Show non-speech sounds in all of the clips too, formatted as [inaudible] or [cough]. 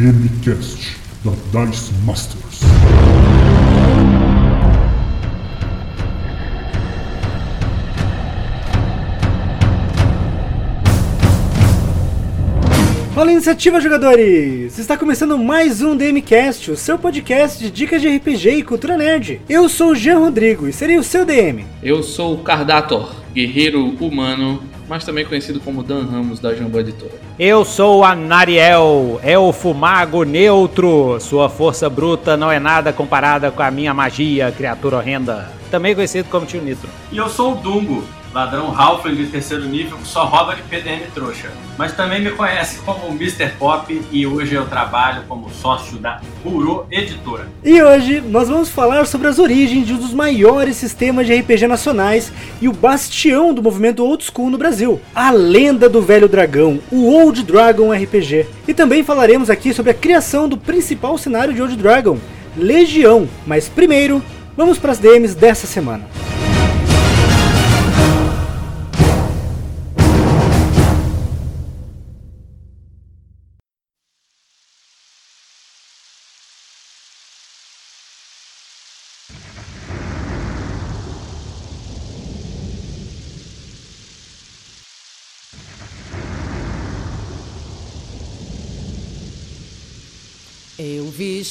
DMCast da Dice Masters. Fala iniciativa, jogadores! Está começando mais um DMcast, o seu podcast de dicas de RPG e cultura nerd. Eu sou o Jean Rodrigo e serei o seu DM. Eu sou o Cardator, guerreiro humano, mas também conhecido como Dan Ramos da Jambô Editora. Eu sou a Nariel, elfo mago neutro. Sua força bruta não é nada comparada com a minha magia, criatura horrenda. Também conhecido como Tio Nitro. E eu sou o Dungo, ladrão Halfling de terceiro nível que só rouba de PDM trouxa. Mas também me conhece como Mr. Pop e hoje eu trabalho como sócio da Puro Editora. E hoje nós vamos falar sobre as origens de um dos maiores sistemas de RPG nacionais e o bastião do movimento old school no Brasil, a lenda do velho dragão, o Old Dragon RPG. E também falaremos aqui sobre a criação do principal cenário de Old Dragon, Legião. Mas primeiro, vamos para as DMs dessa semana.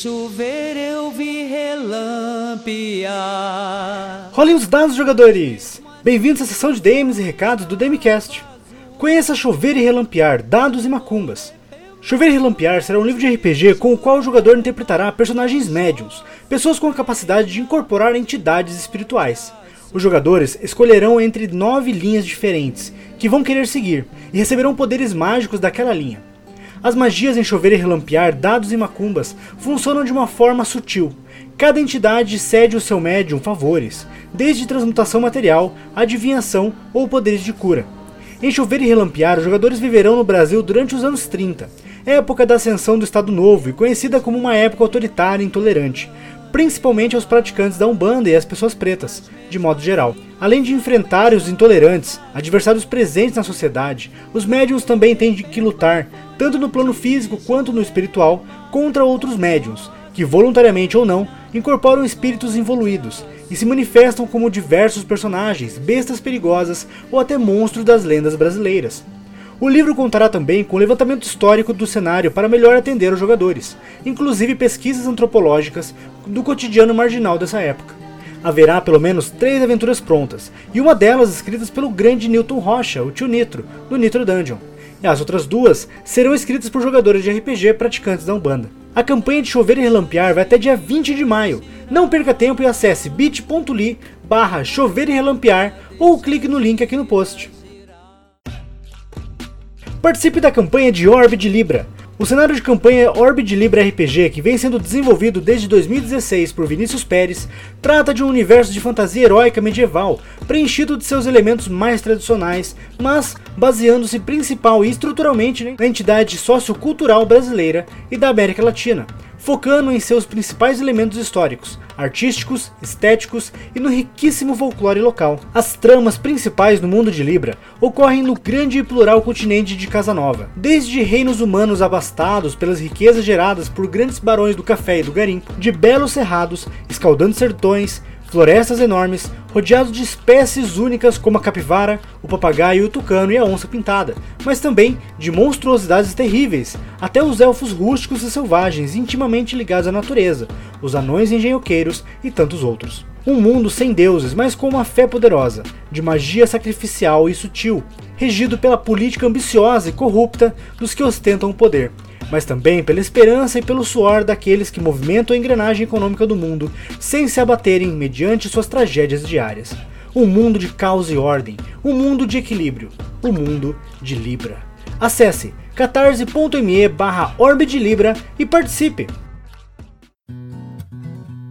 Chover, eu vi relampear. Rolem os dados, jogadores! Bem-vindos à sessão de DMs e recados do DMcast. Conheça Chover e Relampear, Dados e Macumbas. Chover e Relampear será um livro de RPG com o qual o jogador interpretará personagens médiums, pessoas com a capacidade de incorporar entidades espirituais. Os jogadores escolherão entre nove linhas diferentes, que vão querer seguir, e receberão poderes mágicos daquela linha. As magias em chover e relampear, dados e macumbas funcionam de uma forma sutil. Cada entidade cede ao seu médium favores, desde transmutação material, adivinhação ou poderes de cura. Em chover e relampear, os jogadores viverão no Brasil durante os anos 30, época da ascensão do Estado Novo e conhecida como uma época autoritária e intolerante, principalmente aos praticantes da Umbanda e às pessoas pretas, de modo geral. Além de enfrentar os intolerantes, adversários presentes na sociedade, os médiums também têm que lutar, tanto no plano físico quanto no espiritual, contra outros médiums, que voluntariamente ou não incorporam espíritos involuídos e se manifestam como diversos personagens, bestas perigosas ou até monstros das lendas brasileiras. O livro contará também com o levantamento histórico do cenário para melhor atender os jogadores, inclusive pesquisas antropológicas do cotidiano marginal dessa época. Haverá pelo menos três aventuras prontas, e uma delas escritas pelo grande Newton Rocha, o tio Nitro, do Nitro Dungeon. E as outras duas serão escritas por jogadores de RPG praticantes da Umbanda. A campanha de Chover e Relampear vai até dia 20 de maio. Não perca tempo e acesse bit.ly barra chover e relampear ou clique no link aqui no post. Participe da campanha de Orbe de Libra. O cenário de campanha Orbe de Libra RPG, que vem sendo desenvolvido desde 2016 por Vinícius Pérez, trata de um universo de fantasia heróica medieval, preenchido de seus elementos mais tradicionais, mas baseando-se principal e estruturalmente na entidade sociocultural brasileira e da América Latina, focando em seus principais elementos históricos, artísticos, estéticos e no riquíssimo folclore local. As tramas principais no mundo de Libra ocorrem no grande e plural continente de Casanova, desde reinos humanos abastados pelas riquezas geradas por grandes barões do café e do garimpo, de belos cerrados, escaldantes sertões, florestas enormes, rodeados de espécies únicas como a capivara, o papagaio, o tucano e a onça pintada, mas também de monstruosidades terríveis, até os elfos rústicos e selvagens intimamente ligados à natureza, os anões engenhoqueiros e tantos outros. Um mundo sem deuses, mas com uma fé poderosa, de magia sacrificial e sutil, regido pela política ambiciosa e corrupta dos que ostentam o poder, mas também pela esperança e pelo suor daqueles que movimentam a engrenagem econômica do mundo sem se abaterem mediante suas tragédias diárias. Um mundo de caos e ordem, um mundo de equilíbrio, o um mundo de Libra. Acesse catarse.me barra Libra e participe!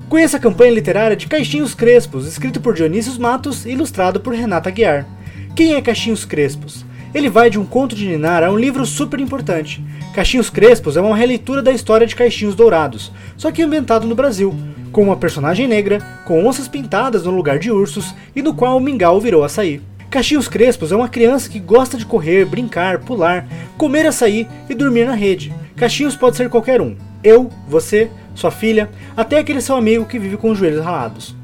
Conheça a campanha literária de Caixinhos Crespos, escrito por Dionísio Matos e ilustrado por Renata Guiar. Quem é Caixinhos Crespos? Ele vai de um conto de Ninar a um livro super importante. Caixinhos Crespos é uma releitura da história de Caixinhos Dourados, só que ambientado no Brasil, com uma personagem negra, com onças pintadas no lugar de ursos e no qual o mingau virou açaí. Caixinhos Crespos é uma criança que gosta de correr, brincar, pular, comer açaí e dormir na rede. Caixinhos pode ser qualquer um. Eu, você, sua filha, até aquele seu amigo que vive com os joelhos ralados.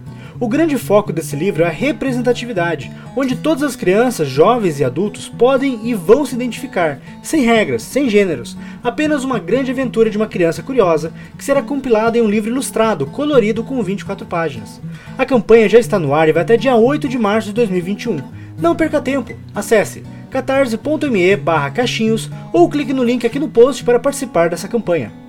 O grande foco desse livro é a representatividade, onde todas as crianças, jovens e adultos podem e vão se identificar, sem regras, sem gêneros, apenas uma grande aventura de uma criança curiosa que será compilada em um livro ilustrado, colorido com 24 páginas. A campanha já está no ar e vai até dia 8 de março de 2021. Não perca tempo, acesse catarse.me barra caixinhos ou clique no link aqui no post para participar dessa campanha.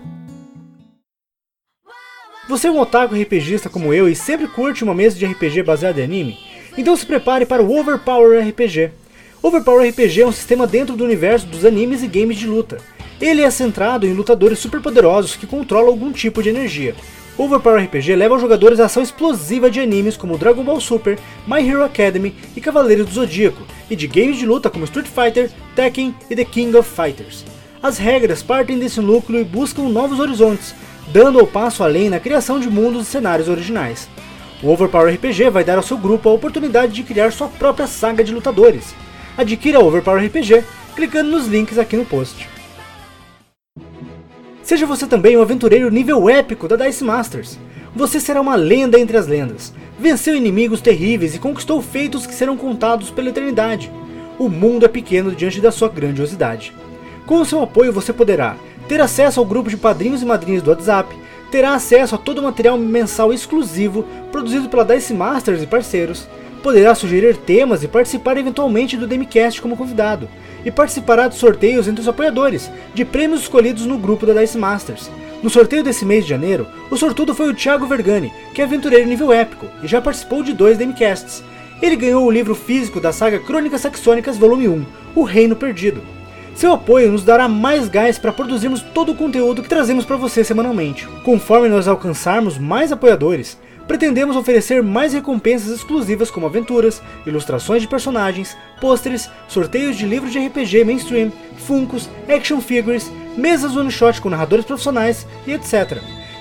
Você é um otaku RPGista como eu e sempre curte uma mesa de RPG baseada em anime? Então se prepare para o Overpower RPG. Overpower RPG é um sistema dentro do universo dos animes e games de luta. Ele é centrado em lutadores superpoderosos que controlam algum tipo de energia. Overpower RPG leva os jogadores à ação explosiva de animes como Dragon Ball Super, My Hero Academy e Cavaleiros do Zodíaco, e de games de luta como Street Fighter, Tekken e The King of Fighters. As regras partem desse núcleo e buscam novos horizontes, dando o passo além na criação de mundos e cenários originais. O Overpower RPG vai dar ao seu grupo a oportunidade de criar sua própria saga de lutadores. Adquira o Overpower RPG clicando nos links aqui no post. Seja você também um aventureiro nível épico da Dice Masters. Você será uma lenda entre as lendas. Venceu inimigos terríveis e conquistou feitos que serão contados pela eternidade. O mundo é pequeno diante da sua grandiosidade. Com o seu apoio você poderá ter acesso ao grupo de padrinhos e madrinhas do WhatsApp, terá acesso a todo o material mensal exclusivo produzido pela Dice Masters e parceiros, poderá sugerir temas e participar eventualmente do Demicast como convidado, e participará de sorteios entre os apoiadores, de prêmios escolhidos no grupo da Dice Masters. No sorteio desse mês de janeiro, o sortudo foi o Thiago Vergani, que é aventureiro nível épico e já participou de dois Demicasts. Ele ganhou o livro físico da saga Crônicas Saxônicas Volume 1, O Reino Perdido. Seu apoio nos dará mais gás para produzirmos todo o conteúdo que trazemos para você semanalmente. Conforme nós alcançarmos mais apoiadores, pretendemos oferecer mais recompensas exclusivas como aventuras, ilustrações de personagens, pôsteres, sorteios de livros de RPG mainstream, funcos, action figures, mesas one-shot com narradores profissionais e etc.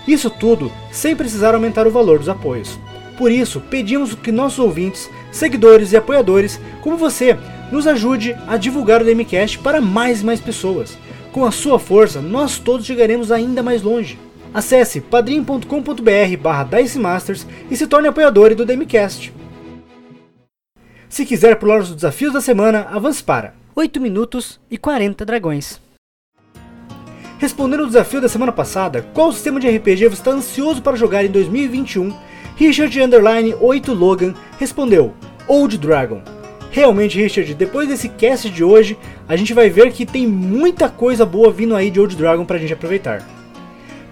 Isso tudo sem precisar aumentar o valor dos apoios. Por isso, pedimos que nossos ouvintes, seguidores e apoiadores, como você, nos ajude a divulgar o DMCast para mais e mais pessoas. Com a sua força, nós todos chegaremos ainda mais longe. Acesse padrim.com.br barra e se torne apoiador do DMCast. Se quiser pular os desafios da semana, avance para 8 minutos e 40 dragões. Respondendo ao desafio da semana passada, qual sistema de RPG você está ansioso para jogar em 2021? Richard Underline 8 Logan respondeu Old Dragon. Realmente, Richard, depois desse cast de hoje, a gente vai ver que tem muita coisa boa vindo aí de Old Dragon pra gente aproveitar.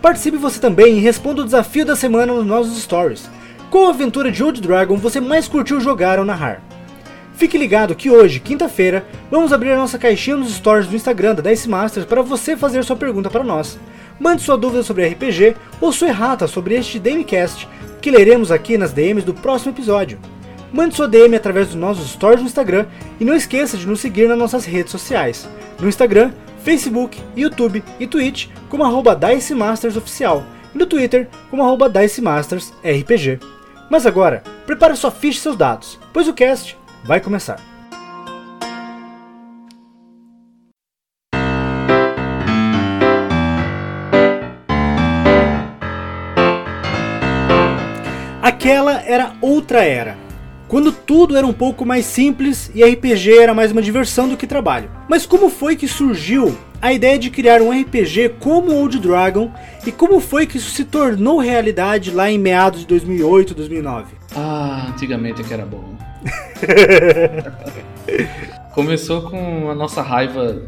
Participe você também e responda o desafio da semana nos nossos stories. Qual aventura de Old Dragon você mais curtiu jogar ou narrar? Fique ligado que hoje, quinta-feira, vamos abrir a nossa caixinha nos stories do Instagram da Dice Masters para você fazer sua pergunta para nós. Mande sua dúvida sobre RPG ou sua errata sobre este Damecast, que leremos aqui nas DMs do próximo episódio. Mande sua DM através dos nossos stories no Instagram e não esqueça de nos seguir nas nossas redes sociais. No Instagram, Facebook, YouTube e Twitch como arroba Dice Masters Oficial e no Twitter como arroba Dice Masters RPG. Mas agora, prepare sua ficha e seus dados, pois o cast vai começar. Aquela era outra era quando tudo era um pouco mais simples e RPG era mais uma diversão do que trabalho. Mas como foi que surgiu a ideia de criar um RPG como Old Dragon e como foi que isso se tornou realidade lá em meados de 2008, 2009? Ah, antigamente é que era bom. [laughs] Começou com a nossa raiva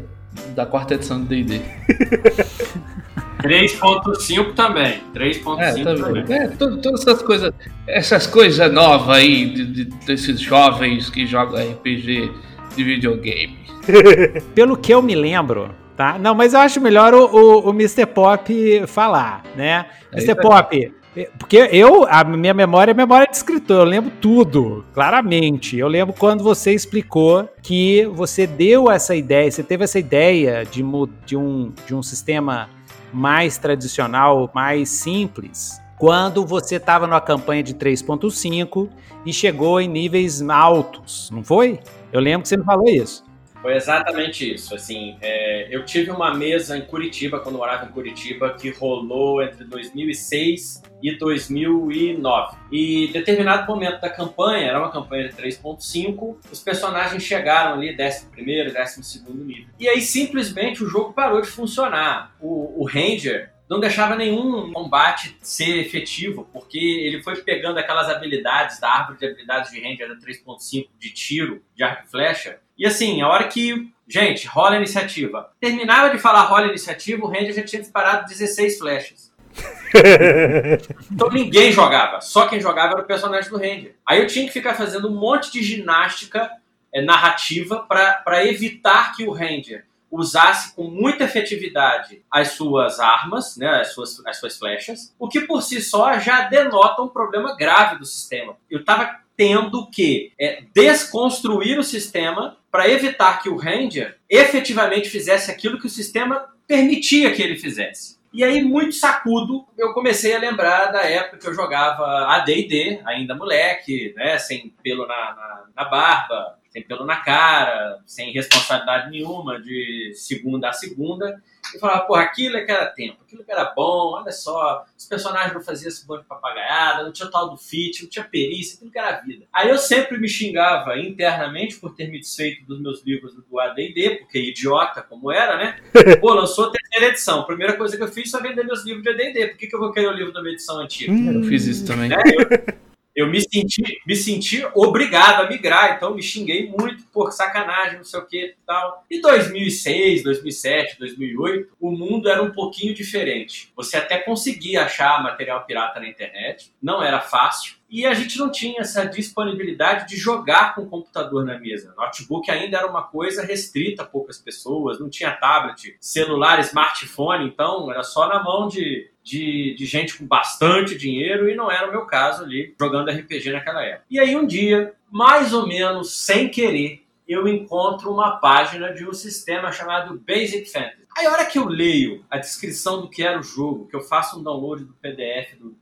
da quarta edição do D&D. [laughs] 3.5 também. 3.5 É, tá também. vendo? É, to- todas essas coisas, essas coisas novas aí de- de- desses jovens que jogam RPG de videogame. [laughs] Pelo que eu me lembro, tá? Não, mas eu acho melhor o, o, o Mr. Pop falar, né? É Mr. aí. Pop, eh, porque eu, a minha memória é memória de escritor, eu lembro tudo, claramente. Eu lembro quando você explicou que você deu essa ideia, você teve essa ideia de, de, um, de um sistema mais tradicional, mais simples, quando você estava numa campanha de 3.5 e chegou em níveis altos, não foi? Eu lembro que você me falou isso. Foi exatamente isso. Assim, é, eu tive uma mesa em Curitiba, quando morava em Curitiba, que rolou entre 2006 e 2009. E determinado momento da campanha, era uma campanha de 3.5, os personagens chegaram ali 11 primeiro, 12 segundo nível. E aí simplesmente o jogo parou de funcionar. O, o Ranger não deixava nenhum combate ser efetivo, porque ele foi pegando aquelas habilidades da árvore de habilidades de Ranger da 3.5 de tiro, de arco e flecha. E assim, a hora que, gente, rola a iniciativa. Terminava de falar rola a iniciativa, o Ranger já tinha disparado 16 flechas. [laughs] então ninguém jogava, só quem jogava era o personagem do Ranger. Aí eu tinha que ficar fazendo um monte de ginástica é, narrativa para evitar que o Ranger usasse com muita efetividade as suas armas, né, as, suas, as suas flechas, o que por si só já denota um problema grave do sistema. Eu estava tendo que é, desconstruir o sistema para evitar que o Ranger efetivamente fizesse aquilo que o sistema permitia que ele fizesse. E aí, muito sacudo, eu comecei a lembrar da época que eu jogava AD&D, ainda moleque, né, sem pelo na, na, na barba, sem pelo na cara, sem responsabilidade nenhuma, de segunda a segunda, e falava, porra, aquilo é que era tempo, aquilo que era bom, olha só, os personagens não faziam esse bando de papagaiada, não tinha tal do fit, não tinha perícia, aquilo que era vida. Aí eu sempre me xingava internamente por ter me desfeito dos meus livros do AD&D, porque idiota como era, né? [laughs] Pô, lançou a terceira edição, a primeira coisa que eu fiz foi vender meus livros de AD&D, por que, que eu vou querer o livro da minha edição antiga? Eu fiz isso também. Né? Eu, eu me senti, me senti obrigado a migrar, então me xinguei muito por sacanagem, não sei o que e tal. Em 2006, 2007, 2008, o mundo era um pouquinho diferente. Você até conseguia achar material pirata na internet, não era fácil. E a gente não tinha essa disponibilidade de jogar com o computador na mesa. Notebook ainda era uma coisa restrita a poucas pessoas, não tinha tablet, celular, smartphone, então era só na mão de, de, de, gente com bastante dinheiro e não era o meu caso ali jogando RPG naquela época. E aí um dia, mais ou menos sem querer, eu encontro uma página de um sistema chamado Basic Fantasy. Aí a hora que eu leio a descrição do que era o jogo, que eu faço um download do PDF do,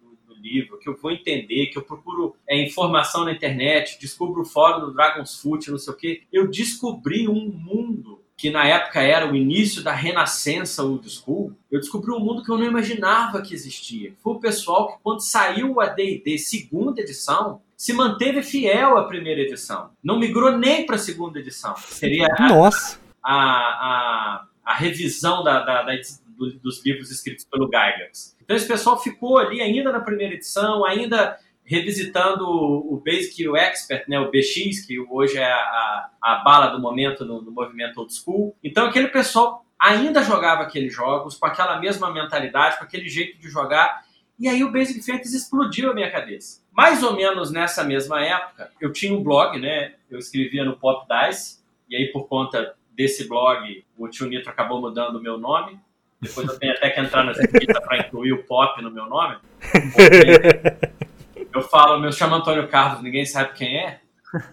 livro, que eu vou entender, que eu procuro é, informação na internet, descubro o fórum do Dragon's Foot, não sei o quê. Eu descobri um mundo que na época era o início da renascença old school, eu descobri um mundo que eu não imaginava que existia. Foi o pessoal que, quando saiu a D&D segunda edição, se manteve fiel à primeira edição. Não migrou nem para a segunda edição. Seria a, Nossa! A, a, a revisão da, da, da, dos livros escritos pelo Gygax. Então esse pessoal ficou ali ainda na primeira edição, ainda revisitando o Basic e o Expert, né, o BX, que hoje é a, a bala do momento no, no movimento old school. Então aquele pessoal ainda jogava aqueles jogos com aquela mesma mentalidade, com aquele jeito de jogar. E aí o Basic Fantasy explodiu a minha cabeça. Mais ou menos nessa mesma época, eu tinha um blog, né? Eu escrevia no Pop Dice, e aí por conta desse blog, o Tio Nitro acabou mudando o meu nome. Depois eu tenho até que entrar nessa lista para incluir o pop no meu nome. [laughs] Eu falo, meu chamo Antônio Carlos, ninguém sabe quem é.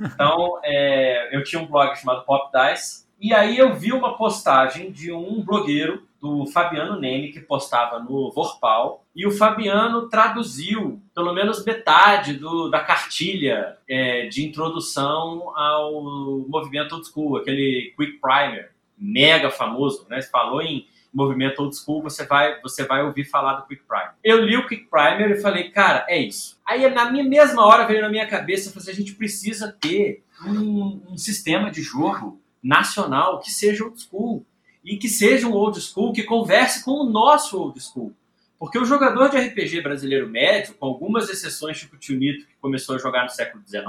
Então, é, eu tinha um blog chamado Pop Dice. E aí eu vi uma postagem de um blogueiro, do Fabiano Neme, que postava no Vorpal. E o Fabiano traduziu pelo menos metade do, da cartilha é, de introdução ao movimento old school, aquele Quick Primer, mega famoso, né? Você falou em movimento old school, você vai, você vai ouvir falar do Quick Primer. Eu li o Quick Primer e falei, cara, é isso. Aí na minha mesma hora veio na minha cabeça, falei, a gente precisa ter um, um sistema de jogo nacional que seja old school e que seja um old school que converse com o nosso old school. Porque o jogador de RPG brasileiro médio, com algumas exceções, tipo o Tio Nito, que começou a jogar no século XIX,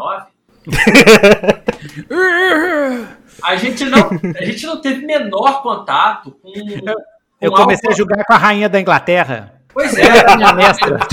[laughs] a gente não, a gente não teve menor contato com. [laughs] eu comecei a jogar com a rainha da Inglaterra. Pois é, minha mestra. [laughs]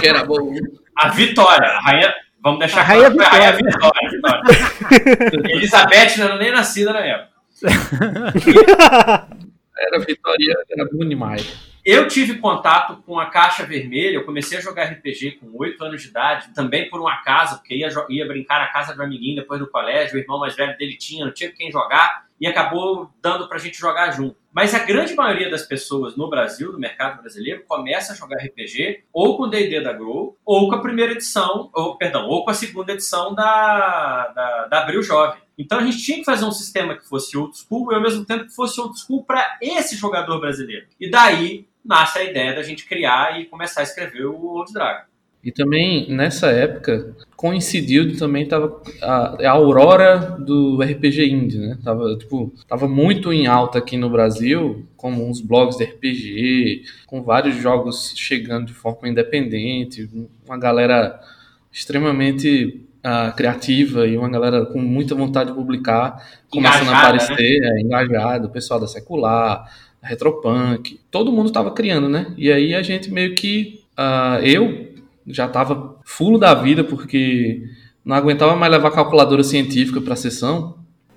que era bom. A Vitória, a rainha. Vamos deixar a rainha claro, Vitória. a rainha Vitória. Vitória. [laughs] Elizabeth não era nem nascida na época. [laughs] Era Vitória, era bom demais. Eu tive contato com a Caixa Vermelha, eu comecei a jogar RPG com 8 anos de idade, também por um acaso, porque ia, ia brincar na casa do amiguinho depois do colégio, o irmão mais velho dele tinha, não tinha quem jogar. e acabou dando pra gente jogar junto. Mas a grande maioria das pessoas no Brasil, no mercado brasileiro, começa a jogar RPG ou com o D&D da Grow, ou com a primeira edição, ou, perdão, ou com a segunda edição da, da, da Abril Jovem. Então a gente tinha que fazer um sistema que fosse old school e ao mesmo tempo que fosse old school para esse jogador brasileiro. E daí nasce a ideia da gente criar e começar a escrever o Old Dragon. E também, nessa época, coincidiu também tava a, a aurora do RPG indie, né? Tava, tipo, tava muito em alta aqui no Brasil, como uns blogs de RPG, com vários jogos chegando de forma independente, uma galera extremamente uh, criativa e uma galera com muita vontade de publicar, começando a aparecer, né? é, engajado, o pessoal da Secular, Retropunk, todo mundo estava criando, né? E aí a gente meio que, uh, eu já estava fulo da vida porque não aguentava mais levar calculadora científica para a sessão.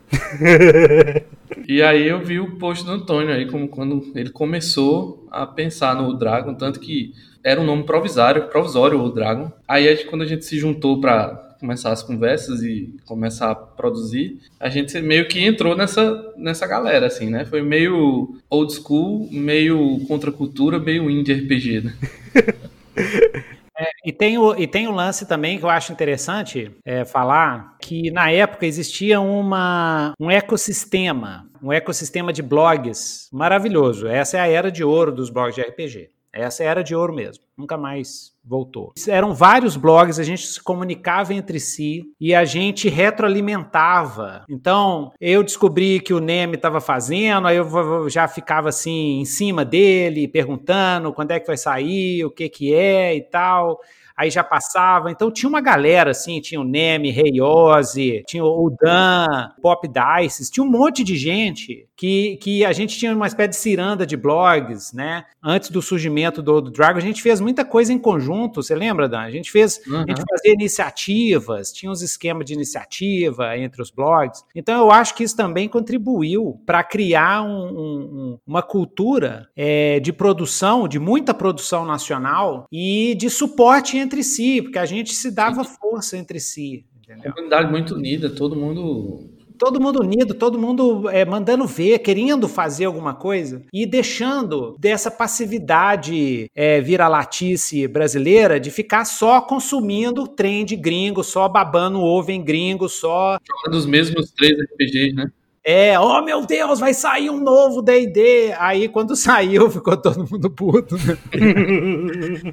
[laughs] e aí eu vi o post do Antônio aí como quando ele começou a pensar no Dragon, tanto que era um nome provisório, provisório o Dragon. Aí quando a gente se juntou para começar as conversas e começar a produzir, a gente meio que entrou nessa, nessa galera, assim, né? Foi meio old school, meio contracultura, meio indie RPG, né? [laughs] É, e, tem o, e tem o lance também que eu acho interessante é, falar, que na época existia uma, um ecossistema, um ecossistema de blogs maravilhoso. Essa é a era de ouro dos blogs de RPG. Essa era de ouro mesmo, nunca mais voltou. Eram vários blogs, a gente se comunicava entre si e a gente retroalimentava. Então, eu descobri que o Neme estava fazendo, aí eu já ficava assim em cima dele, perguntando quando é que vai sair, o que que é e tal aí já passava. Então tinha uma galera, assim, tinha o Neme, Rei Ozzy, tinha o Dan, Pop Dice, tinha um monte de gente que, que a gente tinha uma espécie de ciranda de blogs, né? Antes do surgimento do, do Dragon, a gente fez muita coisa em conjunto, você lembra, Dan? A gente fez, uhum. a gente fazia iniciativas, tinha uns esquemas de iniciativa entre os blogs. Então eu acho que isso também contribuiu para criar um, um, uma cultura é, de produção, de muita produção nacional e de suporte entre si, porque a gente se dava força entre si. Entendeu? Comunidade muito unida, todo mundo todo mundo unido, todo mundo é, mandando ver, querendo fazer alguma coisa e deixando dessa passividade é, vira-latice brasileira de ficar só consumindo trem de gringo, só babando ovo em gringo, só. Jogando os mesmos três RPGs, né? É, oh meu Deus, vai sair um novo D&D. Aí quando [laughs] saiu, ficou todo mundo puto. Né?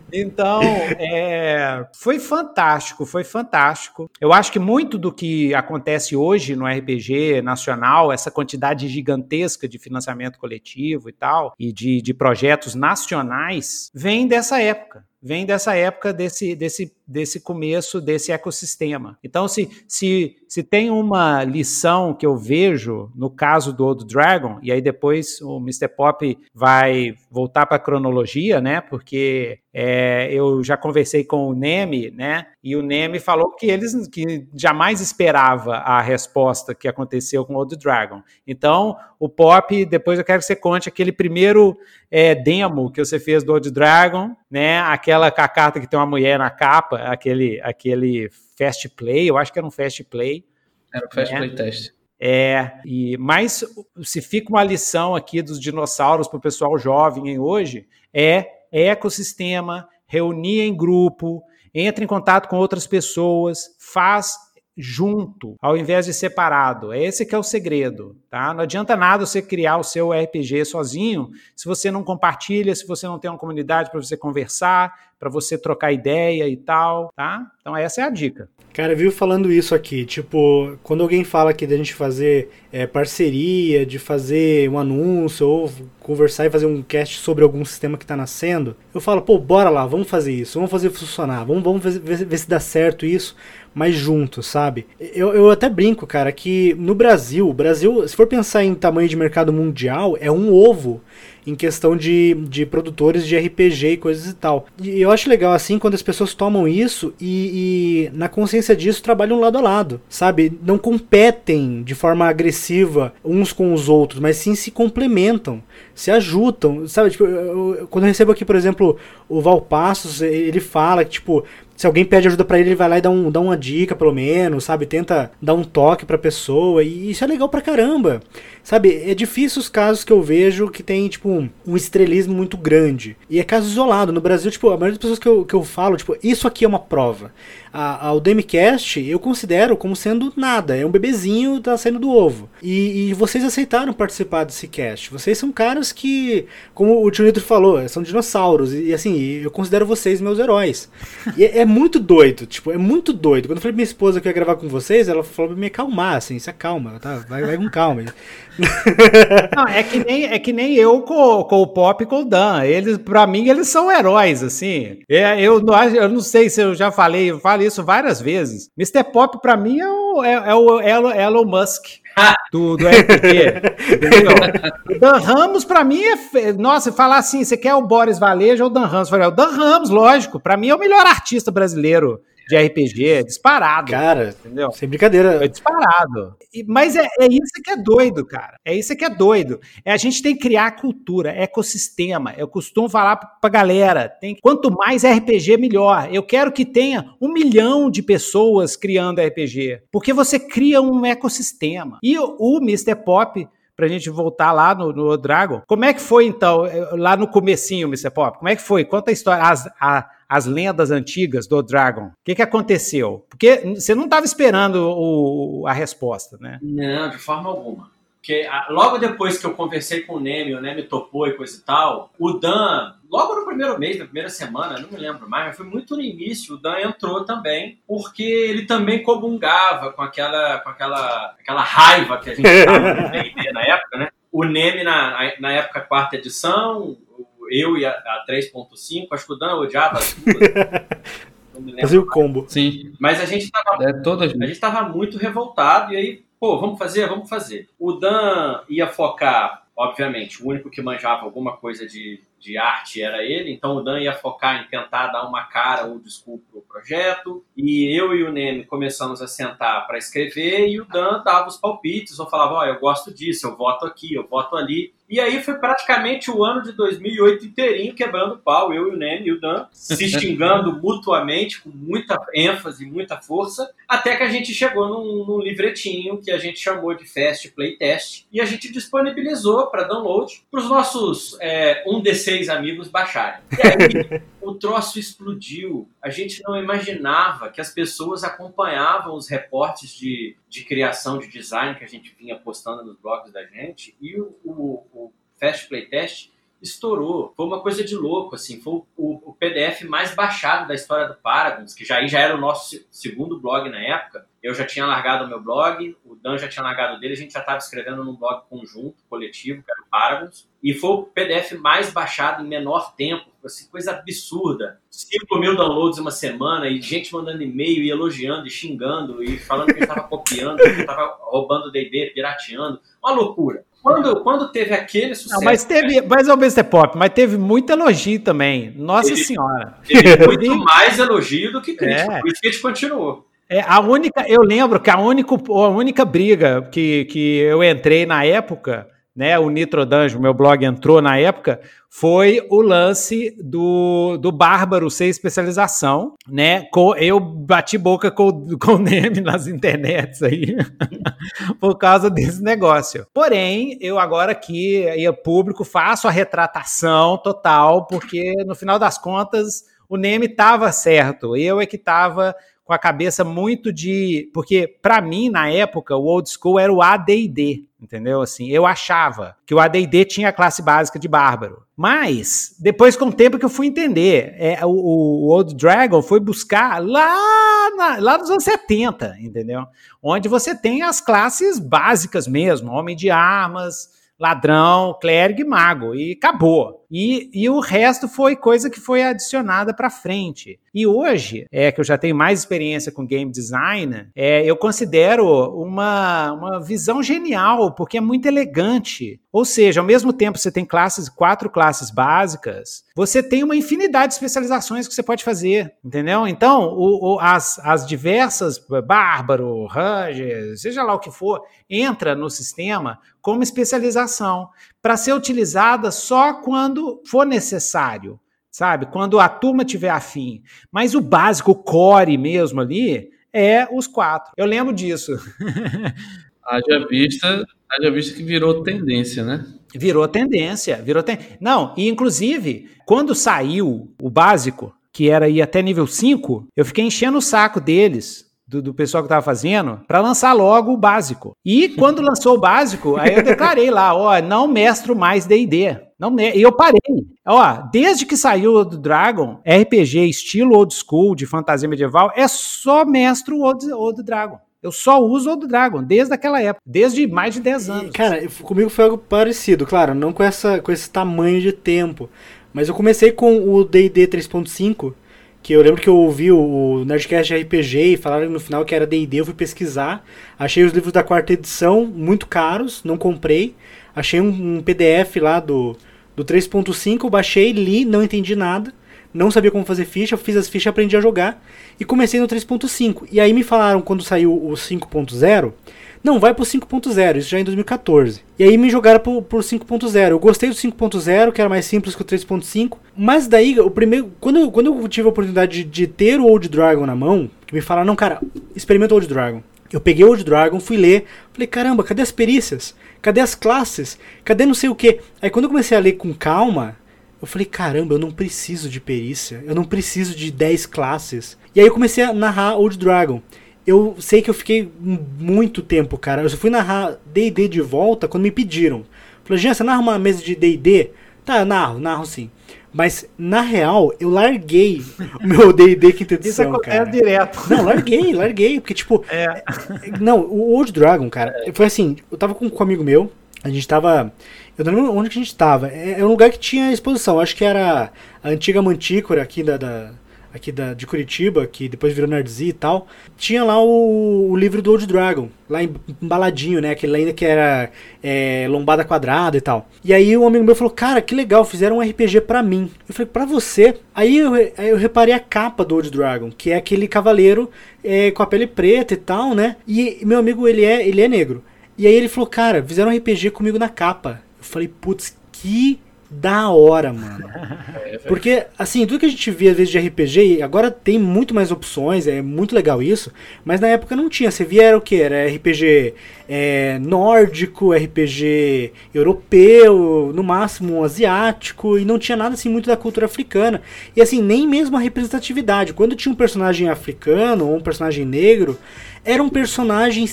[laughs] então, é, foi fantástico, foi fantástico. Eu acho que muito do que acontece hoje no RPG nacional, essa quantidade gigantesca de financiamento coletivo e tal, e de, de projetos nacionais, vem dessa época vem dessa época desse, desse, desse começo desse ecossistema. Então, se, se, se tem uma lição que eu vejo no caso do Old Dragon, e aí depois o Mr. Pop vai voltar para a cronologia, né? Porque é, eu já conversei com o Neme, né? E o Neme falou que eles que jamais esperava a resposta que aconteceu com o Old Dragon. Então, o Pop, depois eu quero que você conte aquele primeiro é, demo que você fez do Old Dragon, né? Aquela carta que tem uma mulher na capa, aquele, aquele fast play, eu acho que era um fast play. Era um fast né? play test. É, e mas se fica uma lição aqui dos dinossauros para o pessoal jovem hoje é ecossistema, reunir em grupo, entre em contato com outras pessoas, faz junto, ao invés de separado. É esse que é o segredo, tá? Não adianta nada você criar o seu RPG sozinho se você não compartilha, se você não tem uma comunidade para você conversar, para você trocar ideia e tal, tá? Então essa é a dica. Cara, viu falando isso aqui, tipo, quando alguém fala aqui da gente fazer é, parceria, de fazer um anúncio ou conversar e fazer um cast sobre algum sistema que está nascendo, eu falo, pô, bora lá, vamos fazer isso, vamos fazer funcionar, vamos, vamos ver, ver se dá certo isso, mas juntos, sabe? Eu, eu até brinco, cara, que no Brasil, o Brasil, se for pensar em tamanho de mercado mundial, é um ovo em questão de, de produtores de RPG e coisas e tal. E eu acho legal assim quando as pessoas tomam isso e, e na consciência disso trabalham lado a lado, sabe? Não competem de forma agressiva uns com os outros, mas sim se complementam, se ajudam, sabe? Tipo, eu, eu, quando eu recebo aqui, por exemplo, o Valpassos, ele fala que, tipo, se alguém pede ajuda para ele, ele vai lá e dá, um, dá uma dica, pelo menos, sabe? Tenta dar um toque pra pessoa. E isso é legal pra caramba. Sabe? É difícil os casos que eu vejo que tem, tipo, um, um estrelismo muito grande. E é caso isolado. No Brasil, tipo, a maioria das pessoas que eu, que eu falo, tipo, isso aqui é uma prova. A, a, o Demicast eu considero como sendo nada. É um bebezinho tá saindo do ovo. E, e vocês aceitaram participar desse cast. Vocês são caras que, como o Tio Nitro falou, são dinossauros. E, e assim, eu considero vocês meus heróis. E é, é muito doido, tipo, é muito doido. Quando eu falei pra minha esposa que eu ia gravar com vocês, ela falou pra me acalmar, assim, se acalma, tá? Vai, vai com calma. Não, é que nem, é que nem eu com, com o Pop e com o Dan. Eles, pra mim, eles são heróis, assim. É, eu, não, eu não sei se eu já falei, eu falo isso várias vezes. Mr. Pop, pra mim, é o, é, é o Elon, Musk. [laughs] Do, do RPG, entendeu? O Dan Ramos, pra mim, é. Nossa, falar assim, você quer o Boris Valeja ou o Dan Ramos? Eu falei, o Dan Ramos, lógico, pra mim é o melhor artista brasileiro de RPG, disparado. Cara, entendeu? Sem brincadeira. É disparado. E, mas é, é, isso que é doido, cara. É isso que é doido. É a gente tem que criar cultura, ecossistema. Eu costumo falar pra galera: tem, quanto mais RPG, melhor. Eu quero que tenha um milhão de pessoas criando RPG. Porque você cria um ecossistema. E o, o Mr. Pop pra gente voltar lá no, no, Dragon. Como é que foi, então, lá no comecinho, Mr. Pop? Como é que foi? Conta a história. As, a, as lendas antigas do Dragon. O que, que aconteceu? Porque você não estava esperando o, a resposta, né? Não, de forma alguma. Porque logo depois que eu conversei com o Neme, o Neme topou e coisa e tal, o Dan, logo no primeiro mês, na primeira semana, não me lembro mais, mas foi muito no início, o Dan entrou também, porque ele também comungava com aquela, com aquela, aquela raiva que a gente D&D na época, né? O Neme, na, na época, quarta edição, eu e a, a 3.5, acho que o Dan odiava as duas. Fazia o combo. Sim. Mas a gente tava, é, todas... a gente tava muito revoltado e aí, pô, vamos fazer, vamos fazer. O Dan ia focar, obviamente, o único que manjava alguma coisa de, de arte era ele, então o Dan ia focar em tentar dar uma cara ou desculpa pro projeto, e eu e o Neme começamos a sentar para escrever, e o Dan dava os palpites, ou falava, ó, oh, eu gosto disso, eu voto aqui, eu voto ali, e aí foi praticamente o ano de 2008 inteirinho quebrando pau, eu e o Neme e o Dan, se xingando [laughs] mutuamente, com muita ênfase, muita força, até que a gente chegou num, num livretinho que a gente chamou de Fast Playtest, e a gente disponibilizou para download para os nossos é, 1D6 amigos baixarem. E aí [laughs] o troço explodiu. A gente não imaginava que as pessoas acompanhavam os reportes de, de criação de design que a gente vinha postando nos blogs da gente, e o, o, o Fast Playtest estourou. Foi uma coisa de louco, assim. Foi o, o, o, PDF mais baixado da história do Paragons, que já, já era o nosso segundo blog na época. Eu já tinha largado o meu blog, o Dan já tinha largado dele, a gente já estava escrevendo num blog conjunto, coletivo, que era o Paragons. E foi o PDF mais baixado em menor tempo, assim, coisa absurda. 5 mil downloads em uma semana e gente mandando e-mail e elogiando e xingando e falando que estava [laughs] copiando, que estava roubando D&D, pirateando. Uma loucura. Quando, quando teve aquele sucesso. Não, mas teve, mas ao mesmo pop, mas teve muito elogio também. Nossa teve, Senhora. Teve muito mais elogio do que crítica. É. Por isso que a gente continuou. É, a única, eu lembro que a única, a única briga que, que eu entrei na época né, o Nitro Dungeon, meu blog entrou na época, foi o lance do, do Bárbaro ser especialização, né? Com, eu bati boca com, [laughs] com o Neme nas internets aí, [laughs] por causa desse negócio. Porém, eu agora aqui, aí, público, faço a retratação total, porque no final das contas, o Neme estava certo, eu é que estava com a cabeça muito de. Porque, para mim, na época, o old school era o ADD, entendeu? Assim, eu achava que o ADD tinha a classe básica de bárbaro. Mas, depois, com o tempo que eu fui entender, é, o, o Old Dragon foi buscar lá, na, lá nos anos 70, entendeu? Onde você tem as classes básicas mesmo: homem de armas ladrão, clérigo e mago, e acabou. E, e o resto foi coisa que foi adicionada para frente. E hoje, é que eu já tenho mais experiência com game design, é, eu considero uma, uma visão genial, porque é muito elegante. Ou seja, ao mesmo tempo você tem classes, quatro classes básicas, você tem uma infinidade de especializações que você pode fazer, entendeu? Então, o, o, as, as diversas, Bárbaro, Ranger, seja lá o que for, entra no sistema como especialização para ser utilizada só quando for necessário, sabe? Quando a turma tiver afim. Mas o básico, o core mesmo ali, é os quatro. Eu lembro disso. [laughs] Haja vista, haja vista que virou tendência, né? Virou tendência, virou ten... Não, e inclusive, quando saiu o básico, que era ir até nível 5, eu fiquei enchendo o saco deles, do, do pessoal que estava fazendo, para lançar logo o básico. E quando lançou o básico, aí eu declarei lá, ó, não mestro mais D&D. Não, e eu parei. Ó, desde que saiu do Dragon, RPG estilo old school de fantasia medieval, é só mestro old, old Dragon. Eu só uso Old Dragon, desde aquela época, desde mais de 10 anos. Cara, comigo foi algo parecido, claro, não com, essa, com esse tamanho de tempo. Mas eu comecei com o DD 3.5, que eu lembro que eu ouvi o Nerdcast RPG e falaram no final que era D&D, eu fui pesquisar, achei os livros da quarta edição muito caros, não comprei, achei um, um PDF lá do, do 3.5, baixei, li, não entendi nada, não sabia como fazer ficha, fiz as fichas, aprendi a jogar e comecei no 3.5. E aí me falaram quando saiu o 5.0, não, vai pro 5.0, isso já em 2014. E aí me jogaram pro, pro 5.0. Eu gostei do 5.0, que era mais simples que o 3.5. Mas daí, o primeiro. Quando, eu, quando eu tive a oportunidade de, de ter o Old Dragon na mão, me falaram, não, cara, experimenta o Old Dragon. Eu peguei o Old Dragon, fui ler, falei, caramba, cadê as perícias? Cadê as classes? Cadê não sei o que? Aí quando eu comecei a ler com calma, eu falei, caramba, eu não preciso de perícia, eu não preciso de 10 classes. E aí eu comecei a narrar Old Dragon. Eu sei que eu fiquei muito tempo, cara. Eu só fui narrar D&D de volta quando me pediram. Falei, Jean, você narra uma mesa de D&D? Tá, eu narro, narro sim. Mas, na real, eu larguei o meu D&D quinta edição, Isso acontece cara. direto. Não, larguei, larguei. Porque, tipo... É. Não, o Old Dragon, cara, foi assim, eu tava com, com um amigo meu, a gente tava... Eu não lembro onde que a gente tava. É, é um lugar que tinha exposição. Acho que era a antiga Mantícora aqui da, da aqui da, de Curitiba, que depois virou Nerdzi e tal. Tinha lá o, o livro do Old Dragon, lá embaladinho, né? Aquele ainda que era é, lombada quadrada e tal. E aí um amigo meu falou, cara, que legal, fizeram um RPG pra mim. Eu falei, pra você? Aí eu, eu reparei a capa do Old Dragon, que é aquele cavaleiro é, com a pele preta e tal, né? E meu amigo, ele é, ele é negro. E aí ele falou, cara, fizeram um RPG comigo na capa. Eu falei, putz, que da hora, mano. [laughs] Porque, assim, tudo que a gente via às vezes de RPG, agora tem muito mais opções, é muito legal isso, mas na época não tinha. Você via era o que? Era RPG é, nórdico, RPG europeu, no máximo asiático, e não tinha nada assim muito da cultura africana. E assim, nem mesmo a representatividade. Quando tinha um personagem africano ou um personagem negro, era um personagem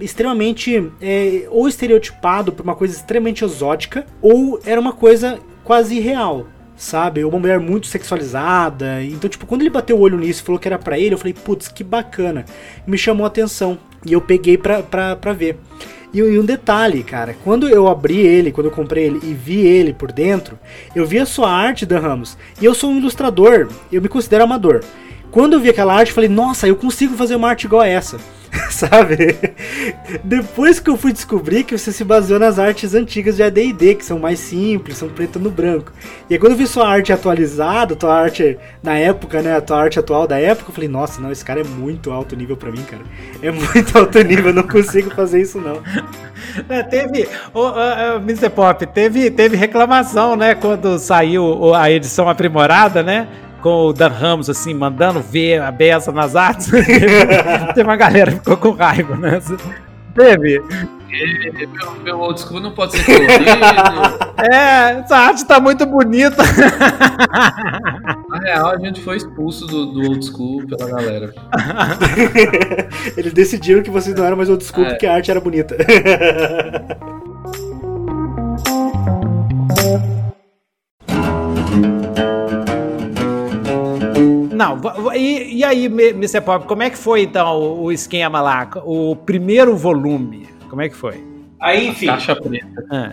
extremamente é, ou estereotipado por uma coisa extremamente exótica, ou era uma coisa quase real, sabe? Uma mulher muito sexualizada. Então, tipo, quando ele bateu o olho nisso e falou que era pra ele, eu falei, putz, que bacana. Me chamou a atenção. E eu peguei pra, pra, pra ver. E, e, um detalhe, cara, quando eu abri ele, quando eu comprei ele e vi ele por dentro, eu vi a sua arte, Dan Ramos. E eu sou um ilustrador, eu me considero amador. Quando eu vi aquela arte, eu falei, nossa, eu consigo fazer uma arte igual a essa. [laughs] sabe? Depois que eu fui descobrir que você se baseou nas artes antigas de AD&D, que são mais simples, são preto no branco. E aí quando eu vi sua arte atualizada, tua arte na época, né, a tua arte atual da época, eu falei, nossa, não, esse cara é muito alto nível para mim, cara. É muito [laughs] alto nível, eu não consigo fazer isso não. [laughs] É, teve, o, uh, Mr. Pop, teve, teve reclamação, né, quando saiu a edição aprimorada, né? Com o Dan Ramos, assim, mandando ver a beça nas artes. [laughs] Tem uma galera que ficou com raiva, né? Teve. Meu, meu old school não pode ser colorido. é, essa arte tá muito bonita. Na real, a gente foi expulso do, do old school pela galera. [laughs] Eles decidiram que vocês não eram mais old school é. porque a arte era bonita. [laughs] Não, e, e aí, Mr. Pop, como é que foi então o esquema lá? O primeiro volume, como é que foi? Aí, enfim. Caixa preta. Ah.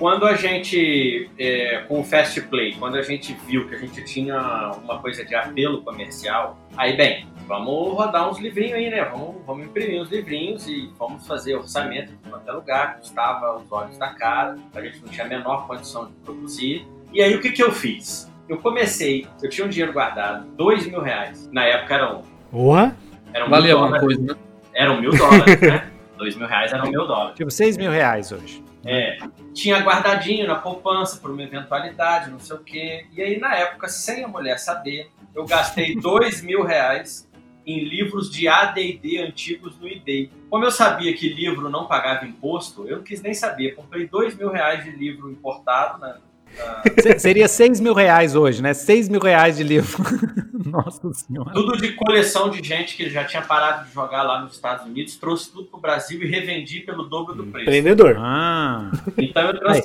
quando a gente, é, com o Fast Play, quando a gente viu que a gente tinha uma coisa de apelo comercial, aí, bem, vamos rodar uns livrinhos aí, né? Vamos, vamos imprimir uns livrinhos e vamos fazer orçamento em qualquer lugar, custava os olhos da cara, a gente não tinha a menor condição de produzir. E aí, o que, que eu fiz? Eu comecei, eu tinha um dinheiro guardado, dois mil reais. Na época eram. Porra! eram Valia alguma dólares. coisa, né? Eram mil dólares, né? [laughs] Dois mil reais eram mil dólares. Tipo, 6 mil reais hoje. É, tinha guardadinho na poupança por uma eventualidade, não sei o quê. E aí, na época, sem a mulher saber, eu gastei [laughs] dois mil reais em livros de AD&D antigos no eBay. Como eu sabia que livro não pagava imposto, eu não quis nem saber. Comprei dois mil reais de livro importado, né? Se- Seria 6 mil reais hoje, né? 6 mil reais de livro. [laughs] Nossa senhora. Tudo de coleção de gente que já tinha parado de jogar lá nos Estados Unidos, trouxe tudo pro Brasil e revendi pelo dobro do preço. Empreendedor. Ah, Então eu trouxe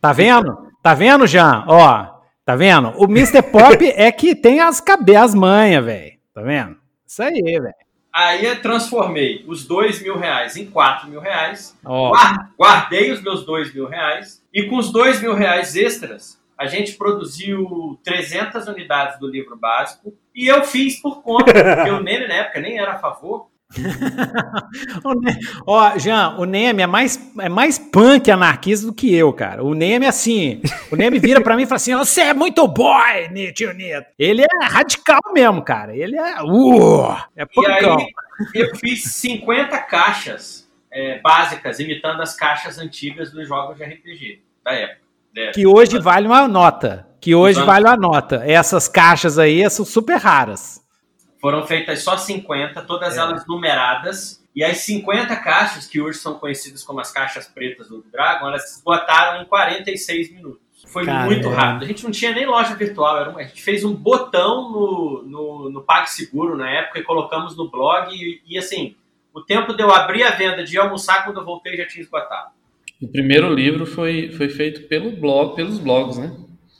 tá vendo? Tá vendo, Jean? Ó, tá vendo? O Mr. Pop é que tem as cabeças manhas, velho. Tá vendo? Isso aí, velho. Aí eu transformei os dois mil reais em quatro mil reais, Ó, guar- guardei os meus dois mil reais e com os dois mil reais extras a gente produziu 300 unidades do livro básico e eu fiz por conta, porque o Neme na época nem era a favor. [laughs] Ó, Jean, o Neme é mais, é mais punk anarquista do que eu, cara. O Neme, assim, o Neme vira pra mim e fala assim: você é muito boy, tio Nito. Ele é radical mesmo, cara. Ele é. Uh, é E punkão. aí eu fiz 50 caixas é, básicas, imitando as caixas antigas dos jogos de RPG da época. né? Que hoje vale uma nota. Que hoje Exato. vale uma nota. Essas caixas aí são super raras. Foram feitas só 50, todas É. elas numeradas. E as 50 caixas, que hoje são conhecidas como as caixas pretas do Dragon, elas se esgotaram em 46 minutos. Foi muito rápido. A gente não tinha nem loja virtual. A gente fez um botão no, no, no PagSeguro na época e colocamos no blog. E, e, assim, o tempo de eu abrir a venda, de almoçar, quando eu voltei já tinha esgotado. O primeiro livro foi, foi feito pelo blog, pelos blogs, né?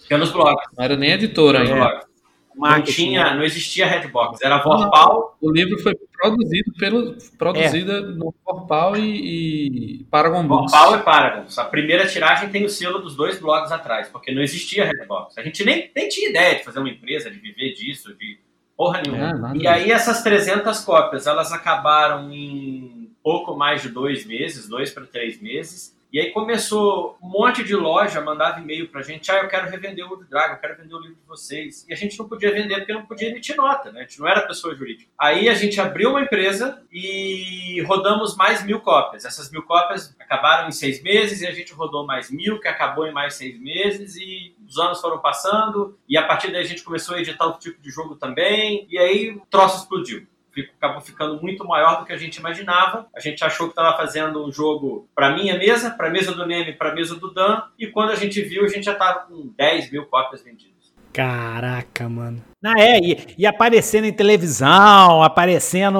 Pelos blogs. Não era nem editora ainda. blogs. Não, Marketing, tinha, não existia Redbox. Era Vorpal. O livro foi produzido pelo produzida no Porpal e, e Paragon Books. Vorpal e Paragon. A primeira tiragem tem o selo dos dois blogs atrás, porque não existia Redbox. A gente nem, nem tinha ideia de fazer uma empresa, de viver disso, de porra nenhuma. É, E aí essas 300 cópias, elas acabaram em pouco mais de dois meses, dois para três meses. E aí começou um monte de loja, mandava e-mail pra gente, ah, eu quero revender o Wood Dragon, eu quero vender o livro de vocês. E a gente não podia vender porque não podia emitir nota, né? A gente não era pessoa jurídica. Aí a gente abriu uma empresa e rodamos mais mil cópias. Essas mil cópias acabaram em seis meses e a gente rodou mais mil, que acabou em mais seis meses e os anos foram passando e a partir daí a gente começou a editar outro tipo de jogo também e aí o troço explodiu. Fico- Acabou ficando muito maior do que a gente imaginava. A gente achou que estava fazendo um jogo para minha mesa, para a mesa do Neme, para a mesa do Dan. E quando a gente viu, a gente já estava com 10 mil cópias vendidas. Caraca, mano. Ah, é, e, e aparecendo em televisão, aparecendo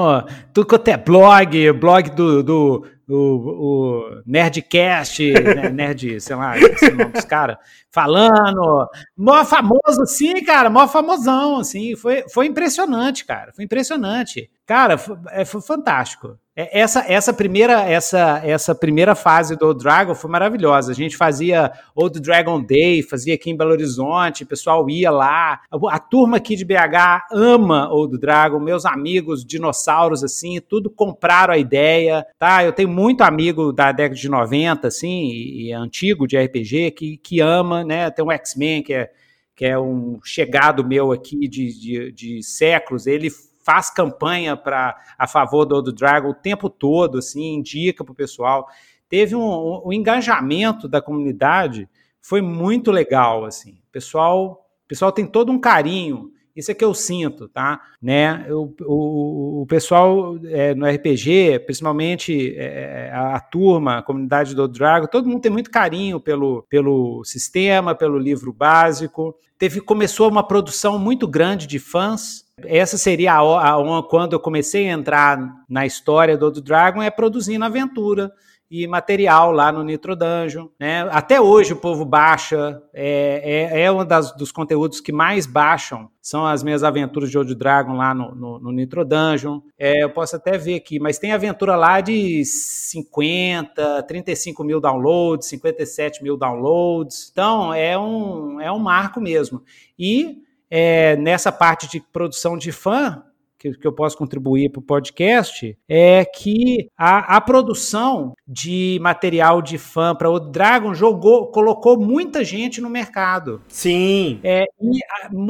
tudo quanto é blog, blog do, do, do o Nerdcast, né, [laughs] Nerd, sei lá, esse é o nome dos caras, falando, mó famoso assim, cara, mó famosão, assim, foi, foi impressionante, cara, foi impressionante. Cara, foi, é, foi fantástico. É, Essa, essa, primeira, essa, essa primeira fase do Dragon foi maravilhosa. A gente fazia Old Dragon Day, fazia aqui em Belo Horizonte, o pessoal ia lá. A, turma aqui de BH ama Old Dragon, meus amigos dinossauros, assim, tudo compraram a ideia, tá? Eu tenho muito amigo da década de 90, assim, e, e antigo de RPG, que, que ama, né? Tem um X-Men que é, que é um chegado meu aqui de, de, de séculos, ele faz campanha para a favor do Old Dragon o tempo todo, assim, indica para o pessoal. Teve um, um, um engajamento da comunidade, foi muito legal, assim. O pessoal, pessoal tem todo um carinho. Isso é que eu sinto, tá? Né? O, o, o pessoal é, no RPG, principalmente é, a, a, turma, a comunidade do Dragon, todo mundo tem muito carinho pelo, pelo sistema, pelo livro básico. Teve, começou uma produção muito grande de fãs. Essa seria a, a, a quando eu comecei a entrar na história do Dragon, é produzindo aventura e material lá no Nitro Dungeon. Né? Até hoje o povo baixa, é, é, é um das, dos conteúdos que mais baixam, são as minhas aventuras de Old Dragon lá no, no, no Nitro Dungeon. É, eu posso até ver aqui, mas tem aventura lá de 50, 35 mil downloads, 57 mil downloads. Então é um, é um marco mesmo. E é, nessa parte de produção de fã, que, que eu posso contribuir para o podcast é que a, a, produção de material de fã para o Dragon jogou, colocou muita gente no mercado. Sim. É, e,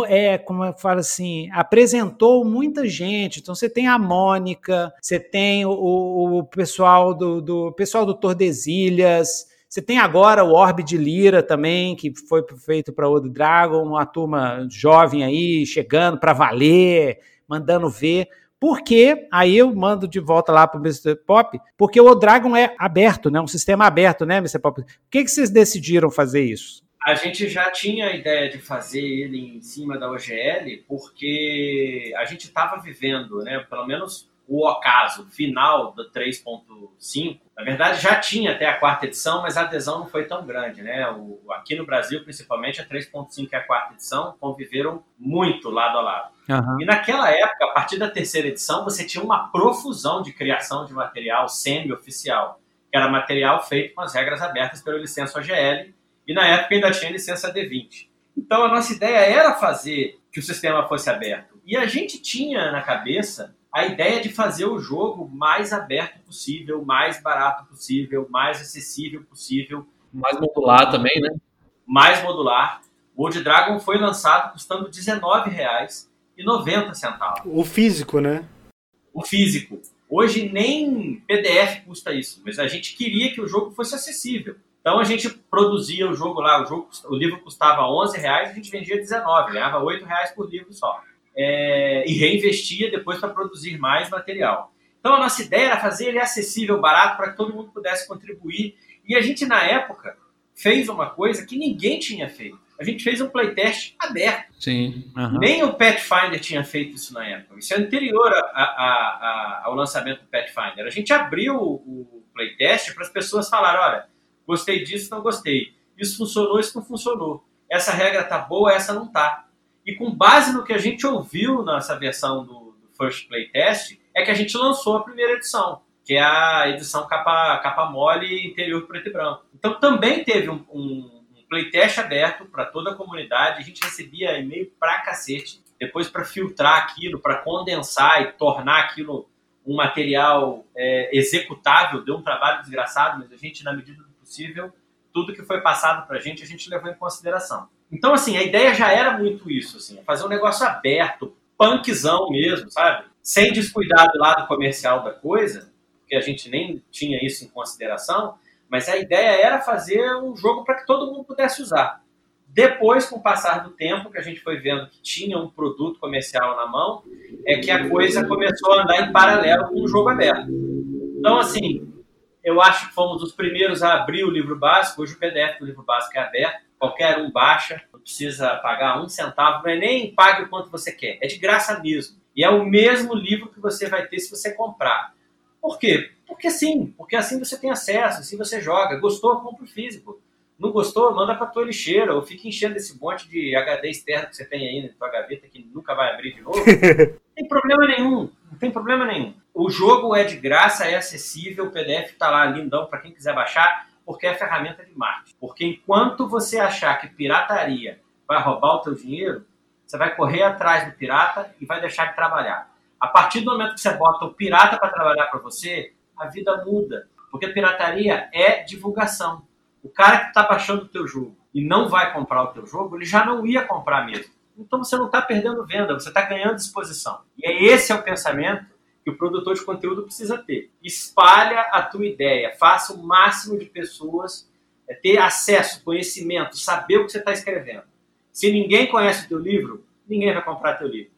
é como eu falo assim, apresentou muita gente. Então você tem a Mônica, você tem o, o pessoal do, do pessoal do Tordesilhas, você tem agora o Orbe de Lira também, que foi feito para o Dragon, uma turma jovem aí, chegando para valer mandando ver. Porque, aí eu mando de volta lá para o Mr. Pop, porque o Dragon é aberto, né? Um sistema aberto, né, Mr. Pop? Por que, que vocês decidiram fazer isso? A gente já tinha a ideia de fazer ele em cima da OGL, porque a gente estava vivendo, né? Pelo menos o ocaso final do 3.5, na verdade já tinha até a quarta edição, mas a adesão não foi tão grande, né? O, aqui no Brasil, principalmente, a 3.5 e a quarta edição conviveram muito lado a lado. Uhum. E naquela época, a partir da terceira edição, você tinha uma profusão de criação de material semi-oficial, que era material feito com as regras abertas pela licença OGL, e na época ainda tinha licença D20. Então a nossa ideia era fazer que o sistema fosse aberto. E a gente tinha na cabeça a ideia de fazer o jogo mais aberto possível, mais barato possível, mais acessível possível. Mais modular também, né? Mais modular. O Old Dragon foi lançado custando R$19,90. O físico, né? O físico. Hoje nem PDF custa isso, mas a gente queria que o jogo fosse acessível. Então a gente produzia o jogo lá, o, jogo, o livro custava 11 reais, a gente vendia 19, ganhava 8 reais por livro só é, e reinvestia depois para produzir mais material. Então a nossa ideia era fazer ele acessível, barato, para que todo mundo pudesse contribuir. E a gente, na época, fez uma coisa que ninguém tinha feito. A gente fez um playtest aberto. Sim. Uhum. Nem o Pathfinder tinha feito isso na época. Isso é anterior a, a, a, ao lançamento do Pathfinder. A gente abriu o, o playtest para as pessoas falarem: olha, gostei disso, não gostei. Isso funcionou, isso não funcionou. Essa regra tá boa, essa não tá. E com base no que a gente ouviu nessa versão do, do First Playtest, é que a gente lançou a primeira edição, que é a edição capa, capa mole interior preto e branco. Então também teve um, um, um playtest aberto para toda a comunidade, a gente recebia e-mail pra cacete, depois para filtrar aquilo, para condensar e tornar aquilo um material é, executável, deu um trabalho desgraçado, mas a gente, na medida do possível, tudo que foi passado para a gente, a gente levou em consideração. Então, assim, a ideia já era muito isso, assim, fazer um negócio aberto, punkzão mesmo, sabe? Sem descuidar do lado comercial da coisa, porque a gente nem tinha isso em consideração, mas a ideia era fazer um jogo para que todo mundo pudesse usar. Depois, com o passar do tempo, que a gente foi vendo que tinha um produto comercial na mão, é que a coisa começou a andar em paralelo com o jogo aberto. Então, assim, eu acho que fomos os primeiros a abrir o livro básico. Hoje o PDF do livro básico é aberto qualquer um baixa, não precisa pagar um centavo, não é nem pague o quanto você quer, é de graça mesmo. E é o mesmo livro que você vai ter se você comprar. Por quê? Porque sim, porque assim você tem acesso, assim você joga. Gostou, compra o físico. Não gostou, manda para tua lixeira, ou fica enchendo esse monte de HD externo que você tem aí na tua gaveta que nunca vai abrir de novo. não [laughs] tem problema nenhum, não tem problema nenhum. O jogo é de graça, é acessível, o PDF está lá lindão para quem quiser baixar porque é ferramenta de marketing. Porque enquanto você achar que pirataria vai roubar o teu dinheiro, você vai correr atrás do pirata e vai deixar de trabalhar. A partir do momento que você bota o pirata para trabalhar para você, a vida muda. Porque pirataria é divulgação. O cara que está baixando o teu jogo e não vai comprar o teu jogo, ele já não ia comprar mesmo. Então você não está perdendo venda, você está ganhando exposição. E é esse é o pensamento que o produtor de conteúdo precisa ter. Espalha a tua ideia, faça o máximo de pessoas é, ter acesso, conhecimento, saber o que você está escrevendo. Se ninguém conhece o teu livro, ninguém vai comprar teu livro.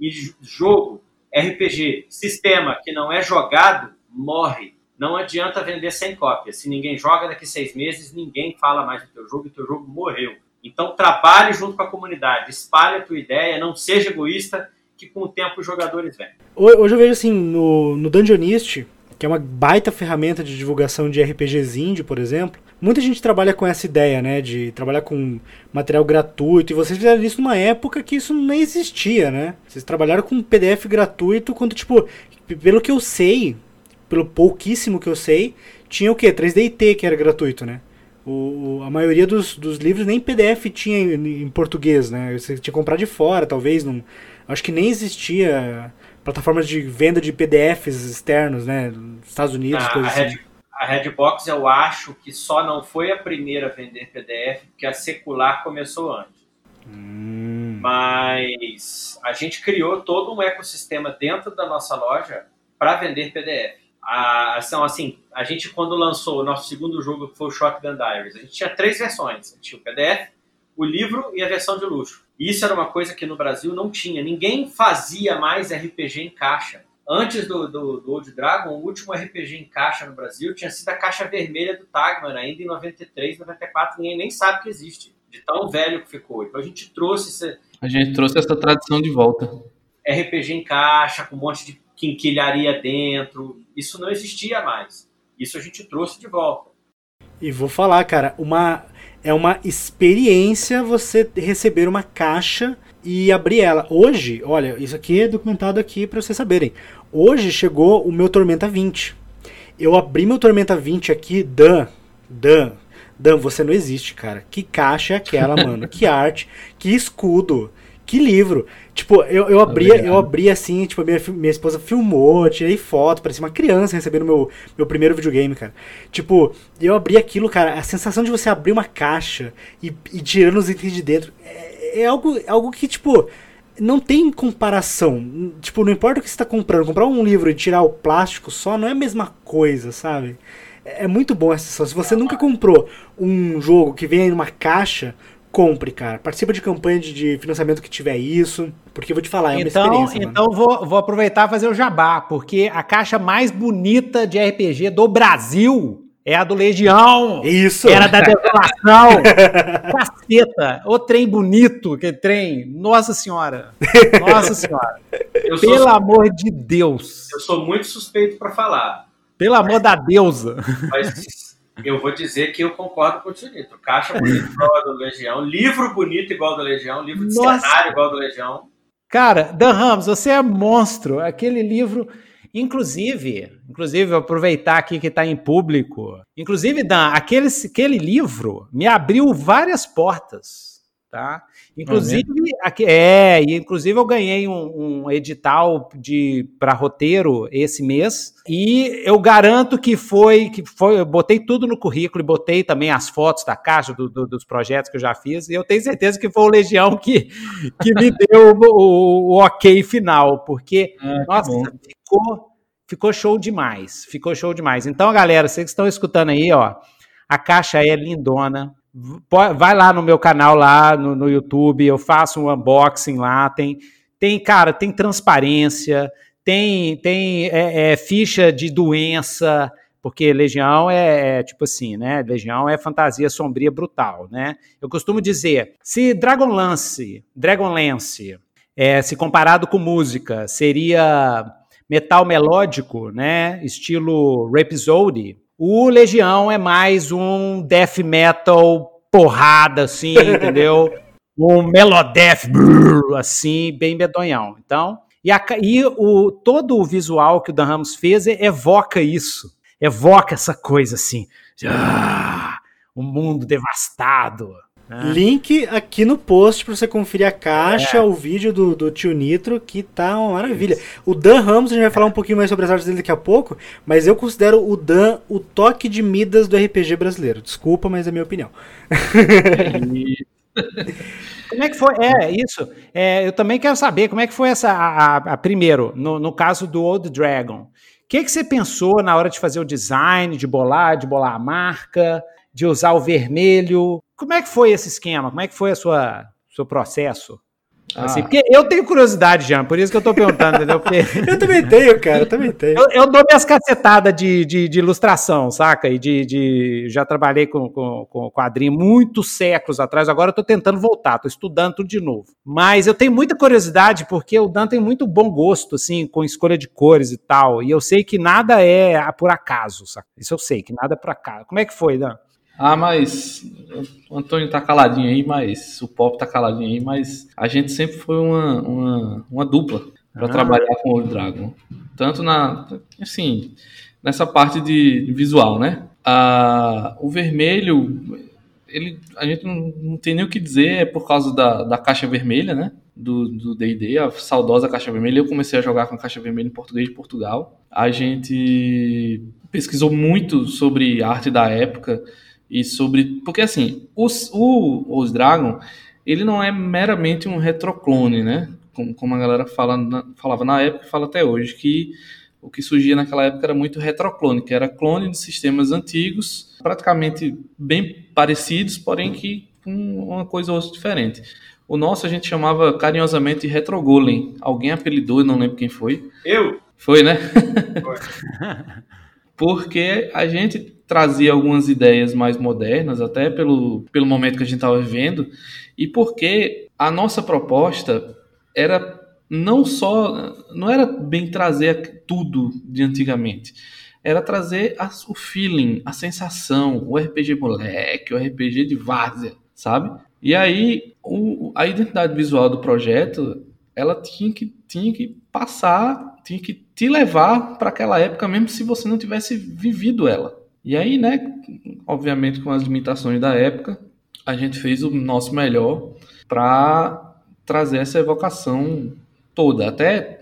E jogo, RPG, sistema que não é jogado, morre. Não adianta vender sem cópia. Se ninguém joga daqui seis meses, ninguém fala mais do teu jogo e teu jogo morreu. Então trabalhe junto com a comunidade, espalhe a tua ideia, não seja egoísta que com o tempo os jogadores vêm. Hoje eu vejo assim, no, no Dungeonist, que é uma baita ferramenta de divulgação de RPGs indie, por exemplo. Muita gente trabalha com essa ideia, né, de trabalhar com material gratuito, e vocês fizeram isso numa época que isso não existia, né? Vocês trabalharam com PDF gratuito quando, tipo, pelo que eu sei, pelo pouquíssimo que eu sei, tinha o quê? 3DIT que era gratuito, né? O, a maioria dos, dos livros nem PDF tinha em, em, português, né? Você tinha que comprar de fora, talvez. Não, acho que nem existia plataformas de venda de PDFs externos, né? Nos Estados Unidos, a, coisas assim. A Redbox eu acho que só não foi a primeira a vender PDF, porque a secular começou antes. Hum. Mas a gente criou todo um ecossistema dentro da nossa loja para vender PDF. A, são assim, a gente quando lançou o nosso segundo jogo, que foi o Shotgun Diaries, a gente tinha três versões. A gente tinha o PDF, o livro e a versão de luxo. Isso era uma coisa que no Brasil não tinha. Ninguém fazia mais RPG em caixa. Antes do, do, do Old Dragon, o último RPG em caixa no Brasil tinha sido a caixa vermelha do Tagman, ainda em 93, 94, ninguém nem sabe que existe. De tão velho que ficou. Então a gente trouxe esse... A gente trouxe essa tradição de volta. RPG em caixa, com um monte de quinquilharia dentro. Isso não existia mais. Isso a gente trouxe de volta. E vou falar, cara, uma é uma experiência você receber uma caixa e abrir ela. Hoje, olha, isso aqui é documentado aqui para vocês saberem. Hoje chegou o meu Tormenta 20. Eu abri meu Tormenta 20 aqui, Dan, Dan, Dan, você não existe, cara. Que caixa é aquela, mano? [laughs] Que arte, que escudo, que livro. Tipo, eu, eu abria, eu abri assim, tipo, minha, minha esposa filmou, tirei foto, parecia uma criança recebendo meu, meu primeiro videogame, cara. Tipo, eu abri aquilo, cara, a sensação de você abrir uma caixa e, e tirando os itens de dentro é, é algo, é algo que, tipo, não tem comparação. Tipo, não importa o que você está comprando, comprar um livro e tirar o plástico só não é a mesma coisa, sabe? É, é muito bom essa sensação. Se você nunca comprou um jogo que vem em uma caixa, compre, cara. Participa de campanha de, de, financiamento que tiver isso, porque eu vou te falar, é então, uma experiência. Então vou, vou aproveitar e fazer o jabá, porque a caixa mais bonita de RPG do Brasil é a do Legião. Isso. Era da desolação. [laughs] Caceta. O trem bonito, que trem. Nossa Senhora. Nossa Senhora. [laughs] Eu Pelo sou, amor de Deus. Eu sou muito suspeito para falar. Pelo amor da deusa. Mas eu vou dizer que eu concordo com o Tinito. Caixa bonita igual a do Legião, livro bonito igual ao do Legião, livro de Nossa. cenário igual ao do Legião. Cara, Dan Ramos, você é monstro. Aquele livro, inclusive, inclusive, aproveitar aqui que está em público. Inclusive, Dan, aquele, aquele livro me abriu várias portas, tá? Inclusive, aqui, é, e inclusive eu ganhei um, um edital de para roteiro esse mês e eu garanto que foi que foi, eu botei tudo no currículo e botei também as fotos da caixa do, do, dos projetos que eu já fiz e eu tenho certeza que foi o Legião que, que me deu o, o, o ok final, porque ah, nossa, ficou ficou show demais, ficou show demais. Então, galera, vocês que estão escutando aí, ó, a caixa é lindona, vai lá no meu canal lá no, no YouTube, eu faço um unboxing lá, tem, tem cara, tem transparência, tem, tem é, é, ficha de doença, porque Legião é, é, tipo assim, né? Legião é fantasia sombria brutal, né? Eu costumo dizer, se Dragonlance, Dragonlance, é, se comparado com música, seria metal melódico, né? Estilo Rhapsody, o Legião é mais um death metal porrada, assim, [laughs] entendeu? Um melodeath, assim, bem medonhão. Então, e, a, e o, todo o visual que o Dan Ramos fez evoca isso. Evoca essa coisa assim. Ah, um mundo devastado. É. Link aqui no post para você conferir a caixa, é. o vídeo do, do tio Nitro, que tá uma maravilha. Isso. O Dan Ramos, a gente vai falar um pouquinho mais sobre as artes dele daqui a pouco, mas eu considero o Dan o toque de Midas do RPG brasileiro. Desculpa, mas é a minha opinião. [laughs] Como é que foi? É, isso. É, eu também quero saber como é que foi essa. A, a, a primeiro, no, no caso do Old Dragon. O que, que você pensou na hora de fazer o design, de bolar, de bolar a marca? De usar o vermelho. Como é que foi esse esquema? Como é que foi a sua seu processo? Assim, Ah. porque eu tenho curiosidade, Jean, por isso que eu tô perguntando, entendeu? Porque [laughs] Eu também tenho, cara, eu também tenho. eu, eu dou minhas cacetadas de, de, de ilustração, saca? E de, de- Já trabalhei com, com, com quadrinho muitos séculos atrás, agora eu tô tentando voltar, tô estudando tudo de novo. Mas eu tenho muita curiosidade, porque o Dan tem muito bom gosto, assim, com escolha de cores e tal. E eu sei que nada é por acaso, saca? Isso eu sei, que nada é por acaso. Como é que foi, Dan? Ah, mas o Antônio tá caladinho aí, mas o Pop tá caladinho aí, mas a gente sempre foi uma, uma, uma dupla para Ah. trabalhar com o Dragon. Tanto na, assim, nessa parte de visual, né? Ah, o vermelho, ele, a gente não, não tem nem o que dizer, é por causa da, da caixa vermelha, né? Do do D&D, a saudosa caixa vermelha. Eu comecei a jogar com a caixa vermelha em português de Portugal. A gente pesquisou muito sobre arte da época e sobre... Porque, assim, os, o Os Dragon, ele não é meramente um retroclone, né? Como, como a galera fala na- falava na época e fala até hoje, que o que surgia naquela época era muito retroclone, que era clone de sistemas antigos, praticamente bem parecidos, porém que com uma coisa ou outra diferente. O nosso a gente chamava carinhosamente de retrogolem. Alguém apelidou, eu não lembro quem foi. Eu? Foi, né? Foi. [laughs] Porque a gente trazia algumas ideias mais modernas, até pelo, pelo momento que a gente estava vivendo, e porque a nossa proposta era não só. não era bem trazer tudo de antigamente. Era trazer o feeling, a sensação, o RPG moleque, o RPG de várzea, sabe? E aí, o- a identidade visual do projeto, ela tinha que, tinha que passar, tinha que te levar para aquela época, mesmo se você não tivesse vivido ela. E aí, né, obviamente com as limitações da época, a gente fez o nosso melhor para trazer essa evocação toda, até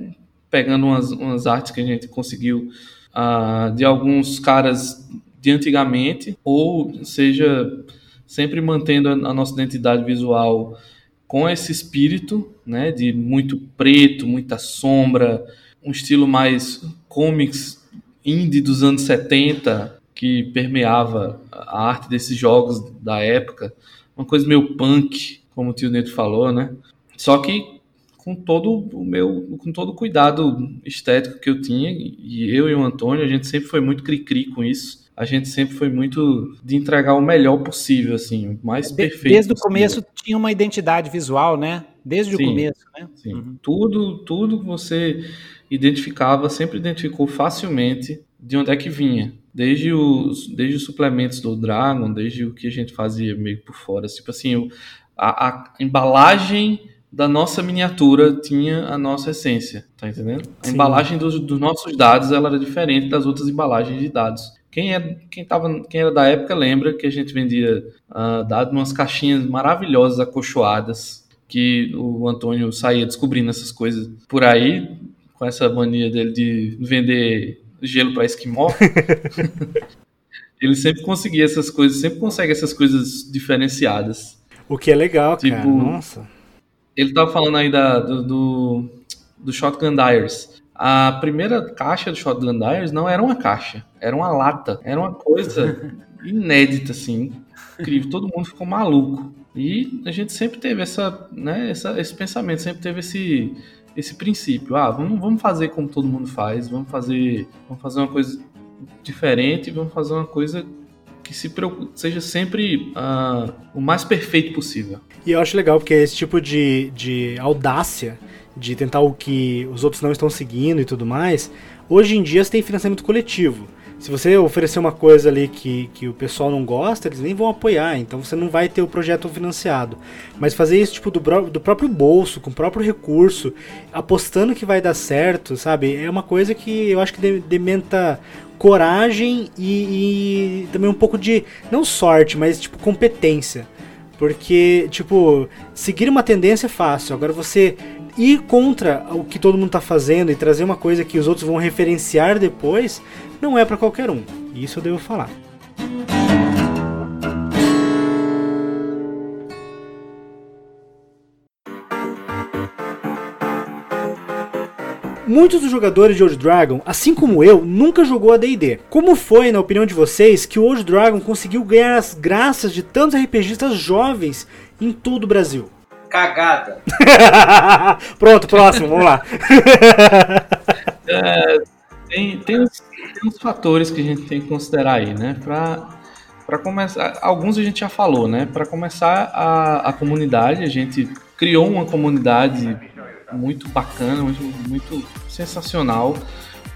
pegando umas, umas artes que a gente conseguiu ah, de alguns caras de antigamente, ou seja, sempre mantendo a, a nossa identidade visual com esse espírito, né, de muito preto, muita sombra, um estilo mais comics indie dos anos 70 que permeava a arte desses jogos da época, uma coisa meio punk, como o tio Neto falou, né? Só que com todo o meu, com todo o cuidado estético que eu tinha, e eu e o Antônio, a gente sempre foi muito cri-cri com isso. A gente sempre foi muito de entregar o melhor possível, assim, o mais De- perfeito. Desde o começo tinha uma identidade visual, né? Desde o Sim. começo, né? Sim. Uhum. Tudo, tudo que você identificava, sempre identificou facilmente de onde é que vinha. Desde os, desde os suplementos do Dragon, desde o que a gente fazia meio por fora. Tipo assim, a, a embalagem da nossa miniatura tinha a nossa essência, tá entendendo? A Sim. embalagem dos, dos nossos dados ela era diferente das outras embalagens de dados. Quem, é, quem, tava, quem era da época lembra que a gente vendia ah, dados em umas caixinhas maravilhosas, acolchoadas, que o Antônio saía descobrindo essas coisas por aí, com essa mania dele de vender gelo para esquimó. [laughs] Ele sempre conseguia essas coisas, sempre consegue essas coisas diferenciadas. O que é legal, cara. Tipo, Nossa. Ele tava falando aí da, do, do, do Shotgun Dyers. A primeira caixa do Shotgun Dyers não era uma caixa, era uma lata. Era uma coisa [laughs] inédita, assim. Incrível. Todo mundo ficou maluco. E a gente sempre teve essa, né, essa, esse pensamento, sempre teve esse, esse princípio. Ah, vamos, vamos fazer como todo mundo faz, vamos fazer, vamos fazer uma coisa diferente, vamos fazer uma coisa que se preocupe, seja sempre ah, o mais perfeito possível. E eu acho legal porque esse tipo de, de audácia de tentar o que os outros não estão seguindo e tudo mais, hoje em dia você tem financiamento coletivo. Se você oferecer uma coisa ali que, que o pessoal não gosta, eles nem vão apoiar, então você não vai ter o projeto financiado. Mas fazer isso tipo do, do próprio bolso, com o próprio recurso, apostando que vai dar certo, sabe? É uma coisa que eu acho que de- dementa coragem e, e também um pouco de, não sorte, mas tipo competência. Porque, tipo, seguir uma tendência é fácil. Agora você ir contra o que todo mundo tá fazendo e trazer uma coisa que os outros vão referenciar depois, não é pra qualquer um. Isso eu devo falar. Muitos dos jogadores de Old Dragon, assim como eu, nunca jogou a D&D. Como foi, na opinião de vocês, que o Old Dragon conseguiu ganhar as graças de tantos RPGistas jovens em todo o Brasil? cagada. [laughs] Pronto, próximo, vamos lá. [laughs] É, tem, tem, uns, tem uns fatores que a gente tem que considerar aí, né? Pra, pra começar, alguns a gente já falou, né? Para começar a, a comunidade, a gente criou uma comunidade muito bacana, muito, muito sensacional,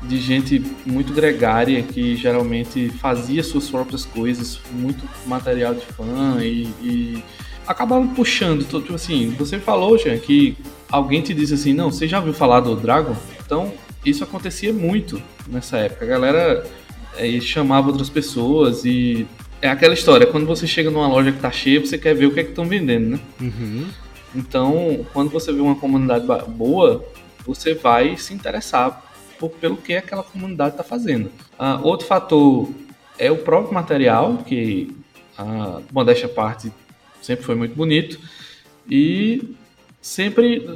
de gente muito gregária que geralmente fazia suas próprias coisas, muito material de fã e, e acabavam puxando. Tipo assim, você falou, Jean, que alguém te disse assim: não, você já ouviu falar do Dragon? Então, isso acontecia muito nessa época. A galera é, chamava outras pessoas e. É aquela história, quando você chega numa loja que tá cheia, você quer ver o que é que estão vendendo, né? Uhum. Então, quando você vê uma comunidade boa, você vai se interessar por, pelo que aquela comunidade está fazendo. Uh, outro fator é o próprio material, que a modéstia parte sempre foi muito bonito e sempre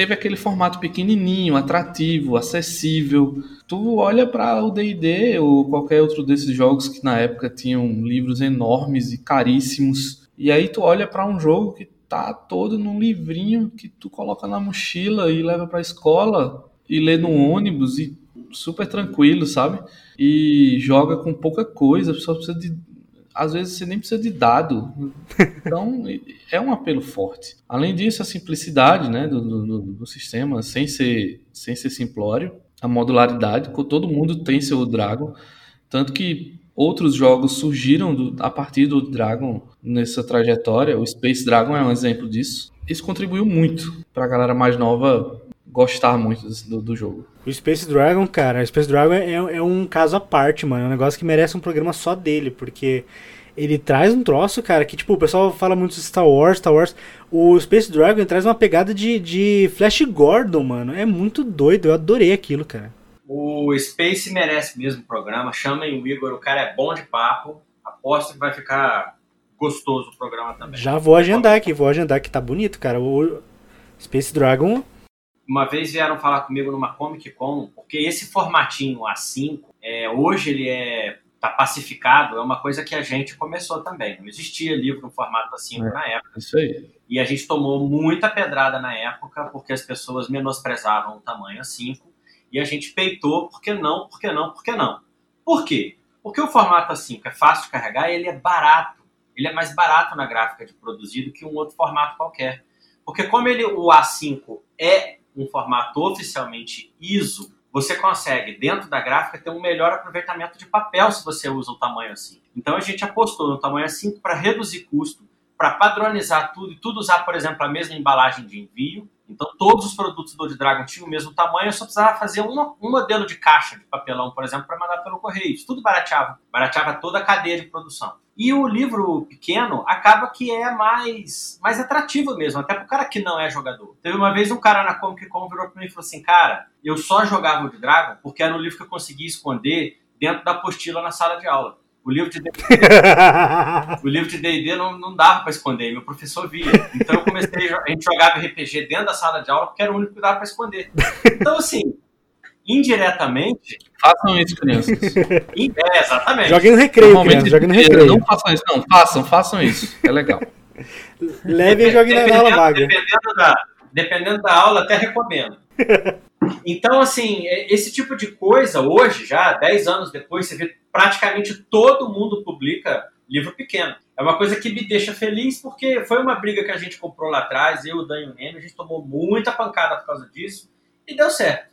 teve aquele formato pequenininho, atrativo, acessível. Tu olha para o D&D ou qualquer outro desses jogos que na época tinham livros enormes e caríssimos, e aí tu olha para um jogo que tá todo num livrinho que tu coloca na mochila e leva para a escola e lê no ônibus e super tranquilo, sabe? E joga com pouca coisa, só precisa de às vezes você nem precisa de dado. Então, é um apelo forte. Além disso, a simplicidade né, do, do, do, sistema, sem ser, sem ser simplório, a modularidade, todo mundo tem seu Dragon. Tanto que outros jogos surgiram do, a partir do Dragon nessa trajetória. O Space Dragon é um exemplo disso. Isso contribuiu muito para a galera mais nova gostar muito do, do, jogo. O Space Dragon, cara, o Space Dragon é, é, um caso à parte, mano. É um negócio que merece um programa só dele, porque ele traz um troço, cara, que tipo, o pessoal fala muito de Star Wars, Star Wars. O Space Dragon traz uma pegada de, de Flash Gordon, mano. É muito doido, eu adorei aquilo, cara. O Space merece mesmo o programa. Chamem o Igor, o cara é bom de papo. Aposto que vai ficar gostoso o programa também. Já vou agendar aqui, vou agendar que tá bonito, cara. O Space Dragon uma vez vieram falar comigo numa Comic Con, porque esse formatinho A5, é, hoje ele é tá pacificado, é uma coisa que a gente começou também. Não existia livro no formato A5 é, na época. Isso aí. E a gente tomou muita pedrada na época, porque as pessoas menosprezavam o tamanho A5, e a gente peitou, por que não, por que não, por que não? Por quê? Porque o formato A5 é fácil de carregar e ele é barato. Ele é mais barato na gráfica de produzir do que um outro formato qualquer. Porque como ele, o A5 é um formato oficialmente ISO, você consegue, dentro da gráfica, ter um melhor aproveitamento de papel se você usa o tamanho assim. Então a gente apostou no tamanho assim para reduzir custo, para padronizar tudo e tudo usar, por exemplo, a mesma embalagem de envio. Então todos os produtos do Dragon tinham o mesmo tamanho, eu só precisava fazer uma, um modelo de caixa de papelão, por exemplo, para mandar pelo correio. Isso tudo barateava, barateava toda a cadeia de produção. E o livro pequeno acaba que é mais, mais atrativo mesmo, até para o cara que não é jogador. Teve uma vez um cara na Comic Con virou para mim e falou assim: Cara, eu só jogava o de Dragon porque era um livro que eu conseguia esconder dentro da apostila na sala de aula. O livro de D&D, [laughs] o livro de D&D não, não dava para esconder, meu professor via. Então eu comecei, a gente jogava RPG dentro da sala de aula porque era o único que dava para esconder. Então assim, indiretamente. Façam isso, crianças. É, exatamente. Joguem no recreio, crianças, joguem no recreio. Não façam isso, não, façam, façam isso. É legal. [laughs] Levem e joguem na aula vaga. Dependendo da, dependendo da aula, até recomendo. [laughs] Então, assim, é, esse tipo de coisa, hoje, já 10 anos depois, você vê praticamente todo mundo publica livro pequeno. É uma coisa que me deixa feliz, porque foi uma briga que a gente comprou lá atrás, eu, o Dan e o Neme, a gente tomou muita pancada por causa disso, e deu certo.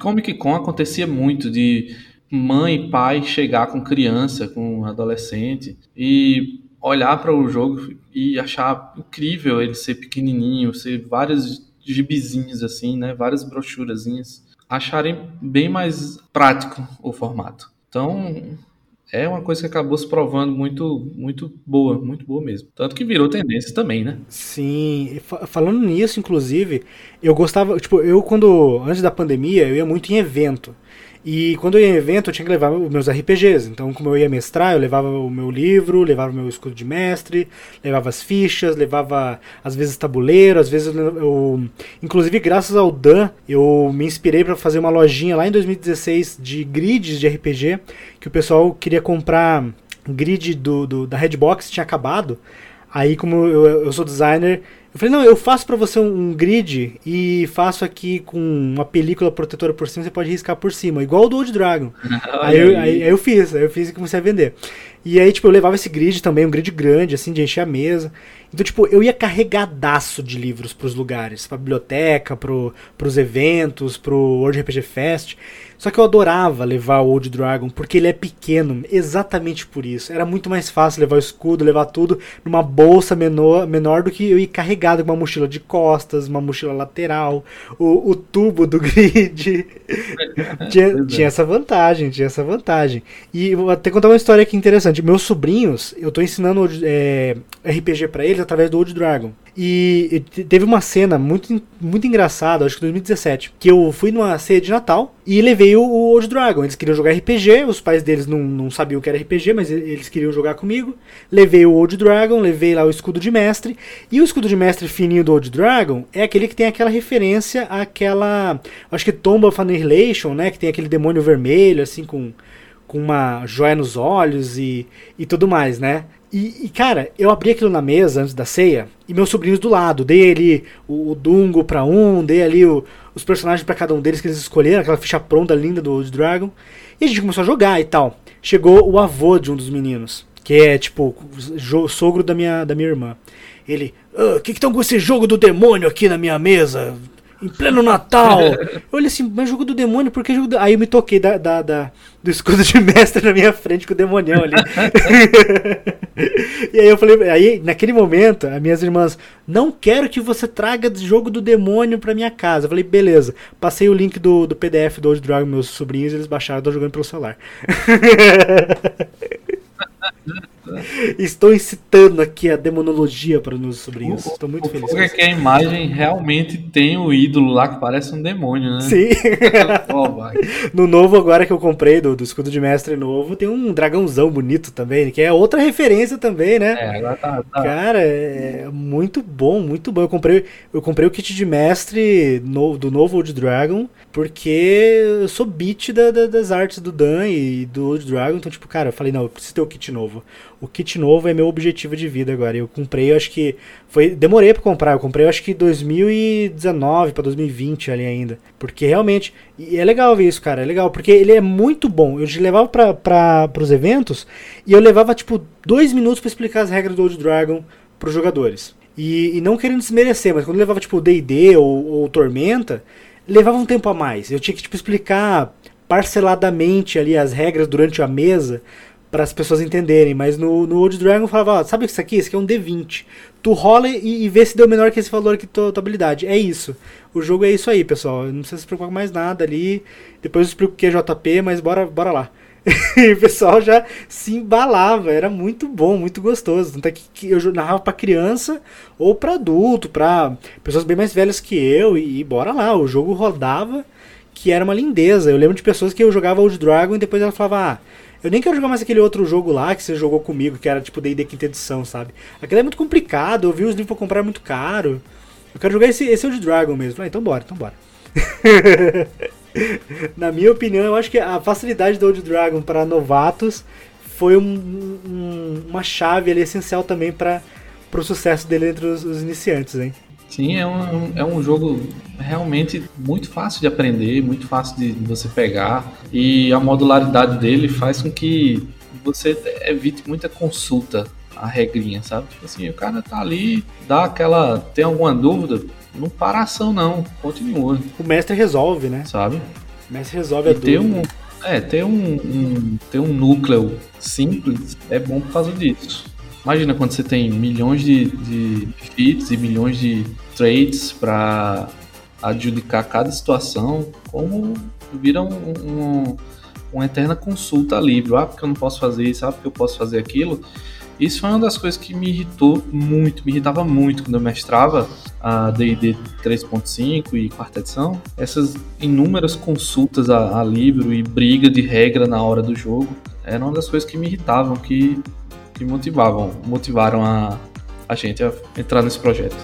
Comic Con acontecia muito de mãe e pai chegar com criança, com adolescente e olhar para o jogo e achar incrível ele ser pequenininho, ser vários gibizinhos assim, né, várias brochurazinhas, acharem bem mais prático o formato. Então, é uma coisa que acabou se provando muito, muito boa, muito boa mesmo. Tanto que virou tendência também, né? Sim, falando nisso, inclusive, eu gostava, tipo, eu quando, antes da pandemia, eu ia muito em evento. E quando eu ia em evento, eu tinha que levar os meus RPGs. Então, como eu ia mestrar, eu levava o meu livro, levava o meu escudo de mestre, levava as fichas, levava às vezes tabuleiro, às vezes eu, inclusive graças ao Dan, eu me inspirei para fazer uma lojinha lá em 2016 de grids de RPG, que o pessoal queria comprar grid do, do da Redbox, tinha acabado. Aí, como eu, eu sou designer, eu falei, não, eu faço pra você um, um grid e faço aqui com uma película protetora por cima, você pode riscar por cima, igual o do Old Dragon. [laughs] aí, eu, aí, aí eu fiz, aí eu fiz e comecei a vender. E aí, tipo, eu levava esse grid também, um grid grande, assim, de encher a mesa. Então, tipo, eu ia carregadaço de livros pros lugares, pra biblioteca, pro, pros eventos, pro World RPG Fest. Só que eu adorava levar o Old Dragon, porque ele é pequeno, exatamente por isso. Era muito mais fácil levar o escudo, levar tudo numa bolsa menor, menor do que eu ir carregado com uma mochila de costas, uma mochila lateral, o, o tubo do [laughs] grid. [laughs] tinha, tinha essa vantagem, tinha essa vantagem. E vou até contar uma história aqui interessante. Meus sobrinhos, eu tô ensinando é, RPG para eles através do Old Dragon. E, teve uma cena muito, muito engraçada, acho que 2017, que eu fui numa ceia de Natal e levei o, o Old Dragon. Eles queriam jogar RPG, os pais deles não, não sabiam o que era RPG, mas eles queriam jogar comigo. Levei o Old Dragon, levei lá o escudo de mestre. E o escudo de mestre fininho do Old Dragon é aquele que tem aquela referência àquela. Acho que Tomb of Annihilation, né? Que tem aquele demônio vermelho, assim, com, com uma joia nos olhos e, e tudo mais, né? E, e, cara, eu abri aquilo na mesa antes da ceia e meus sobrinhos do lado. Dei ali o, o Dungo pra um, dei ali o, os personagens para cada um deles que eles escolheram, aquela ficha pronta linda do Old Dragon. E a gente começou a jogar e tal. Chegou o avô de um dos meninos, que é tipo sogro da minha, da minha irmã. Ele, o ah, que estão com esse jogo do demônio aqui na minha mesa? Em pleno Natal. Eu olhei assim, mas jogo do demônio, por que jogo do... Aí eu me toquei da, da, da, do escudo de mestre na minha frente com o demonião ali. [laughs] e aí eu falei, aí naquele momento, as minhas irmãs, não quero que você traga jogo do demônio pra minha casa. Eu falei, beleza. Passei o link do, do PDF do Old Dragon, meus sobrinhos, eles baixaram, tô jogando pelo celular. [laughs] [laughs] Estou incitando aqui a demonologia para os meus sobrinhos. Estou muito o feliz. Porque que a imagem realmente tem o ídolo lá que parece um demônio, né? Sim. [laughs] [laughs] no novo agora que eu comprei, do, do escudo de mestre novo, tem um dragãozão bonito também, que é outra referência também, né? É, agora tá. tá. Cara, é muito bom, muito bom. Eu comprei, eu comprei o kit de mestre no, do novo Old Dragon, porque eu sou beat da, da, das artes do Dan e do Old Dragon, então, tipo, cara, eu falei, não, eu preciso ter o kit novo o kit novo é meu objetivo de vida agora. Eu comprei, eu acho que foi, demorei para comprar, eu comprei eu acho que 2019 para 2020 ali ainda, porque realmente e é legal ver isso, cara, é legal, porque ele é muito bom. Eu levava para os eventos e eu levava tipo dois minutos para explicar as regras do Old Dragon para os jogadores. E, e, não querendo desmerecer, mas quando levava tipo D&D ou, ou Tormenta, levava um tempo a mais. Eu tinha que tipo explicar parceladamente ali as regras durante a mesa para as pessoas entenderem. Mas no, no Old Dragon falava, ó, sabe isso aqui? Isso aqui é um D20. Tu rola e, e vê se deu menor que esse valor aqui tua, tua habilidade. É isso. O jogo é isso aí, pessoal. Não precisa se preocupar com mais nada ali. Depois eu explico o que é JP, mas bora, bora lá. [laughs] e o pessoal já se embalava, era muito bom, muito gostoso. Tanto é que eu narrava para criança ou para adulto, para pessoas bem mais velhas que eu, e, e bora lá, o jogo rodava, que era uma lindeza. Eu lembro de pessoas que eu jogava Old Dragon e depois ela falava, ah, eu nem quero jogar mais aquele outro jogo lá que você jogou comigo, que era tipo D&D quinta edição, sabe? Aquilo é muito complicado, eu vi os livros pra comprar é muito caro. Eu quero jogar esse, esse Old Dragon mesmo. Ah, então bora, então bora. [laughs] Na minha opinião, eu acho que a facilidade do Old Dragon para novatos foi um, um, uma chave ali, essencial também para o sucesso dele entre os, os iniciantes, hein? Sim, é um, é um jogo realmente muito fácil de aprender, muito fácil de você pegar. E a modularidade dele faz com que você evite muita consulta a regrinha, sabe? Tipo assim, o cara tá ali, dá aquela. tem alguma dúvida? Não para a ação, não. Continua. O mestre resolve, né? Sabe? O mestre resolve e a dúvida. Um, é, ter um, um, ter um núcleo simples é bom por causa disso. Imagina quando você tem milhões de, de feats e milhões de trades para adjudicar cada situação, como vira um, um, uma eterna consulta livre. Ah, porque eu não posso fazer isso, ah, porque eu posso fazer aquilo. Isso foi uma das coisas que me irritou muito, me irritava muito quando eu mestrava a D&D 3.5 e quarta edição. Essas inúmeras consultas a, a livro e briga de regra na hora do jogo eram uma das coisas que me irritavam, que que motivavam, motivaram a, a gente a entrar nesse projeto.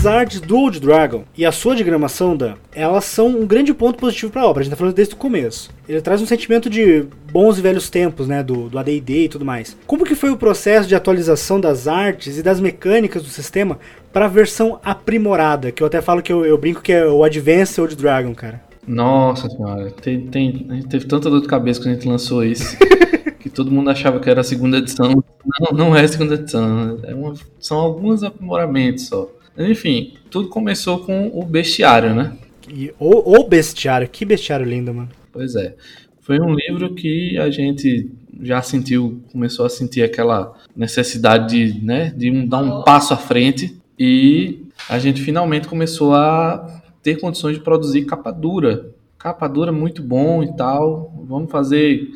As artes do Old Dragon e a sua diagramação, Dan, elas são um grande ponto positivo para a obra. A gente tá falando desde o começo. Ele traz um sentimento de bons e velhos tempos, né, do, do AD&D e tudo mais. Como que foi o processo de atualização das artes e das mecânicas do sistema para a versão aprimorada? Que eu até falo que eu, eu brinco que é o Advanced Old Dragon, cara. Nossa senhora, tem, tem, a gente teve tanta dor de cabeça quando a gente lançou isso. [laughs] que todo mundo achava que era a segunda edição. Não, não é a segunda edição. É uma, são alguns aprimoramentos só. Enfim, tudo começou com o bestiário, né? E, o, o bestiário, que bestiário lindo, mano. Pois é. Foi um livro que a gente já sentiu, começou a sentir aquela necessidade de, né, de um, dar um passo à frente e a gente finalmente começou a ter condições de produzir capa dura. Capa dura muito bom e tal. Vamos fazer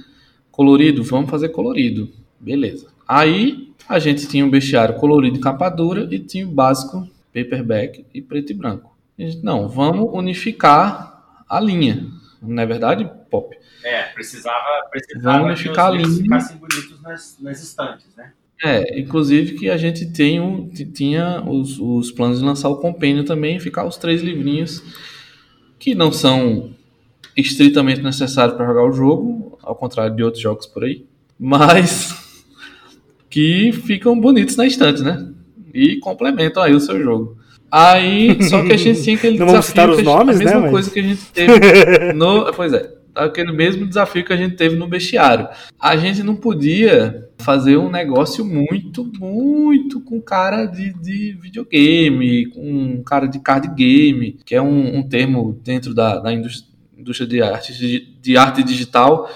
colorido? Vamos fazer colorido. Beleza. Aí a gente tinha um bestiário colorido e capa dura e tinha o básico paperback e preto e branco. Gente, não, vamos unificar a linha. Não é verdade, Pop? É, precisava, precisava Vamos que unificar os a linha. ficassem bonitos nas, nas estantes, né? É, inclusive que a gente tem um, tinha os, os planos de lançar o compêndio também e ficar os três livrinhos que não são estritamente necessários para jogar o jogo, ao contrário de outros jogos por aí, mas [laughs] que ficam bonitos na estante, né? E complementam aí o seu jogo. Aí, só que a gente tinha aquele [laughs] Não vamos citar desafio, os que a gente- nomes, a mesma né, mas- coisa que a gente teve [laughs] no, pois é, aquele mesmo desafio que a gente teve no bestiário. A gente não podia fazer um negócio muito, muito com cara de, de videogame, com cara de card game, que é um, um termo dentro da, da indústria, indústria de, arte, de, de arte digital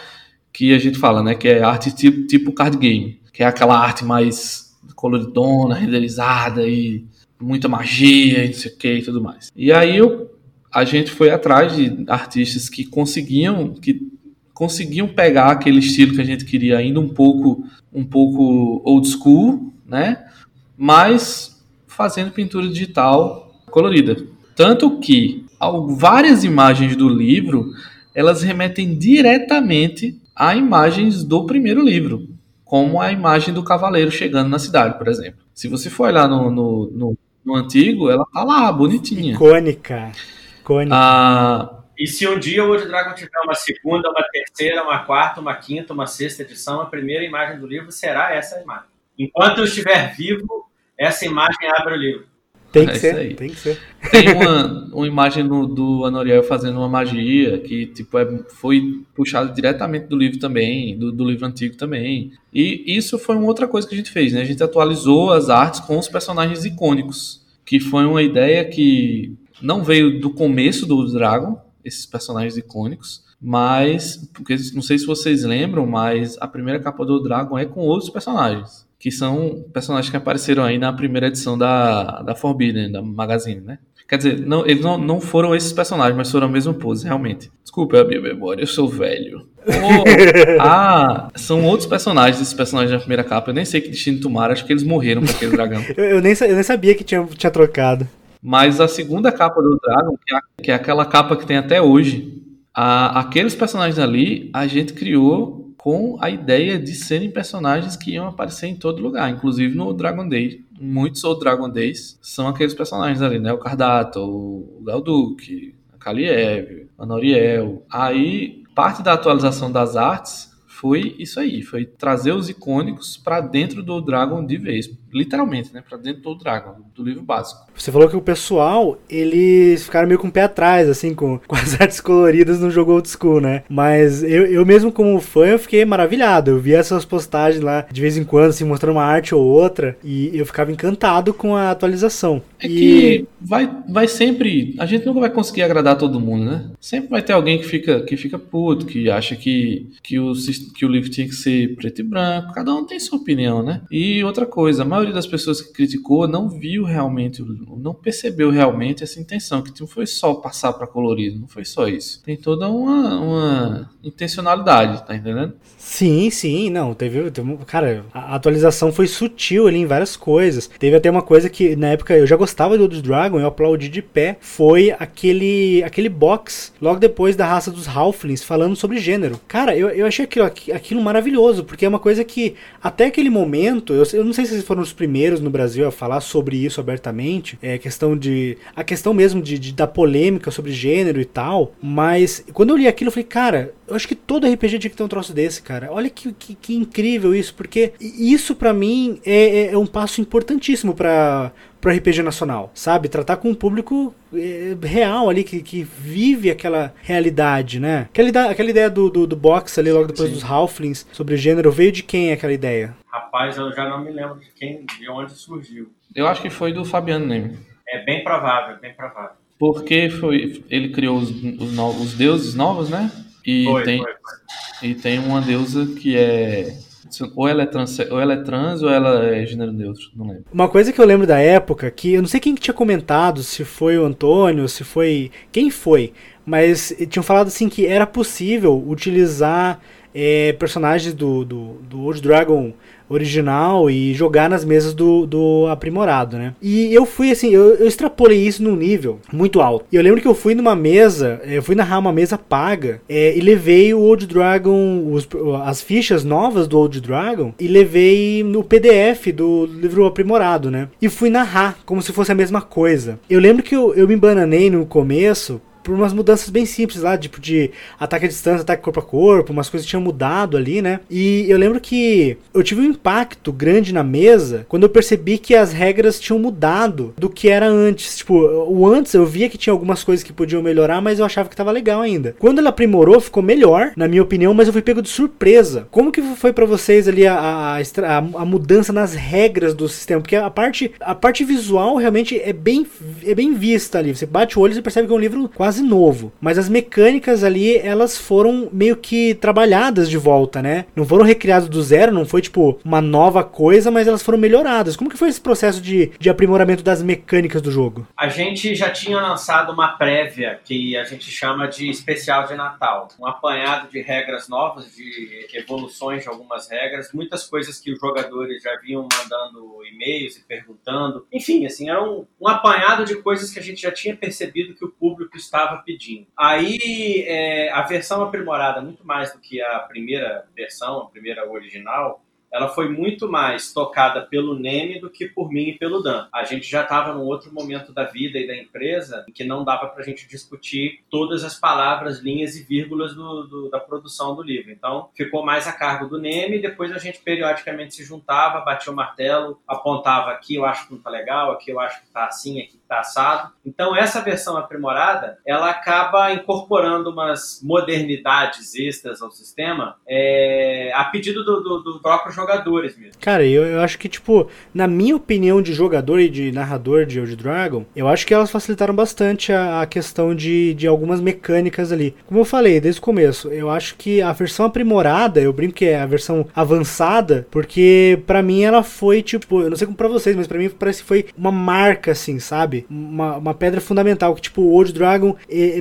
que a gente fala, né? Que é arte tipo, tipo card game, que é aquela arte mais coloridona, renderizada e muita magia e não sei o que e tudo mais. E aí eu, a gente foi atrás de artistas que conseguiam que conseguiam pegar aquele estilo que a gente queria ainda um pouco um pouco old school, né? Mas fazendo pintura digital colorida. Tanto que várias imagens do livro elas remetem diretamente a imagens do primeiro livro, como a imagem do cavaleiro chegando na cidade, por exemplo. Se você for olhar no, no, no- no antigo, ela tá lá, bonitinha. Icônica. Icônica. Ah, E se um dia o Old Dragon tiver uma segunda, uma terceira, uma quarta, uma quinta, uma sexta edição, a primeira imagem do livro será essa imagem. Enquanto eu estiver vivo, essa imagem abre o livro. Tem é que isso ser, tem que ser. Tem [laughs] uma, uma imagem no- do Anoriel fazendo uma magia que tipo é, foi puxada diretamente do livro também, do, do livro antigo também. E isso foi uma outra coisa que a gente fez, né? A gente atualizou as artes com os personagens icônicos, que foi uma ideia que não veio do começo do Dragon, esses personagens icônicos, mas porque não sei se vocês lembram, mas a primeira capa do Dragon é com outros personagens. Que são personagens que apareceram aí na primeira edição da, da Forbidden, da Magazine, né? Quer dizer, não, eles não, não foram esses personagens, mas foram a mesma pose, realmente. Desculpa a minha memória, eu sou velho. [laughs] Oh, ah, são outros personagens, esses personagens da primeira capa. Eu nem sei que destino tomaram, acho que eles morreram com aquele dragão. [laughs] Eu, eu nem, eu nem sabia que tinha, tinha trocado. Mas a segunda capa do Dragon, que é, que é aquela capa que tem até hoje, a- aqueles personagens ali a gente criou com a ideia de serem personagens que iam aparecer em todo lugar, inclusive no Dragon Day. Muitos outros Dragon Days são aqueles personagens ali, né? O Cardato, o Galduque, a Kaliev, a Noriel. Aí, parte da atualização das artes foi isso aí, foi trazer os icônicos pra dentro do Dragon de vez, literalmente, né? Pra dentro do Dragon, do livro básico. Você falou que o pessoal, eles ficaram meio com o pé atrás, assim, com, [laughs] com as artes coloridas no jogo old school, né? Mas eu, eu mesmo, como fã, eu fiquei maravilhado. Eu vi essas postagens lá, de vez em quando, assim, mostrando uma arte ou outra, e eu ficava encantado com a atualização. É e... que vai, vai sempre. A gente nunca vai conseguir agradar todo mundo, né? Sempre vai ter alguém que fica, que fica puto, que acha que, que, o, que o livro tinha que ser preto e branco. Cada um tem sua opinião, né? E outra coisa, a maioria das pessoas que criticou não viu realmente, não percebeu realmente essa intenção, que não foi só passar para colorido, não foi só isso. Tem toda uma, uma intencionalidade, tá entendendo? Sim, sim, não, teve, teve cara, a atualização foi sutil ali em várias coisas. Teve até uma coisa que na época eu já gostava do Old Dragon, eu aplaudi de pé, foi aquele aquele box logo depois da raça dos Halflings falando sobre gênero. Cara, eu, eu achei aquilo, aqui- aquilo maravilhoso, porque é uma coisa que até aquele momento, eu, eu não sei se vocês foram os primeiros no Brasil a falar sobre isso abertamente, é questão de a questão mesmo de, de da polêmica sobre gênero e tal, mas quando eu li aquilo eu falei, cara, eu acho que todo RPG tinha que ter um troço desse, cara. Olha que, que, que incrível isso, porque isso pra mim é, é- é um passo importantíssimo pra pro RPG nacional, sabe? Tratar com um público é, real ali, que, que vive aquela realidade, né? Aquela, aquela ideia do, do, do box ali, logo depois Sim. dos Halflings, sobre gênero, veio de quem aquela ideia? Rapaz, eu já não me lembro de quem, de onde surgiu. Eu acho que foi do Fabiano Neme. É bem provável, bem provável. Porque foi, ele criou os, os, no- os deuses novos, né? E, Foi, tem, foi, foi. e tem uma deusa que é. Ou ela é, trans, ou ela é trans ou ela é gênero neutro, não lembro. Uma coisa que eu lembro da época, que eu não sei quem que tinha comentado, se foi o Antônio, se foi. Quem foi? Mas tinham falado assim que era possível utilizar é, personagens do, do, do Old Dragon original e jogar nas mesas do, do aprimorado, né? E eu fui assim, eu, eu extrapolei isso num nível muito alto. E eu lembro que eu fui numa mesa, eh, eu fui narrar uma mesa paga eh, e levei o Old Dragon, os- as fichas novas do Old Dragon e levei no PDF do livro aprimorado, né? E fui narrar como se fosse a mesma coisa. Eu lembro que eu, eu me bananei no começo por umas mudanças bem simples lá, tipo de ataque à distância, ataque corpo a corpo, umas coisas tinham mudado ali, né? E eu lembro que eu tive um impacto grande na mesa quando eu percebi que as regras tinham mudado do que era antes. Tipo, o antes eu via que tinha algumas coisas que podiam melhorar, mas eu achava que tava legal ainda. Quando ela aprimorou, ficou melhor, na minha opinião, mas eu fui pego de surpresa. Como que foi pra vocês ali a, a, a a- mudança nas regras do sistema? Porque a parte, a parte visual realmente é bem, é bem vista ali. Você bate o olho e percebe que é um livro quase novo. Mas as mecânicas ali, elas foram meio que trabalhadas de volta, né? Não foram recriadas do zero, não foi tipo uma nova coisa, mas elas foram melhoradas. Como que foi esse processo de, de aprimoramento das mecânicas do jogo? A gente já tinha lançado uma prévia que a gente chama de especial de Natal. Um apanhado de regras novas, de evoluções de algumas regras, muitas coisas que os jogadores já vinham mandando e-mails e perguntando. Enfim, assim, era um, um apanhado de coisas que a gente já tinha percebido que o público estava pedindo. Aí, é, a versão aprimorada, muito mais do que a primeira versão, a primeira original, ela foi muito mais tocada pelo Neme do que por mim e pelo Dan. A gente já estava num outro momento da vida e da empresa em que não dava para a gente discutir todas as palavras, linhas e vírgulas do, do- da produção do livro. Então, ficou mais a cargo do Neme depois a gente periodicamente se juntava, batia o martelo, apontava aqui eu acho que não tá legal, aqui eu acho que tá assim, aqui tá. Então, essa versão aprimorada, ela acaba incorporando umas modernidades extras ao sistema é, a pedido do, do, do próprio jogadores mesmo. Cara, eu, eu acho que, tipo, na minha opinião de jogador e de narrador de Old Dragon, eu acho que elas facilitaram bastante a, a questão de, de algumas mecânicas ali. Como eu falei desde o começo, eu acho que a versão aprimorada, eu brinco que é a versão avançada, porque pra mim ela foi, tipo, eu não sei como pra vocês, mas pra mim parece que foi uma marca, assim, sabe? Uma, uma pedra fundamental, que, tipo, o Old Dragon,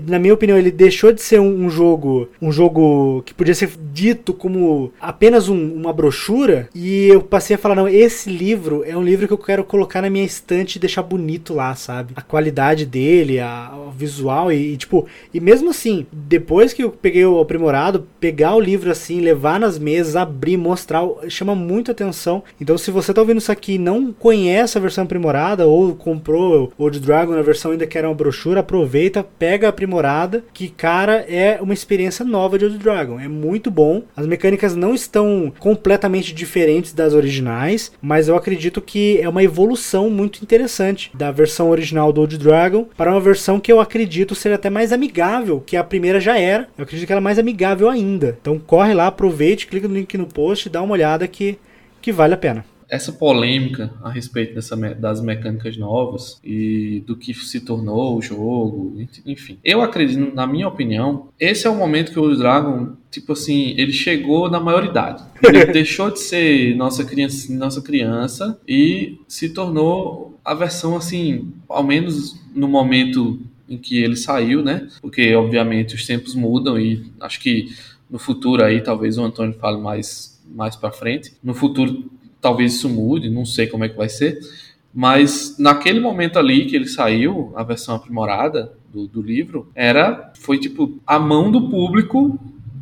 na minha opinião, ele deixou de ser um, um jogo, um jogo que podia ser dito como apenas um- uma brochura, e eu passei a falar, não, esse livro é um livro que eu quero colocar na minha estante e deixar bonito lá, sabe? A qualidade dele, a, o visual e, e, tipo, e mesmo assim, depois que eu peguei o aprimorado, pegar o livro assim, levar nas mesas, abrir, mostrar, chama muito atenção. Então, se você tá ouvindo isso aqui e não conhece a versão aprimorada ou comprou o Old Dragon na versão ainda que era uma brochura, aproveita, pega a aprimorada, que cara, é uma experiência nova de Old Dragon. É muito bom. As mecânicas não estão completamente diferentes das originais, mas eu acredito que é uma evolução muito interessante da versão original do Old Dragon para uma versão que eu acredito ser até mais amigável que a primeira já era. Eu acredito que ela é mais amigável ainda. Então corre lá, aproveite, clica no link no post, dá uma olhada que, que vale a pena. Essa polêmica a respeito dessa, das mecânicas novas e do que se tornou o jogo, enfim. Eu acredito, na minha opinião, esse é o momento que o Dragon, tipo assim, ele chegou na maioridade. Ele [laughs] deixou de ser nossa criança, nossa criança e se tornou a versão assim, ao menos no momento em que ele saiu, né? Porque obviamente os tempos mudam e acho que no futuro aí talvez o Antônio fale mais mais para frente. No futuro talvez isso mude, não sei como é que vai ser, mas naquele momento ali que ele saiu, a versão aprimorada do, do livro, era foi tipo a mão do público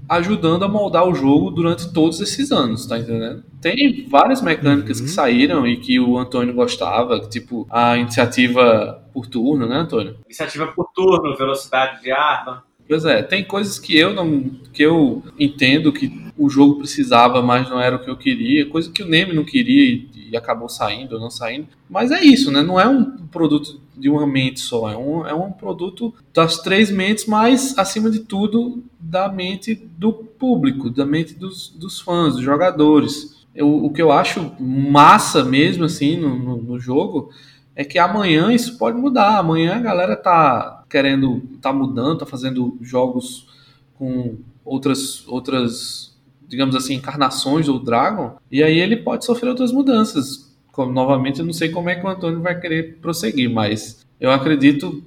ajudando a moldar o jogo durante todos esses anos, tá entendendo? Tem várias mecânicas Uhum. que saíram e que o Antônio gostava, tipo a iniciativa por turno, né, Antônio? Iniciativa por turno, velocidade de arma. Pois é, tem coisas que eu não que eu entendo que o jogo precisava, mas não era o que eu queria, coisa que o Neme não queria e, e acabou saindo ou não saindo. Mas é isso, né? Não é um produto de uma mente só, é um, é um produto das três mentes, mas acima de tudo da mente do público, da mente dos, dos fãs, dos jogadores. Eu, o que eu acho massa mesmo assim no, no, no jogo é que amanhã isso pode mudar. Amanhã a galera tá querendo, tá mudando, tá fazendo jogos com outras, outras, digamos assim, encarnações do Dragon, e aí ele pode sofrer outras mudanças. Como, novamente, eu não sei como é que o Antônio vai querer prosseguir, mas eu acredito,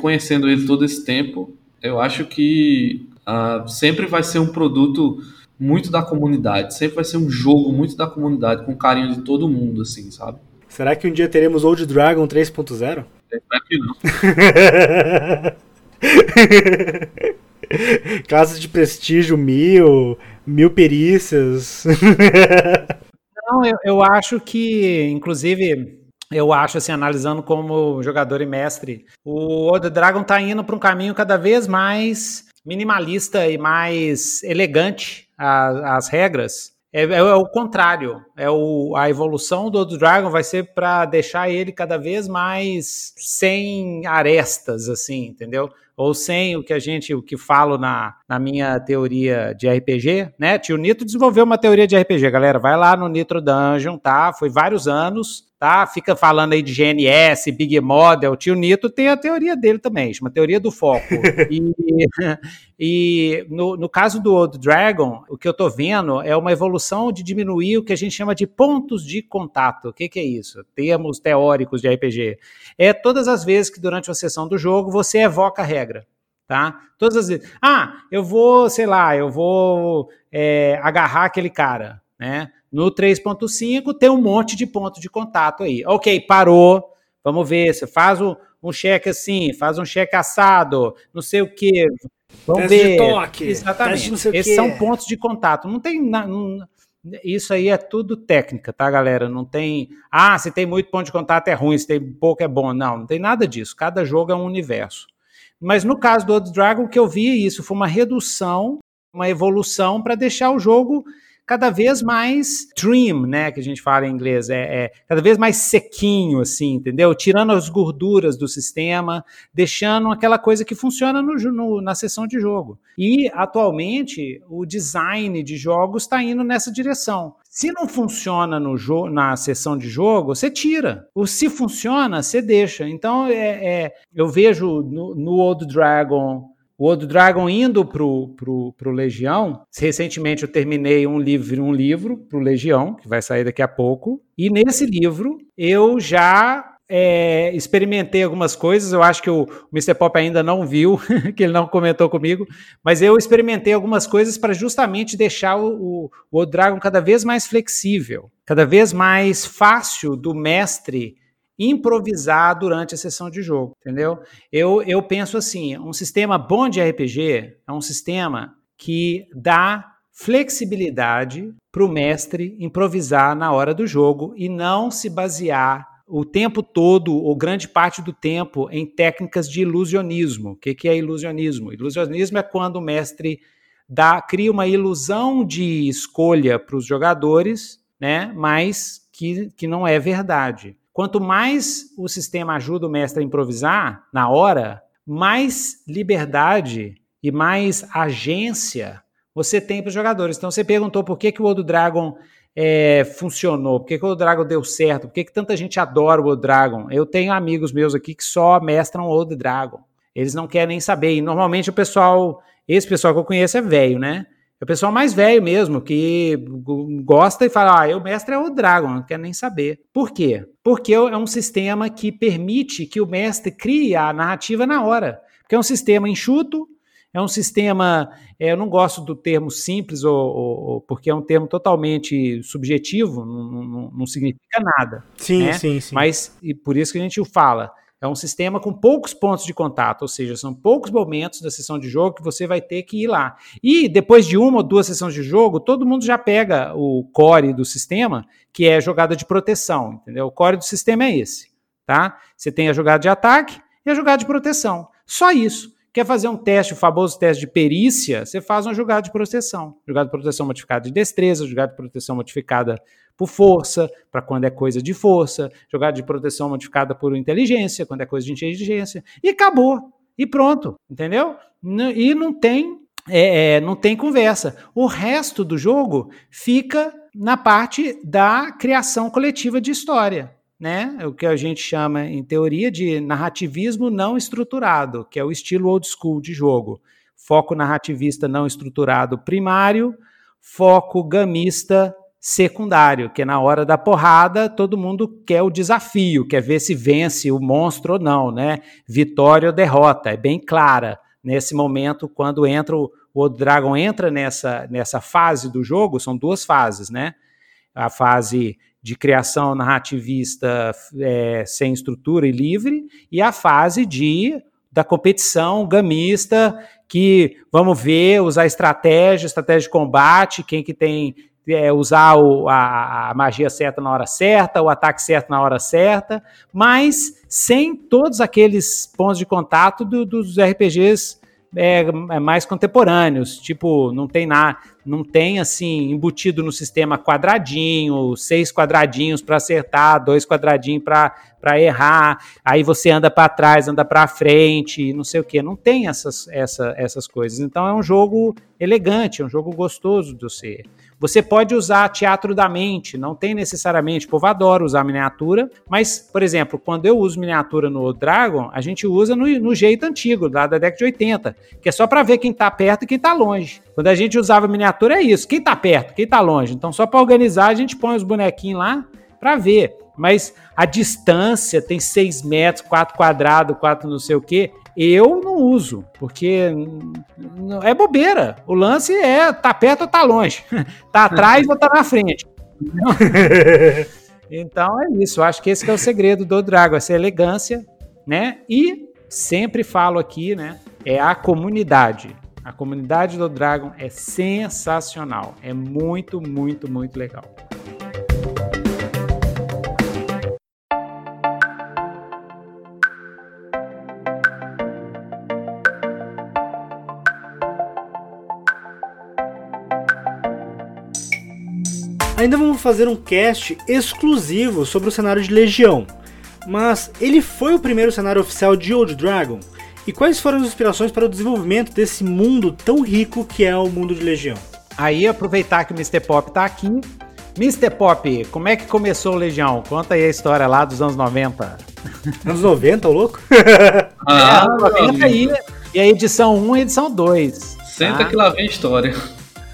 conhecendo ele todo esse tempo, eu acho que ah, sempre vai ser um produto muito da comunidade, sempre vai ser um jogo muito da comunidade, com carinho de todo mundo, assim, sabe? Será que um dia teremos Old Dragon 3.0? Espero que não. [laughs] Classes de prestígio mil, mil perícias. [laughs] Não, eu, eu acho que, inclusive, eu acho, assim, analisando como jogador e mestre, o Old Dragon tá indo para um caminho cada vez mais minimalista e mais elegante as regras. É, é o contrário. É o, a evolução do Old Dragon vai ser para deixar ele cada vez mais sem arestas, assim, entendeu? Ou sem o que a gente, o que falo na, na minha teoria de RPG, né? Tio Nitro desenvolveu uma teoria de RPG, galera. Vai lá no Nitro Dungeon, tá? Foi vários anos, tá? Fica falando aí de GNS, Big Model. Tio Nitro tem a teoria dele também, chama teoria do foco. [laughs] e [laughs] e no, no caso do Old Dragon, o que eu tô vendo é uma evolução de diminuir o que a gente chama de pontos de contato. O que, que é isso? Termos teóricos de RPG. É todas as vezes que durante uma sessão do jogo você evoca a regra. Tá? Todas as vezes. Ah, eu vou, sei lá, eu vou é, agarrar aquele cara, né? No 3.5 tem um monte de ponto de contato aí. Ok, parou. Vamos ver. Você faz um, um cheque assim, faz um cheque assado, não sei o quê. Vamos Teste de ver. toque, Exatamente. de sei o Esses quê. são pontos de contato. Não tem. na- não- isso aí é tudo técnica, tá, galera? Não tem. Ah, se tem muito ponto de contato é ruim, se tem pouco é bom. Não, não tem nada disso. Cada jogo é um universo. Mas no caso do Old Dragon, o que eu vi é isso foi uma redução, uma evolução para deixar o jogo cada vez mais trim, né, que a gente fala em inglês, é, é cada vez mais sequinho, assim, entendeu? Tirando as gorduras do sistema, deixando aquela coisa que funciona no, no- na sessão de jogo. E atualmente o design de jogos está indo nessa direção. Se não funciona no na sessão de jogo, você tira. O se funciona, você deixa. Então, é, é, eu vejo no, no Old Dragon o Old Dragon indo pro, pro, pro Legião. Recentemente eu terminei um livro, um livro pro Legião, que vai sair daqui a pouco. E nesse livro eu já é, experimentei algumas coisas. Eu acho que o Mr. Pop ainda não viu, [laughs] que ele não comentou comigo, mas eu experimentei algumas coisas para justamente deixar o, o, o Dragon cada vez mais flexível, cada vez mais fácil do mestre improvisar durante a sessão de jogo, entendeu? Eu, eu penso assim, um sistema bom de RPG é um sistema que dá flexibilidade para o mestre improvisar na hora do jogo e não se basear o tempo todo, ou grande parte do tempo, em técnicas de ilusionismo. O que, que é ilusionismo? Ilusionismo é quando o mestre dá, cria uma ilusão de escolha para os jogadores, né? mas que, que não é verdade. Quanto mais o sistema ajuda o mestre a improvisar na hora, mais liberdade e mais agência você tem para os jogadores. Então você perguntou por que, que o Old Dragon é, funcionou, por que, que o Old Dragon deu certo, por que, que tanta gente adora o Old Dragon. Eu tenho amigos meus aqui que só mestram Old Dragon. Eles não querem nem saber. E normalmente o pessoal, esse pessoal que eu conheço é velho, né? É o pessoal mais velho mesmo, que gosta e fala, ah, eu mestre é o Dragon, não quero nem saber. Por quê? Porque é um sistema que permite que o mestre crie a narrativa na hora. Porque é um sistema enxuto, é um sistema, é, eu não gosto do termo simples, ou, ou, porque é um termo totalmente subjetivo, não, não, não significa nada. Sim, né? sim, sim. Mas e por isso que a gente o fala. É um sistema com poucos pontos de contato, ou seja, são poucos momentos da sessão de jogo que você vai ter que ir lá. E depois de uma ou duas sessões de jogo, todo mundo já pega o core do sistema, que é jogada de proteção, entendeu? O core do sistema é esse, tá? Você tem a jogada de ataque e a jogada de proteção. Só isso. Quer fazer um teste, o famoso teste de perícia? Você faz uma jogada de proteção. Jogada de proteção modificada de destreza, jogada de proteção modificada por força, para quando é coisa de força, jogada de proteção modificada por inteligência, quando é coisa de inteligência, e acabou. E pronto, entendeu? E não tem, é, é, não tem conversa. O resto do jogo fica na parte da criação coletiva de história né? O que a gente chama, em teoria, de narrativismo não estruturado, que é o estilo old school de jogo. Foco narrativista não estruturado primário, foco gamista secundário, que é na hora da porrada todo mundo quer o desafio, quer ver se vence o monstro ou não, né? Vitória ou derrota, é bem clara nesse momento quando entra o, o Dragon entra nessa, nessa fase do jogo, são duas fases, né? A fase de criação narrativista é, sem estrutura e livre, e a fase de da competição gamista, que vamos ver, usar estratégia, estratégia de combate, quem que tem é, usar o, a, a, magia certa na hora certa, o ataque certo na hora certa, mas sem todos aqueles pontos de contato do, dos RPGs é, é, mais contemporâneos, tipo, não tem nada, não tem assim embutido no sistema quadradinho, seis quadradinhos para acertar, dois quadradinhos para errar, aí você anda para trás, anda para frente, não sei o que, não tem essas, essa, essas coisas. Então é um jogo elegante, é um jogo gostoso de você. Você pode usar teatro da mente, não tem necessariamente, o povo adora usar miniatura, mas, por exemplo, quando eu uso miniatura no Dragon, a gente usa no, no jeito antigo, lá da década de 80, que é só para ver quem está perto e quem está longe. Quando a gente usava miniatura é isso, quem está perto, quem está longe. Então, só para organizar, a gente põe os bonequinhos lá para ver. Mas a distância tem 6 metros, 4 quadrados, 4 não sei o quê. Eu não uso, porque é bobeira. O lance é tá perto ou tá longe, [laughs] tá atrás ou tá na frente. [laughs] então é isso. Eu acho que esse que é o segredo do Dragon, essa elegância, né? E sempre falo aqui, né? É a comunidade. A comunidade do Dragon é sensacional. É muito, muito, muito legal. Ainda vamos fazer um cast exclusivo sobre o cenário de Legião. Mas ele foi o primeiro cenário oficial de Old Dragon? E quais foram as inspirações para o desenvolvimento desse mundo tão rico que é o mundo de Legião? Aí, aproveitar que o Mr. Pop está aqui. Mr. Pop, como é que começou o Legião? Conta aí a história lá dos anos 90. [laughs] Anos 90, ô louco? [laughs] Ah, é, 90 aí. E a edição 1 e a edição 2. Senta tá? que lá vem história.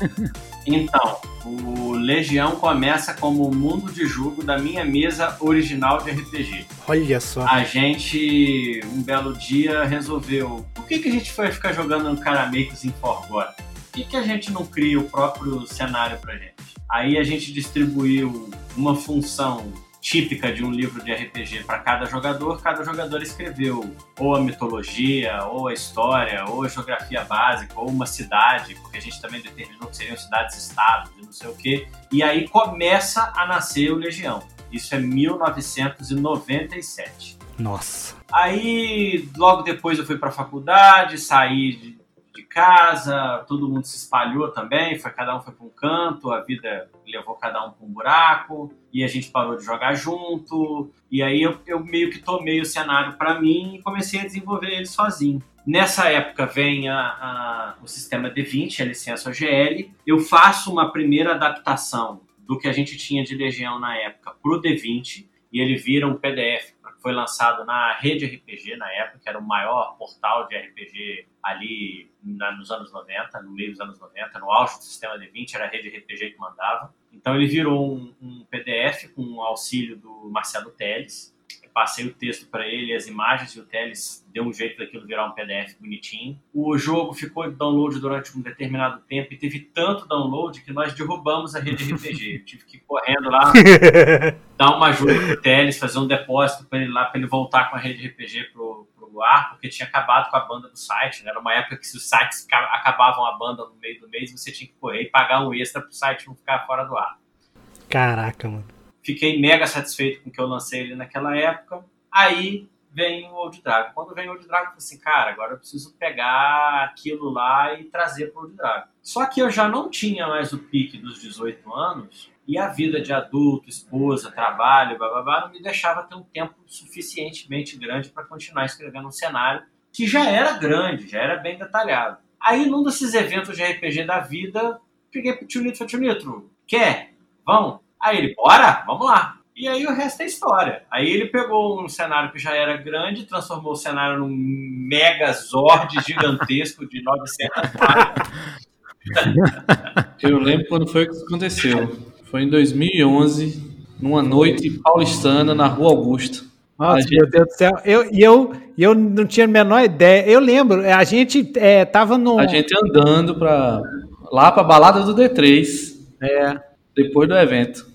[laughs] Então, o Legião começa como o mundo de jogo da minha mesa original de RPG. Olha só. A gente, um belo dia, resolveu. Por que, que a gente foi ficar jogando no Caramakers em Forgotten? Por que, que a gente não cria o próprio cenário pra gente? Aí a gente distribuiu uma função típica de um livro de RPG para cada jogador, cada jogador escreveu ou a mitologia, ou a história, ou a geografia básica, ou uma cidade, porque a gente também determinou que seriam cidades-estados e não sei o quê. E aí começa a nascer o Legião. Isso é 1997. Nossa. Aí, logo depois eu fui para a faculdade, saí de de casa, todo mundo se espalhou também, foi cada um foi para um canto, a vida levou cada um para um buraco e a gente parou de jogar junto. E aí eu, eu meio que tomei o cenário para mim e comecei a desenvolver ele sozinho. Nessa época vem a, a, o sistema D20, a licença OGL. Eu faço uma primeira adaptação do que a gente tinha de Legião na época para o D20 e ele vira um PDF foi lançado na Rede RPG na época, que era o maior portal de RPG ali na, nos anos 90, no meio dos anos 90, no auge do sistema D20, era a Rede RPG que mandava. Então ele virou um, um PDF com o auxílio do Marcelo Teles, passei o texto para ele, as imagens, e o Teles deu um jeito daquilo virar um PDF bonitinho. O jogo ficou em download durante um determinado tempo e teve tanto download que nós derrubamos a rede RPG. Eu tive que ir correndo lá, [laughs] dar uma ajuda pro Teles, fazer um depósito para ele lá, para ele voltar com a rede RPG pro, pro ar, porque tinha acabado com a banda do site. Né? Era uma época que se os sites acabavam a banda no meio do mês, você tinha que correr e pagar um extra pro site não ficar fora do ar. Caraca, mano. Fiquei mega satisfeito com o que eu lancei ele naquela época. Aí vem o Old Dragon. Quando vem o Old Dragon, eu falei assim, cara, agora eu preciso pegar aquilo lá e trazer para o Old Dragon. Só que eu já não tinha mais o pique dos 18 anos e a vida de adulto, esposa, trabalho, blá, não me deixava ter um tempo suficientemente grande para continuar escrevendo um cenário que já era grande, já era bem detalhado. Aí, num desses eventos de RPG da vida, peguei pro Tio Nitro e falei, Tio Nitro, quer? Vamos? Aí ele, bora, vamos lá. E aí o resto é história. Aí ele pegou um cenário que já era grande, transformou o cenário num megazord gigantesco de 900 páginas. Eu lembro quando foi que isso aconteceu. Foi em 2011, numa noite paulistana na Rua Augusta. Nossa, gente... meu Deus do céu. Eu, e eu, eu não tinha a menor ideia. Eu lembro, a gente é, tava no. A gente andando pra, lá pra balada do D3. É. Depois do evento.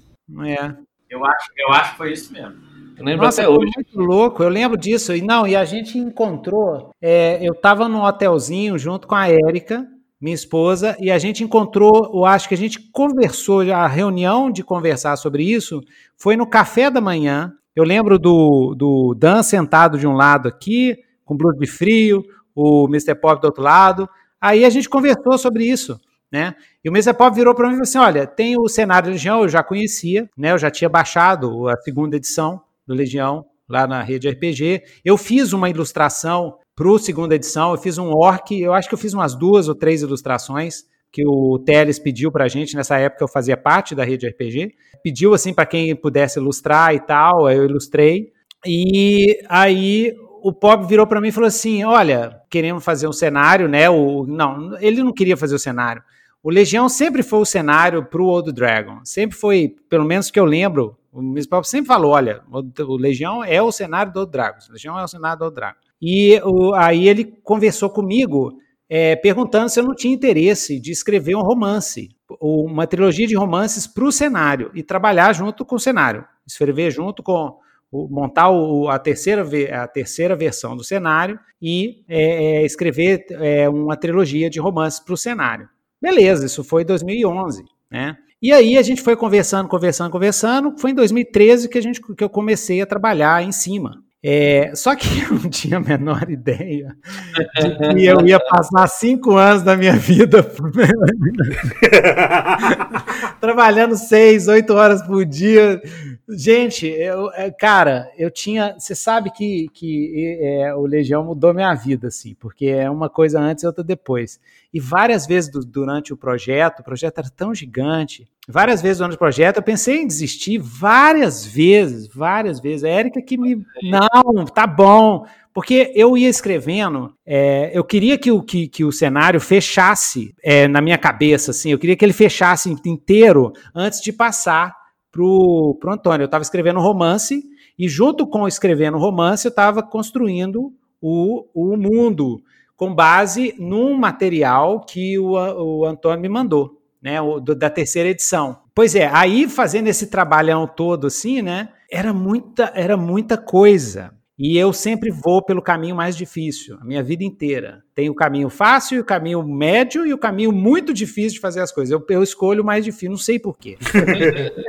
É. Eu acho, eu acho que foi isso mesmo. Eu lembro Nossa, até hoje. Muito louco, eu lembro disso. E não, e a gente encontrou. É, eu estava num hotelzinho junto com a Érica, minha esposa, e a gente encontrou, eu acho que a gente conversou, a reunião de conversar sobre isso foi no café da manhã. Eu lembro do, do Dan sentado de um lado aqui, com blusa de frio, o Mr. Pop do outro lado. Aí a gente conversou sobre isso. Né? E o Mesa Pop virou para mim e falou assim: olha, tem o cenário Legião, eu já conhecia, né? Eu já tinha baixado a segunda edição do Legião lá na rede RPG. Eu fiz uma ilustração para a segunda edição, eu fiz um orc, eu acho que eu fiz umas duas ou três ilustrações que o Teles pediu para a gente, nessa época eu fazia parte da rede RPG, pediu assim para quem pudesse ilustrar e tal, eu ilustrei, e aí o Pop virou para mim e falou assim, olha, queremos fazer um cenário, né, o, não, ele não queria fazer o cenário, o Legião sempre foi o cenário para o Old Dragon. Sempre foi, pelo menos que eu lembro, o Miss Pop sempre falou: olha, o Legião é o cenário do Old Dragon. O Legião é o cenário do Old Dragon. E o, aí ele conversou comigo, é, perguntando se eu não tinha interesse de escrever um romance, uma trilogia de romances para o cenário e trabalhar junto com o cenário, escrever junto com montar o, a, terceira, a terceira versão do cenário e é, é escrever é, uma trilogia de romances para o cenário. Beleza, isso foi em 2011, né? E aí a gente foi conversando, conversando, conversando. Foi em 2013 que, a gente, que eu comecei a trabalhar em cima. É, só que [laughs] eu não tinha a menor ideia de que eu ia passar cinco anos da minha vida [laughs] trabalhando seis, oito horas por dia. Gente, eu, é, cara, eu tinha. Você sabe que, que é, o Legião mudou minha vida, assim, porque é uma coisa antes e outra depois. E várias vezes do, durante o projeto, o projeto era tão gigante, várias vezes durante o projeto eu pensei em desistir várias vezes, várias vezes. A Érica que me. Não, tá bom. Porque eu ia escrevendo, é, eu queria que o, que, que o cenário fechasse é, na minha cabeça, assim, eu queria que ele fechasse inteiro antes de passar pro, pro Antônio. Eu estava escrevendo um romance, e junto com escrevendo romance, eu estava construindo o, o mundo com base num material que o, o Antônio me mandou, né, o, do, da terceira edição. Pois é, aí fazendo esse trabalhão todo assim, né, era muita, era muita coisa. E eu sempre vou pelo caminho mais difícil, a minha vida inteira. Tem o caminho fácil, o caminho médio e o caminho muito difícil de fazer as coisas. Eu, eu escolho o mais difícil, não sei porquê. [laughs]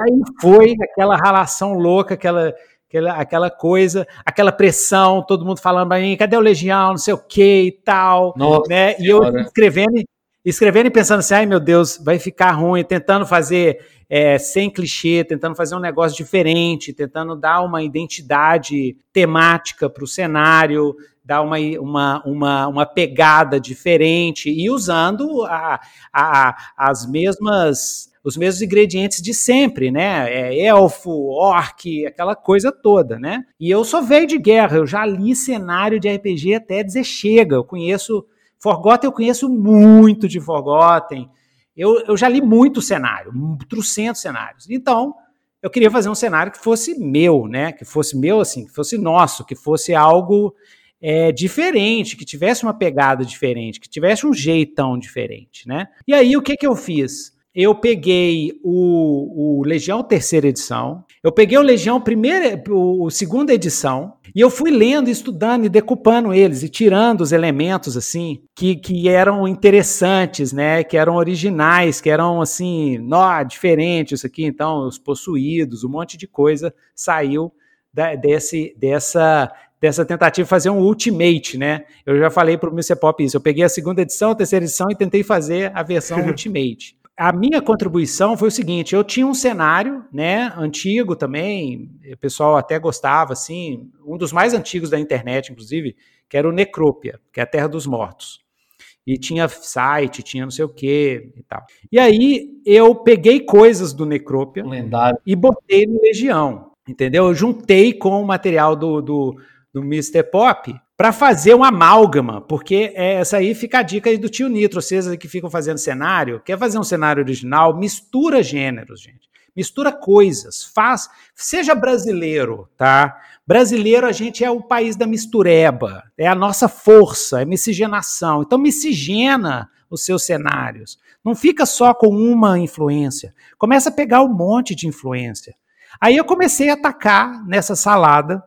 aí foi aquela relação louca, aquela aquela, aquela coisa, aquela pressão, todo mundo falando para mim, cadê o Legião, não sei o que e tal, Nossa né? E eu escrevendo, escrevendo e pensando assim, ai meu Deus, vai ficar ruim, tentando fazer é, sem clichê, tentando fazer um negócio diferente, tentando dar uma identidade temática para o cenário, dar uma, uma, uma, uma pegada diferente e usando a, a, as mesmas os mesmos ingredientes de sempre, né? É elfo, orc, aquela coisa toda, né? E eu sou velho de guerra, eu já li cenário de RPG até dizer chega. Eu conheço Forgotten, eu conheço muito de Forgotten. Eu, eu já li muito cenário, trocentos cenários. Então, eu queria fazer um cenário que fosse meu, né? Que fosse meu, assim, que fosse nosso, que fosse algo é, diferente, que tivesse uma pegada diferente, que tivesse um jeitão diferente, né? E aí o que que eu fiz? Eu peguei o, o Legião terceira edição, eu peguei o Legião primeira, o, o segunda edição, e eu fui lendo, estudando e decupando eles e tirando os elementos assim que, que eram interessantes, né? Que eram originais, que eram assim, nó, diferente isso aqui. Então, os possuídos, um monte de coisa saiu da, desse, dessa dessa tentativa de fazer um ultimate, né? Eu já falei para o Mr. Pop isso. Eu peguei a segunda edição, a terceira edição e tentei fazer a versão [laughs] ultimate a minha contribuição foi o seguinte: eu tinha um cenário, né, antigo também, o pessoal até gostava, assim, um dos mais antigos da internet, inclusive, que era o Necrópia, que é a Terra dos Mortos. E tinha site, tinha não sei o que e tal. E aí eu peguei coisas do Necrópia Lendário. e botei no Legião, entendeu? Eu juntei com o material do, do, do Mr. Pop para fazer uma amálgama, porque é, essa aí fica a dica aí do tio Nitro, vocês que ficam fazendo cenário, quer fazer um cenário original, mistura gêneros, gente. Mistura coisas, faz, seja brasileiro, tá? Brasileiro, a gente é o país da mistureba, é a nossa força, é miscigenação. Então miscigena os seus cenários. Não fica só com uma influência. Começa a pegar um monte de influência. Aí eu comecei a atacar nessa salada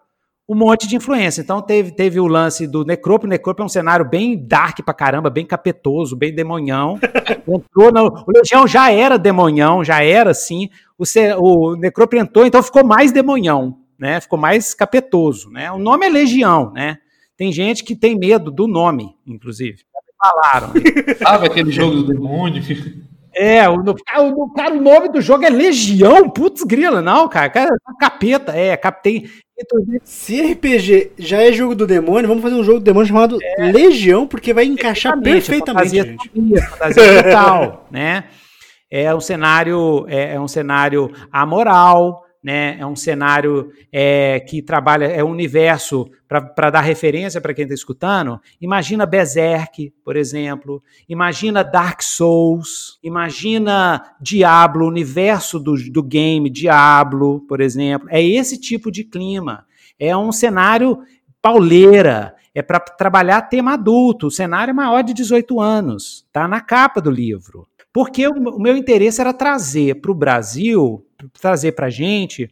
um monte de influência. Então teve, teve o lance do Necrope. O Necrope é um cenário bem dark pra caramba, bem capetoso, bem demonhão. [laughs] entrou no, o Legião já era demonhão, já era assim. O, o Necrope entrou, então ficou mais demonhão, né? Ficou mais capetoso, né? O nome é Legião, né? Tem gente que tem medo do nome, inclusive. Falaram. [laughs] Sabe aquele jogo do demônio? É, o, o, cara, o nome do jogo é Legião, putz grila, não, cara, cara, é capeta, é, captei, se RPG já é jogo do demônio, vamos fazer um jogo do demônio chamado é. Legião, porque vai encaixar perfeitamente. Fantasia, gente. fantasia total, [laughs] né? É um cenário, é, é um cenário amoral, né? É um cenário é, que trabalha, é um universo para dar referência para quem está escutando. Imagina Berserk, por exemplo. Imagina Dark Souls. Imagina Diablo, o universo do, do game Diablo, por exemplo. É esse tipo de clima. É um cenário pauleira. É para trabalhar tema adulto. O cenário é maior de 18 anos. Tá na capa do livro. Porque o, meu interesse era trazer para o Brasil trazer para a gente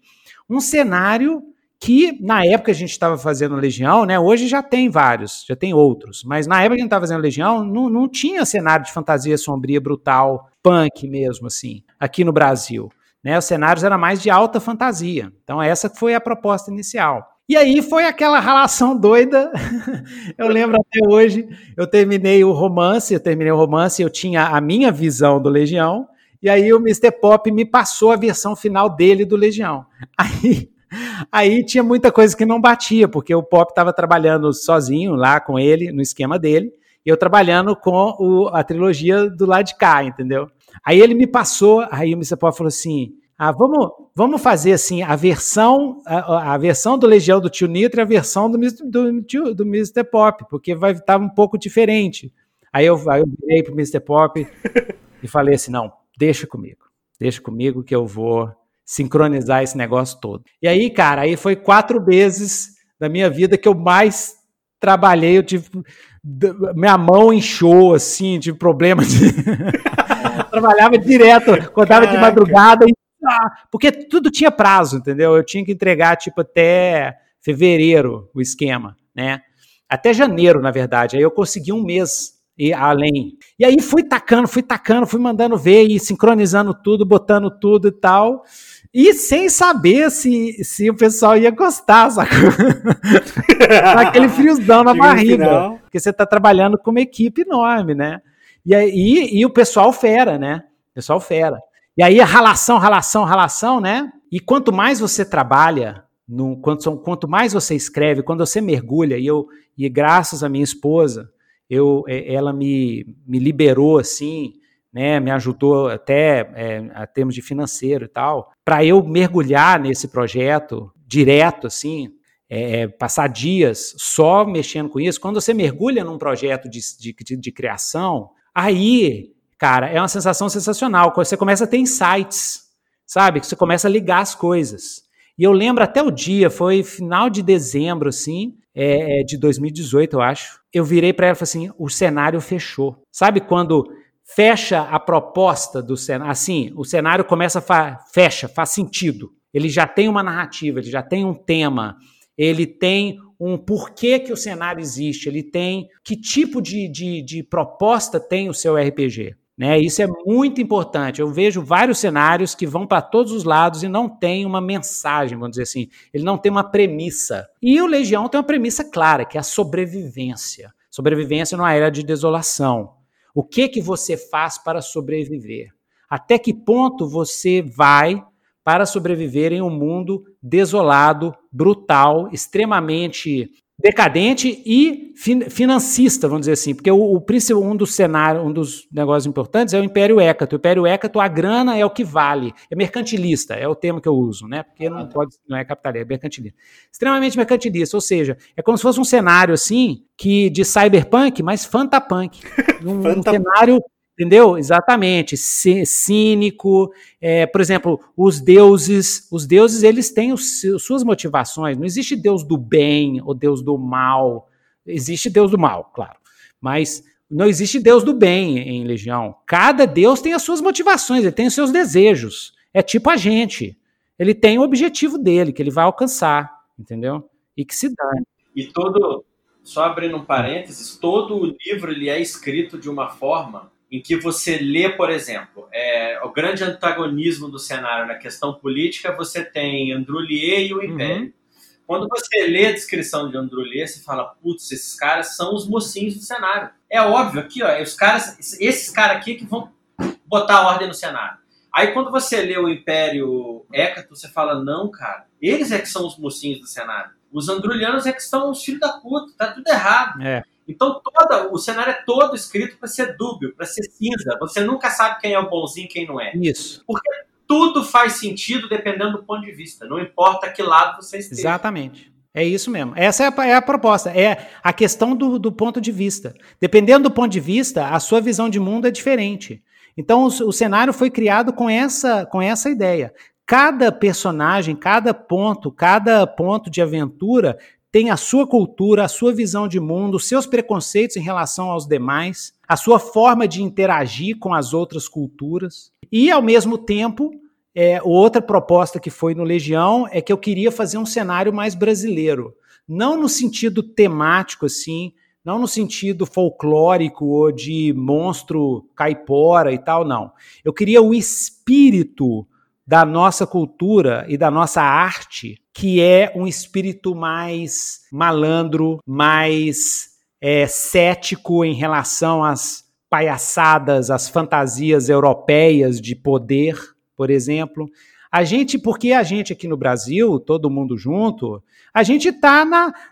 um cenário que na época a gente estava fazendo Legião, né? Hoje já tem vários, já tem outros, mas na época a gente estava fazendo Legião, não, não tinha cenário de fantasia sombria, brutal, punk mesmo, assim, aqui no Brasil. Né? Os cenários eram mais de alta fantasia. Então, essa foi a proposta inicial. E aí foi aquela relação doida. [laughs] eu lembro até hoje, eu terminei o romance, eu terminei o romance, eu tinha a minha visão do Legião, e aí o Mr. Pop me passou a versão final dele do Legião. [laughs] Aí, aí tinha muita coisa que não batia, porque o Pop estava trabalhando sozinho lá com ele, no esquema dele, e eu trabalhando com o, a trilogia do lado de cá, entendeu? Aí ele me passou, aí o Mr. Pop falou assim: ah, vamos, vamos fazer assim a versão a, a, versão do Legião do Tio Nitro e a versão do, do, do Mr. Pop, porque vai estar um pouco diferente. Aí eu, aí eu virei pro Mr. Pop [laughs] e falei assim: não, deixa comigo, deixa comigo que eu vou sincronizar esse negócio todo. E aí, cara, aí foi quatro vezes da minha vida que eu mais trabalhei, eu tive minha mão inchou assim, tive problema de [laughs] [laughs] trabalhava direto, acordava de madrugada e porque tudo tinha prazo, entendeu? Eu tinha que entregar tipo até fevereiro o esquema, né? Até janeiro, na verdade. Aí eu consegui um mês e além. E aí fui tacando, fui tacando, fui mandando ver e sincronizando tudo, botando tudo e tal. E sem saber se, se o pessoal ia gostar, sacou? [laughs] Aquele friozão na [laughs] barriga. Porque você está trabalhando com uma equipe enorme, né? E, aí, e o pessoal fera, né? O pessoal fera. E aí ralação, ralação, ralação, né? E quanto mais você trabalha, no, quanto, quanto mais você escreve, quando você mergulha, e eu, e graças à minha esposa, eu, é, ela me, me liberou assim, né, me ajudou até é, a termos de financeiro e tal, para eu mergulhar nesse projeto direto, assim, é, é, passar dias só mexendo com isso. Quando você mergulha num projeto de, de, de criação, aí, cara, é uma sensação sensacional. Você começa a ter insights, sabe? Você começa a ligar as coisas. E eu lembro até o dia, foi final de dezembro, assim, é, é de 2018, eu acho. Eu virei para ela e falei assim: o cenário fechou. Sabe quando fecha a proposta do cenário? Assim, o cenário começa a fa fecha, faz sentido. Ele já tem uma narrativa, ele já tem um tema, ele tem um porquê que o cenário existe, ele tem que tipo de, de, de proposta tem o seu RPG. Né? Isso é muito importante. Eu vejo vários cenários que vão para todos os lados e não tem uma mensagem, vamos dizer assim. Ele não tem uma premissa. E o Legião tem uma premissa clara, que é a sobrevivência. Sobrevivência numa era de desolação. O que que você faz para sobreviver? Até que ponto você vai para sobreviver em um mundo desolado, brutal, extremamente decadente e fin financista, vamos dizer assim, porque o, o principal um dos cenários, um dos negócios importantes é o Império Hécato. O Império Hécato, a grana é o que vale, é mercantilista, é o termo que eu uso, né? Porque não pode, não é capitalista, é mercantilista. Extremamente mercantilista, ou seja, é como se fosse um cenário assim que de cyberpunk, mas fantapunk, [laughs] um, um cenário Entendeu? Exatamente. Cínico. É, por exemplo, os deuses, os deuses eles têm os, suas motivações. Não existe Deus do bem ou Deus do mal. Existe Deus do mal, claro. Mas não existe Deus do bem em Legião. Cada Deus tem as suas motivações, ele tem os seus desejos. É tipo a gente. Ele tem o objetivo dele, que ele vai alcançar, entendeu? E que se dá. E todo, só abrindo um parênteses, todo o livro ele é escrito de uma forma em que você lê, por exemplo, é, o grande antagonismo do cenário na questão política, você tem Androulier e o Império. Uhum. Quando você lê a descrição de Androulier, você fala, putz, esses caras são os mocinhos do cenário. É óbvio aqui, ó, os caras, esses caras aqui que vão botar a ordem no cenário. Aí quando você lê o Império Hécato, você fala, não, cara, eles é que são os mocinhos do cenário. Os andrulianos é que são os filhos da puta, tá tudo errado. É. Então toda, o cenário é todo escrito para ser dúbio, para ser cinza. Você nunca sabe quem é o bonzinho e quem não é. Isso. Porque tudo faz sentido dependendo do ponto de vista. Não importa que lado você esteja. Exatamente. É isso mesmo. Essa é a, é a proposta. É a questão do, do, ponto de vista. Dependendo do ponto de vista, a sua visão de mundo é diferente. Então, o, o cenário foi criado com essa, com essa ideia. Cada personagem, cada ponto, cada ponto de aventura tem a sua cultura, a sua visão de mundo, seus preconceitos em relação aos demais, a sua forma de interagir com as outras culturas. E, ao mesmo tempo, é, outra proposta que foi no Legião é que eu queria fazer um cenário mais brasileiro. Não no sentido temático, assim, não no sentido folclórico ou de monstro caipora e tal, não. Eu queria o espírito da nossa cultura e da nossa arte, que é um espírito mais malandro, mais é, cético em relação às palhaçadas, às fantasias europeias de poder, por exemplo. A gente, porque a gente aqui no Brasil, todo mundo junto, a gente está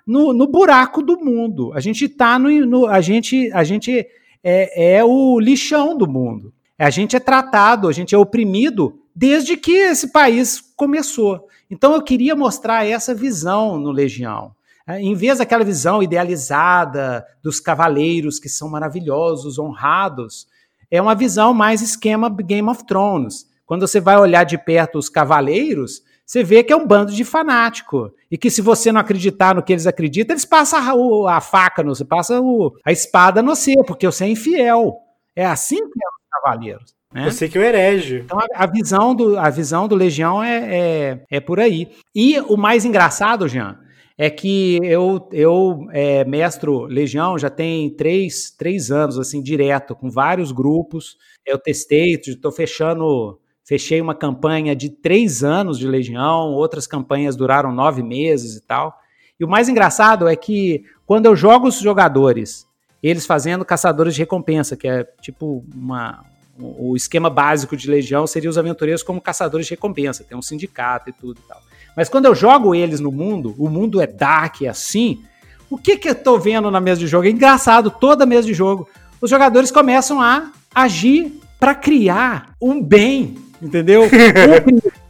no, no buraco do mundo. A gente está no, no, A gente, a gente é, é o lixão do mundo. A gente é tratado, a gente é oprimido desde que esse país começou. Então eu queria mostrar essa visão no Legião. É, em vez daquela visão idealizada dos cavaleiros que são maravilhosos, honrados, é uma visão mais esquema Game of Thrones. Quando você vai olhar de perto os cavaleiros, você vê que é um bando de fanático. E que se você não acreditar no que eles acreditam, eles passam a, a faca, no, você passa o, a espada no você, porque você é infiel. É assim que é os cavaleiros. Né? Você que é o herege. Então a, a, visão do, a visão do Legião é, é, é, por aí. E o mais engraçado, Jean, é que eu, eu é, mestro Legião já tem três, três anos, assim, direto, com vários grupos. Eu testei, estou fechando, fechei uma campanha de três anos de Legião, outras campanhas duraram nove meses e tal. E o mais engraçado é que quando eu jogo os jogadores, eles fazendo caçadores de recompensa, que é tipo uma, o esquema básico de Legião seria os aventureiros como caçadores de recompensa, tem um sindicato e tudo e tal. Mas quando eu jogo eles no mundo, o mundo é dark, é assim, o que que eu tô vendo na mesa de jogo? É engraçado, toda mesa de jogo, os jogadores começam a agir para criar um bem, entendeu? [laughs]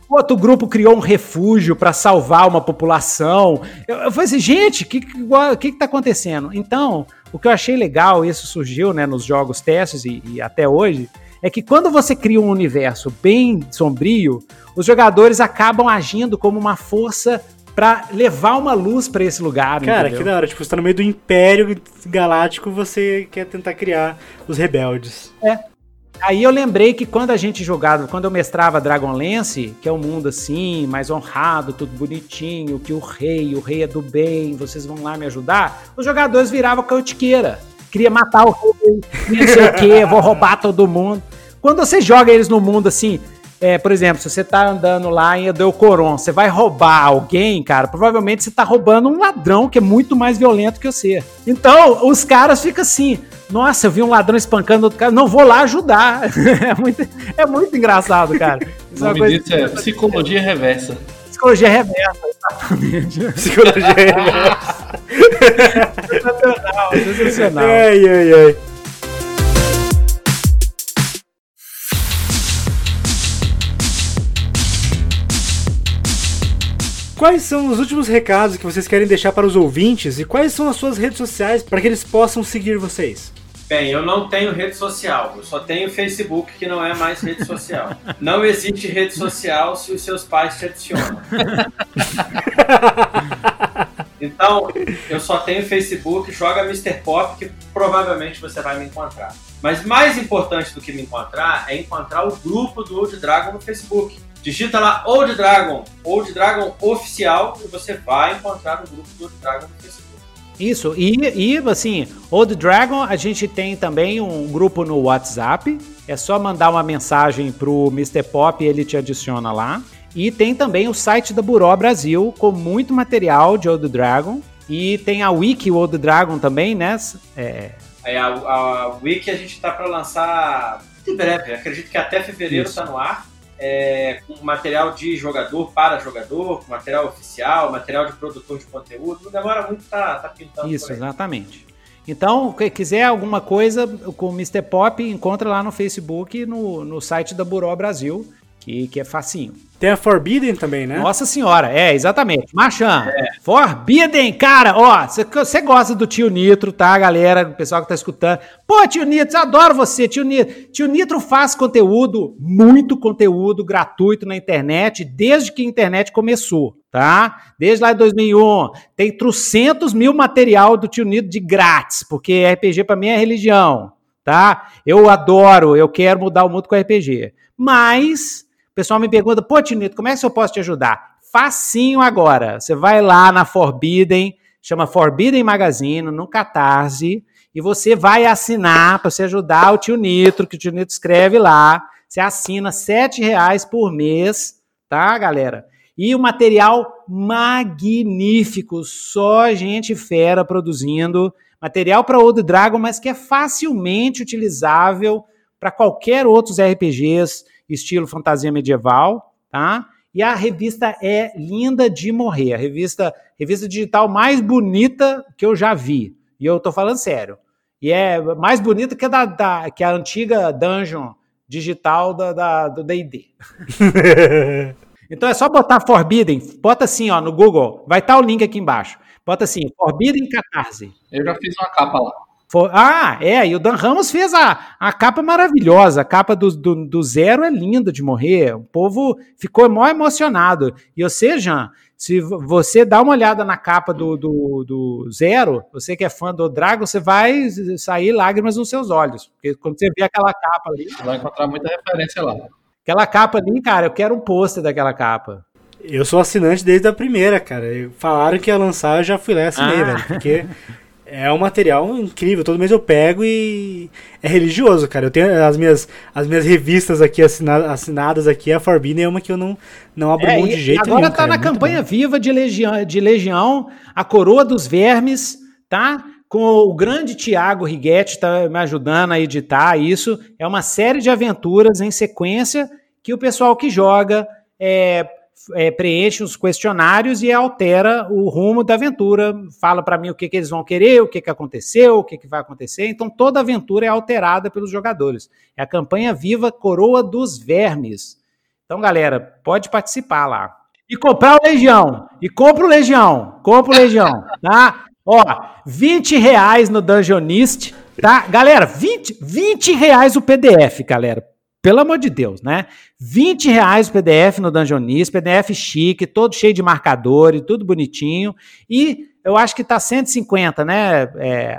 Um, outro grupo criou um refúgio para salvar uma população. Eu, eu falei assim, gente, o que, que, que, que tá acontecendo? Então, o que eu achei legal, isso surgiu né, nos jogos testes e, e até hoje, é que quando você cria um universo bem sombrio, os jogadores acabam agindo como uma força pra levar uma luz pra esse lugar, Cara, entendeu? que da hora. Tipo, você tá no meio do Império Galáctico você quer tentar criar os rebeldes. Aí eu lembrei que quando a gente jogava, quando eu mestrava Dragonlance, que é um mundo assim, mais honrado, tudo bonitinho, que o rei, o rei é do bem, vocês vão lá me ajudar, os jogadores viravam cautiqueira. Queria matar o rei, não sei o quê, vou roubar todo mundo. Quando você joga eles no mundo assim, é, por exemplo, se você tá andando lá em Edelcoron, você vai roubar alguém, cara, provavelmente você tá roubando um ladrão que é muito mais violento que você. Então, os caras ficam assim, nossa, eu vi um ladrão espancando outro cara, não vou lá ajudar. [laughs] é, muito, é muito engraçado, cara. O [laughs] Isso é coisa é psicologia reversa. psicologia reversa, exatamente. [laughs] Psicologia reversa. sensacional, sensacional. ai, ai, ai. Quais são os últimos recados que vocês querem deixar para os ouvintes e quais são as suas redes sociais para que eles possam seguir vocês? Bem, eu não tenho rede social, eu só tenho Facebook, que não é mais rede social. [laughs] Não existe rede social se os seus pais te adicionam. [laughs] Então, eu só tenho Facebook, joga Mr. Pop, que provavelmente você vai me encontrar. Mas mais importante do que me encontrar é encontrar o grupo do Old Dragon no Facebook. Digita lá Old Dragon, Old Dragon Oficial, e você vai encontrar o grupo do Old Dragon no Facebook. Isso, e, e assim, Old Dragon, a gente tem também um grupo no WhatsApp. É só mandar uma mensagem pro Mr. Pop e ele te adiciona lá. E tem também o site da Buró Brasil, com muito material de Old Dragon. E tem a Wiki Old Dragon também, né? É, Aí a, a Wiki a gente está para lançar em breve, acredito que até fevereiro Isso. está no ar. É, com material de jogador para jogador, com material oficial, material de produtor de conteúdo. Não demora muito, tá, tá pintando. Isso, exatamente. Então, quem quiser alguma coisa com o Mr. Pop, encontra lá no Facebook no, no site da Buró Brasil, que, que é facinho. Tem a Forbidden também, né? Nossa senhora, é, exatamente. Machan, Forbidden, cara, ó, você gosta do tio Nitro, tá, galera, o pessoal que tá escutando. Pô, tio Nitro, eu adoro você, tio Nitro. Tio Nitro faz conteúdo, muito conteúdo gratuito na internet, desde que a internet começou, tá? Desde lá de 2001. Tem trocentos mil material do tio Nitro de grátis, porque RPG pra mim é religião, tá? Eu adoro, eu quero mudar o mundo com RPG. Mas o pessoal me pergunta, pô, Tinito, como é que eu posso te ajudar? Facinho agora. Você vai lá na Forbidden, chama Forbidden Magazine, no Catarse, e você vai assinar para você ajudar o tio Nitro, que o tio Nitro escreve lá. Você assina 7 reais por mês, tá, galera? E o material magnífico, só gente fera produzindo. Material para Old Dragon, mas que é facilmente utilizável para qualquer outros RPGs estilo fantasia medieval, tá? E a revista é linda de morrer. A revista, revista digital mais bonita que eu já vi. E eu tô falando sério. E é mais bonita que a, da, da- que a antiga dungeon digital da, da- do D&D. [laughs] Então é só botar Forbidden, bota assim, ó, no Google, vai estar o link aqui embaixo. Bota assim, Forbidden Catarse. Eu já fiz uma capa lá. For- Ah, é, e o Dan Ramos fez a, a capa maravilhosa. A capa do, do, do Zero é linda de morrer. O povo ficou mó emocionado. E você, Jean, se vo- você dá uma olhada na capa do, do, do Zero, você que é fã do Dragon, você vai sair lágrimas nos seus olhos. Porque quando você vê aquela capa ali, Você vai encontrar muita referência lá. aquela capa ali, cara, eu quero um pôster daquela capa. Eu sou assinante desde a primeira, cara. Falaram que ia lançar, eu já fui lá e assinei, Ah. velho. Porque é um material incrível. Todo mês eu pego e é religioso, cara. Eu tenho as minhas, as minhas revistas aqui assina- assinadas aqui. A Forbidden é uma que eu não, não abro É, mão de jeito agora nenhum. tá cara. na É campanha bom. viva de Legião, de Legião, a Coroa dos Vermes, tá? Com o grande Tiago Righetti tá me ajudando a editar isso. É uma série de aventuras em sequência que o pessoal que joga é, é, preenche os questionários e altera o rumo da aventura. Fala pra mim o que, que eles vão querer, o que, que aconteceu, o que, que vai acontecer. Então toda aventura é alterada pelos jogadores. É a campanha viva Coroa dos Vermes. Então, galera, pode participar lá. E comprar o Legião. E compra o Legião. Compra o Legião, [laughs] tá? Ó, 20 reais no Dungeonist, tá? Galera, 20, 20 reais o PDF, galera. Pelo amor de Deus, né? 20 reais o PDF no Dungeonist, PDF chique, todo cheio de marcadores, tudo bonitinho. E eu acho que tá 150, né, é,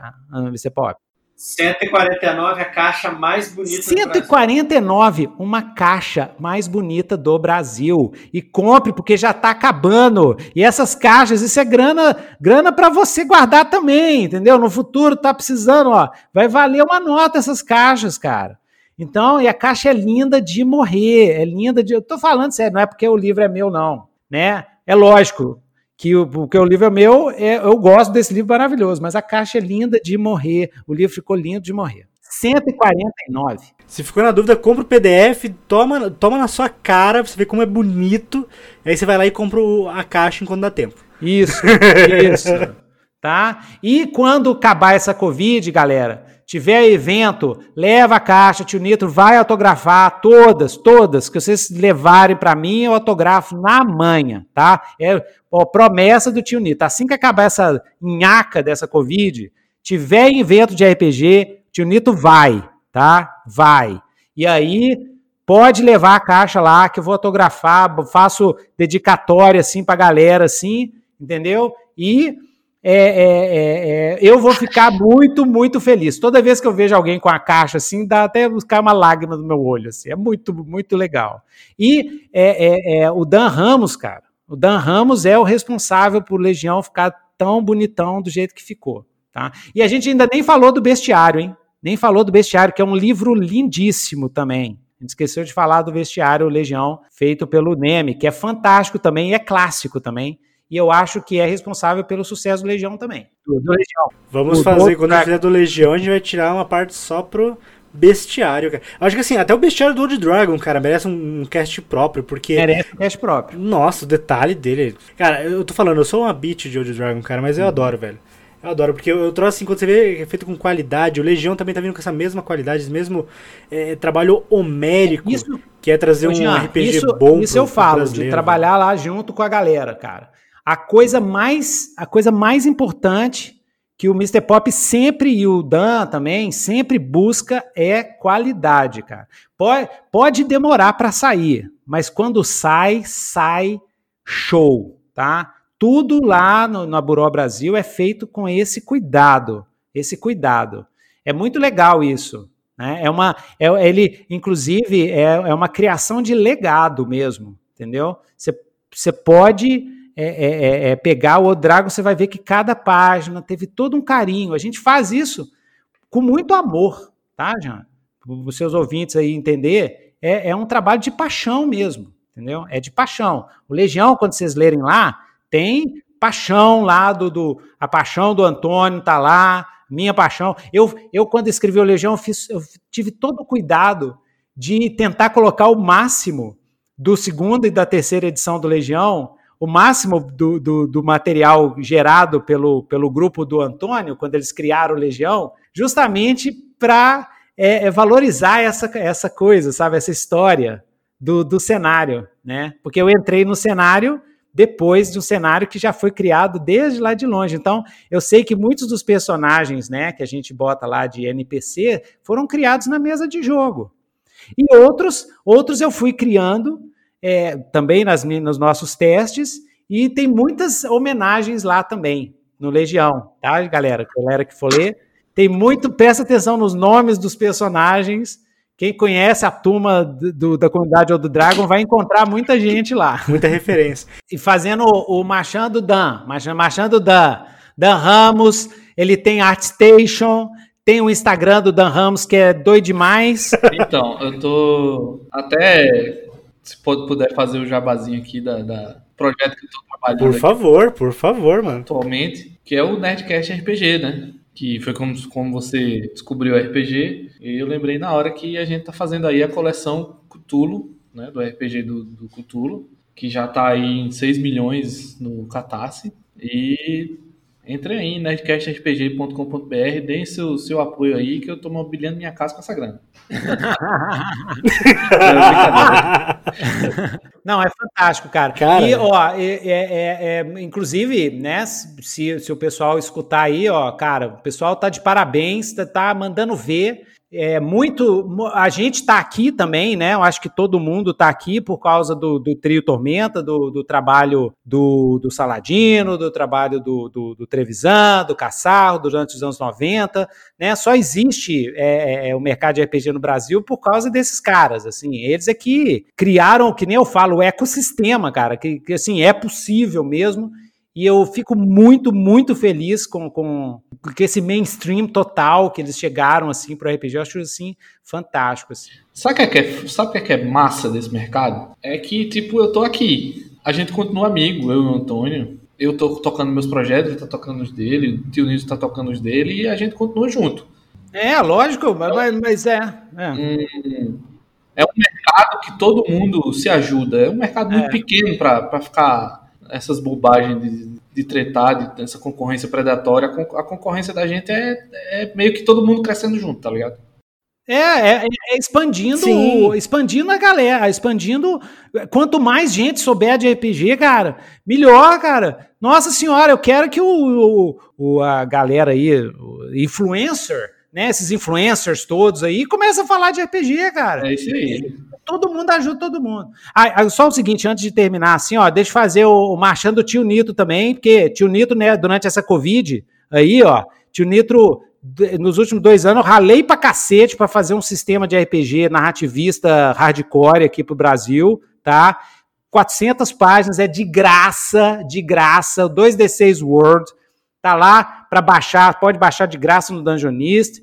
você pode. 149 a caixa mais bonita 149, uma caixa mais bonita do Brasil. E compre porque já tá acabando. E essas caixas, isso é grana, grana para você guardar também, entendeu? No futuro tá precisando, ó, vai valer uma nota essas caixas, cara. Então, e a caixa é linda de morrer, é linda de. Eu tô falando sério, não é porque o livro é meu, não. Né? É lógico que o, porque o livro é meu, é, eu gosto desse livro maravilhoso, mas a caixa é linda de morrer. O livro ficou lindo de morrer. 149. Se ficou na dúvida, compra o PDF, toma, toma na sua cara, pra você ver como é bonito. Aí você vai lá e compra a caixa enquanto dá tempo. Isso, isso. [laughs] tá? E quando acabar essa Covid, galera, tiver evento, leva a caixa, tio Nitro vai autografar todas, todas que vocês levarem para mim, eu autografo na manhã, tá? É ó, promessa do tio Nitro. Assim que acabar essa nhaca dessa Covid, tiver evento de RPG, tio Nito vai, tá? Vai. E aí pode levar a caixa lá que eu vou autografar, faço dedicatória assim pra galera assim, entendeu? E é, é, é, é, eu vou ficar muito, muito feliz. Toda vez que eu vejo alguém com a caixa assim, dá até buscar uma lágrima no meu olho. Assim. É muito, muito legal. E é, é, o Dan Ramos, cara. O Dan Ramos é o responsável por Legião ficar tão bonitão do jeito que ficou. Tá? E a gente ainda nem falou do bestiário, hein? Nem falou do bestiário, que é um livro lindíssimo também. A gente esqueceu de falar do bestiário Legião, feito pelo Neme, que é fantástico também e é clássico também e eu acho que é responsável pelo sucesso do Legião também. Do, Legião. Vamos o fazer, quando a gente fizer do Legião, a gente vai tirar uma parte só pro bestiário, cara. Acho que assim, até o bestiário do Old Dragon, cara, merece um, um cast próprio, porque. Merece um cast próprio. Nossa, o detalhe dele. Cara, eu tô falando, eu sou uma bitch de Old Dragon, cara, mas eu adoro, velho. Eu adoro, porque eu, eu trouxe assim, quando você vê que é feito com qualidade, o Legião também tá vindo com essa mesma qualidade, esse mesmo é, trabalho homérico, isso, que é trazer um RPG isso, bom. Isso pro, eu falo, de trabalhar lá junto com a galera, cara. A coisa mais, a coisa mais importante que o Mr. Pop sempre e o Dan também sempre busca é qualidade, cara. Pode, pode demorar para sair, mas quando sai, sai show, tá? Tudo lá no, na Buró Brasil é feito com esse cuidado, esse cuidado. É muito legal isso. Né? É uma, é, ele, inclusive, é, é uma criação de legado mesmo, entendeu? Você pode é, é, é, é, pegar o Dragon, você vai ver que cada página teve todo um carinho. A gente faz isso com muito amor, tá, Jean? Os seus ouvintes aí entender, é, é um trabalho de paixão mesmo, entendeu? É de paixão. O Legião, quando vocês lerem lá, tem paixão lá do, do a paixão do Antônio tá lá, minha paixão. Eu, eu quando escrevi o Legião, eu, fiz, eu tive todo o cuidado de tentar colocar o máximo do segundo e da terceira edição do Legião o máximo do, do, do, material gerado pelo, pelo grupo do Antônio, quando eles criaram Legião, justamente para é, é, valorizar essa, essa coisa, sabe? Essa história do, do cenário, né? Porque eu entrei no cenário depois de um cenário que já foi criado desde lá de longe. Então, eu sei que muitos dos personagens, né, que a gente bota lá de NPC, foram criados na mesa de jogo. E outros, outros eu fui criando é, também nas, nos nossos testes, e tem muitas homenagens lá também, no Legião, tá, galera? Galera que for ler, tem muito, presta atenção nos nomes dos personagens. Quem conhece a turma do, do, da comunidade ou do Dragon vai encontrar muita gente lá. [laughs] Muita referência. E fazendo o, o Machando Dan, Machando Dan, Dan Ramos, ele tem ArtStation, tem o Instagram do Dan Ramos que é doido demais. Então, eu tô até se puder fazer o jabazinho aqui da, da projeto que eu tô trabalhando. Por favor, por favor, mano. Atualmente, que é o Nerdcast RPG, né? Que foi como, como você descobriu o RPG. E eu lembrei na hora que a gente tá fazendo aí a coleção Cthulhu, né? Do RPG do, do Cthulhu, que já tá aí em 6 milhões no Catarse. E entre aí em nerdcastrpg.com.br, deem seu, seu apoio aí, que eu tô mobiliando minha casa com essa grana. [laughs] Não, é fantástico, cara. cara e, ó, é, é, é, é, inclusive, né, se, se o pessoal escutar aí, ó, cara, o pessoal tá de parabéns, tá, tá mandando ver. É muito. A gente está aqui também, né? Eu acho que todo mundo está aqui por causa do, do trio Tormenta, do, do trabalho do, do, Saladino, do trabalho do, do, Trevisan, do Caçarro durante os anos 90, né? Só existe é, é, é, o mercado de RPG no Brasil por causa desses caras, assim. Eles é que criaram, que nem eu falo, o ecossistema, cara, que, que assim é possível mesmo. E eu fico muito, muito feliz com, com, com esse mainstream total que eles chegaram assim para o RPG. Eu acho assim fantástico. Assim. Sabe o que, é, sabe que, é, que é massa desse mercado? É que, tipo, eu tô aqui. A gente continua amigo, eu e o Antônio. Eu tô tocando meus projetos, ele tá tocando os dele, o tio Nilson tá tocando os dele e a gente continua junto. É, lógico, mas, mas é. É. Hum, é um mercado que todo mundo se ajuda. É um mercado muito é. pequeno para ficar essas bobagens de, de tretar, de, dessa concorrência predatória, a concorrência da gente é, é meio que todo mundo crescendo junto, tá ligado? É, é, é, expandindo, Sim. expandindo a galera, expandindo. Quanto mais gente souber de RPG, cara, melhor, cara. Nossa senhora, eu quero que o, o a galera aí, o influencer, né, esses influencers todos aí, comece a falar de RPG, cara. É isso aí todo mundo ajuda todo mundo. Ah, só o seguinte, antes de terminar, assim, ó, deixa eu fazer o, marchando do tio Nito também, porque tio Nito, né, durante essa Covid, aí, ó, tio Nito, nos últimos dois anos, eu ralei pra cacete pra fazer um sistema de RPG narrativista hardcore aqui pro Brasil, tá? 400 páginas, é de graça, de graça, 2D6 Word, tá lá para baixar, pode baixar de graça no Dungeonist,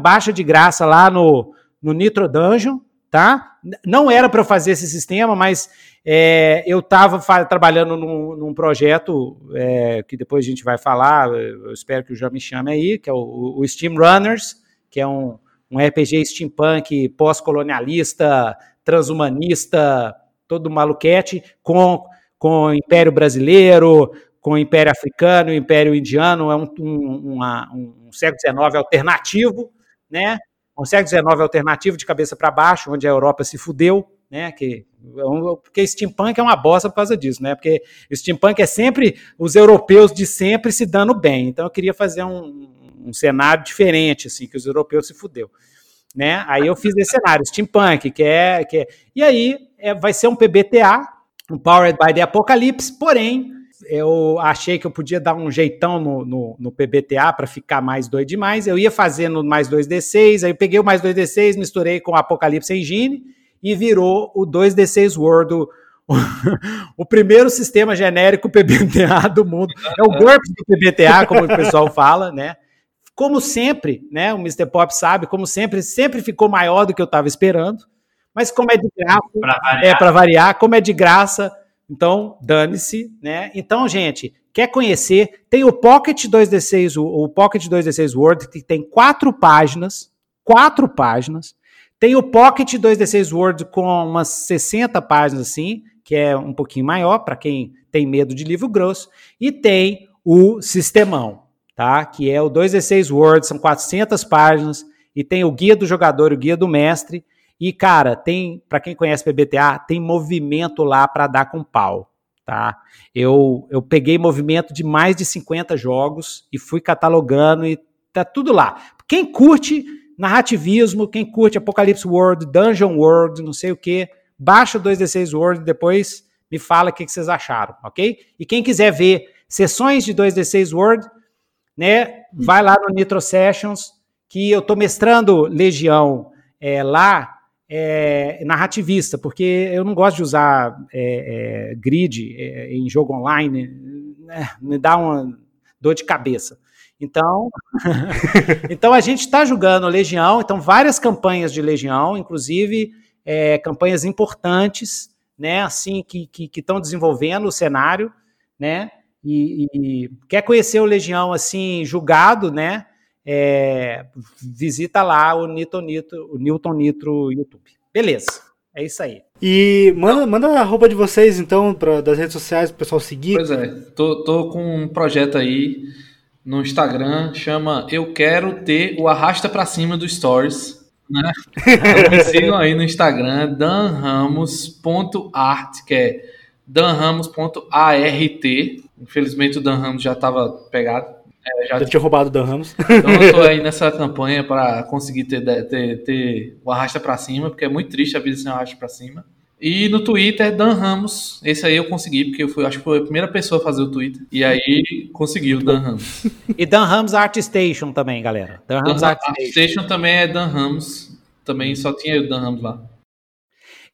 baixa de graça lá no, no Nitro Dungeon, tá? Não era para fazer esse sistema, mas é, eu estava trabalhando num, num projeto é, que depois a gente vai falar, eu espero que o João me chame aí, que é o, o Steam Runners, que é um, um RPG steampunk pós-colonialista, transhumanista, todo maluquete, com, com o Império Brasileiro, com o Império Africano, o Império Indiano, é um, um, uma, um século XIX alternativo, né? Século XIX alternativo de cabeça para baixo, onde a Europa se fudeu, né? Que, é porque steampunk é uma bosta por causa disso, né? Porque steampunk é sempre os europeus de sempre se dando bem. Então eu queria fazer um, um cenário diferente, assim, que os europeus se fudeu. Né? Aí eu fiz esse cenário, steampunk, que é. Que é e aí é, vai ser um PBTA, um Powered by the Apocalypse, porém eu achei que eu podia dar um jeitão no, no, no PBTA para ficar mais doido demais. Eu ia fazendo mais 2D6, aí eu peguei o mais 2D6, misturei com o Apocalipse Engine e virou o 2D6 World, o, [laughs] o primeiro sistema genérico PBTA do mundo. É o GURPS do PBTA, como o pessoal fala, né? Como sempre, né? O Mr. Pop sabe, como sempre, sempre ficou maior do que eu estava esperando. Mas como é de graça, pra é para variar, como é de graça, então, dane-se, né? Então, gente, quer conhecer? Tem o Pocket 2D6, o, Pocket 2D6 Word, que tem quatro páginas, quatro páginas. Tem o Pocket 2D6 Word com umas 60 páginas, assim, que é um pouquinho maior, para quem tem medo de livro grosso. E tem o Sistemão, tá? Que é o 2D6 Word, são 400 páginas. E tem o Guia do Jogador e o Guia do Mestre. E, cara, tem, para quem conhece PBTA, tem movimento lá para dar com pau, tá? Eu, eu peguei movimento de mais de 50 jogos e fui catalogando e tá tudo lá. Quem curte narrativismo, quem curte Apocalipse World, Dungeon World, não sei o que, baixa o 2D6 World e depois me fala o que, que vocês acharam, ok? E quem quiser ver sessões de 2D6 World, né, vai lá no Nitro Sessions, que eu tô mestrando Legião é, lá é, narrativista, porque eu não gosto de usar é, é, grid é, em jogo online, né, me dá uma dor de cabeça. Então, [laughs] então a gente está jogando Legião, então várias campanhas de Legião, inclusive é, campanhas importantes, né, assim que estão desenvolvendo o cenário, né, e, e, quer conhecer o Legião assim julgado, né? É, visita lá o Newton Nitro, o Newton Nitro YouTube. Beleza, é isso aí. E manda, manda a roupa de vocês, então, pra, das redes sociais, pro pessoal seguir. Pois é, tô, tô com um projeto aí no Instagram, chama Eu Quero Ter o Arrasta Pra Cima do Stories. Né? Então, me [laughs] sigam aí no Instagram, danramos.art, que é danramos.art. Infelizmente o Dan Ramos já estava pegado. É, já, Já tinha roubado o Dan Ramos. então eu tô [laughs] aí nessa campanha para conseguir ter, ter, ter o arrasta pra cima, porque é muito triste a vida sem o arrasta pra cima. E no Twitter, Dan Ramos. Esse aí eu consegui, porque eu fui, acho que foi a primeira pessoa a fazer o Twitter. E aí conseguiu o Dan Ramos. E Dan Rams Art Station também, galera. Dan Rams Dan Art Art Station. Station também é Dan Ramos. Também só tinha o Dan Ramos lá.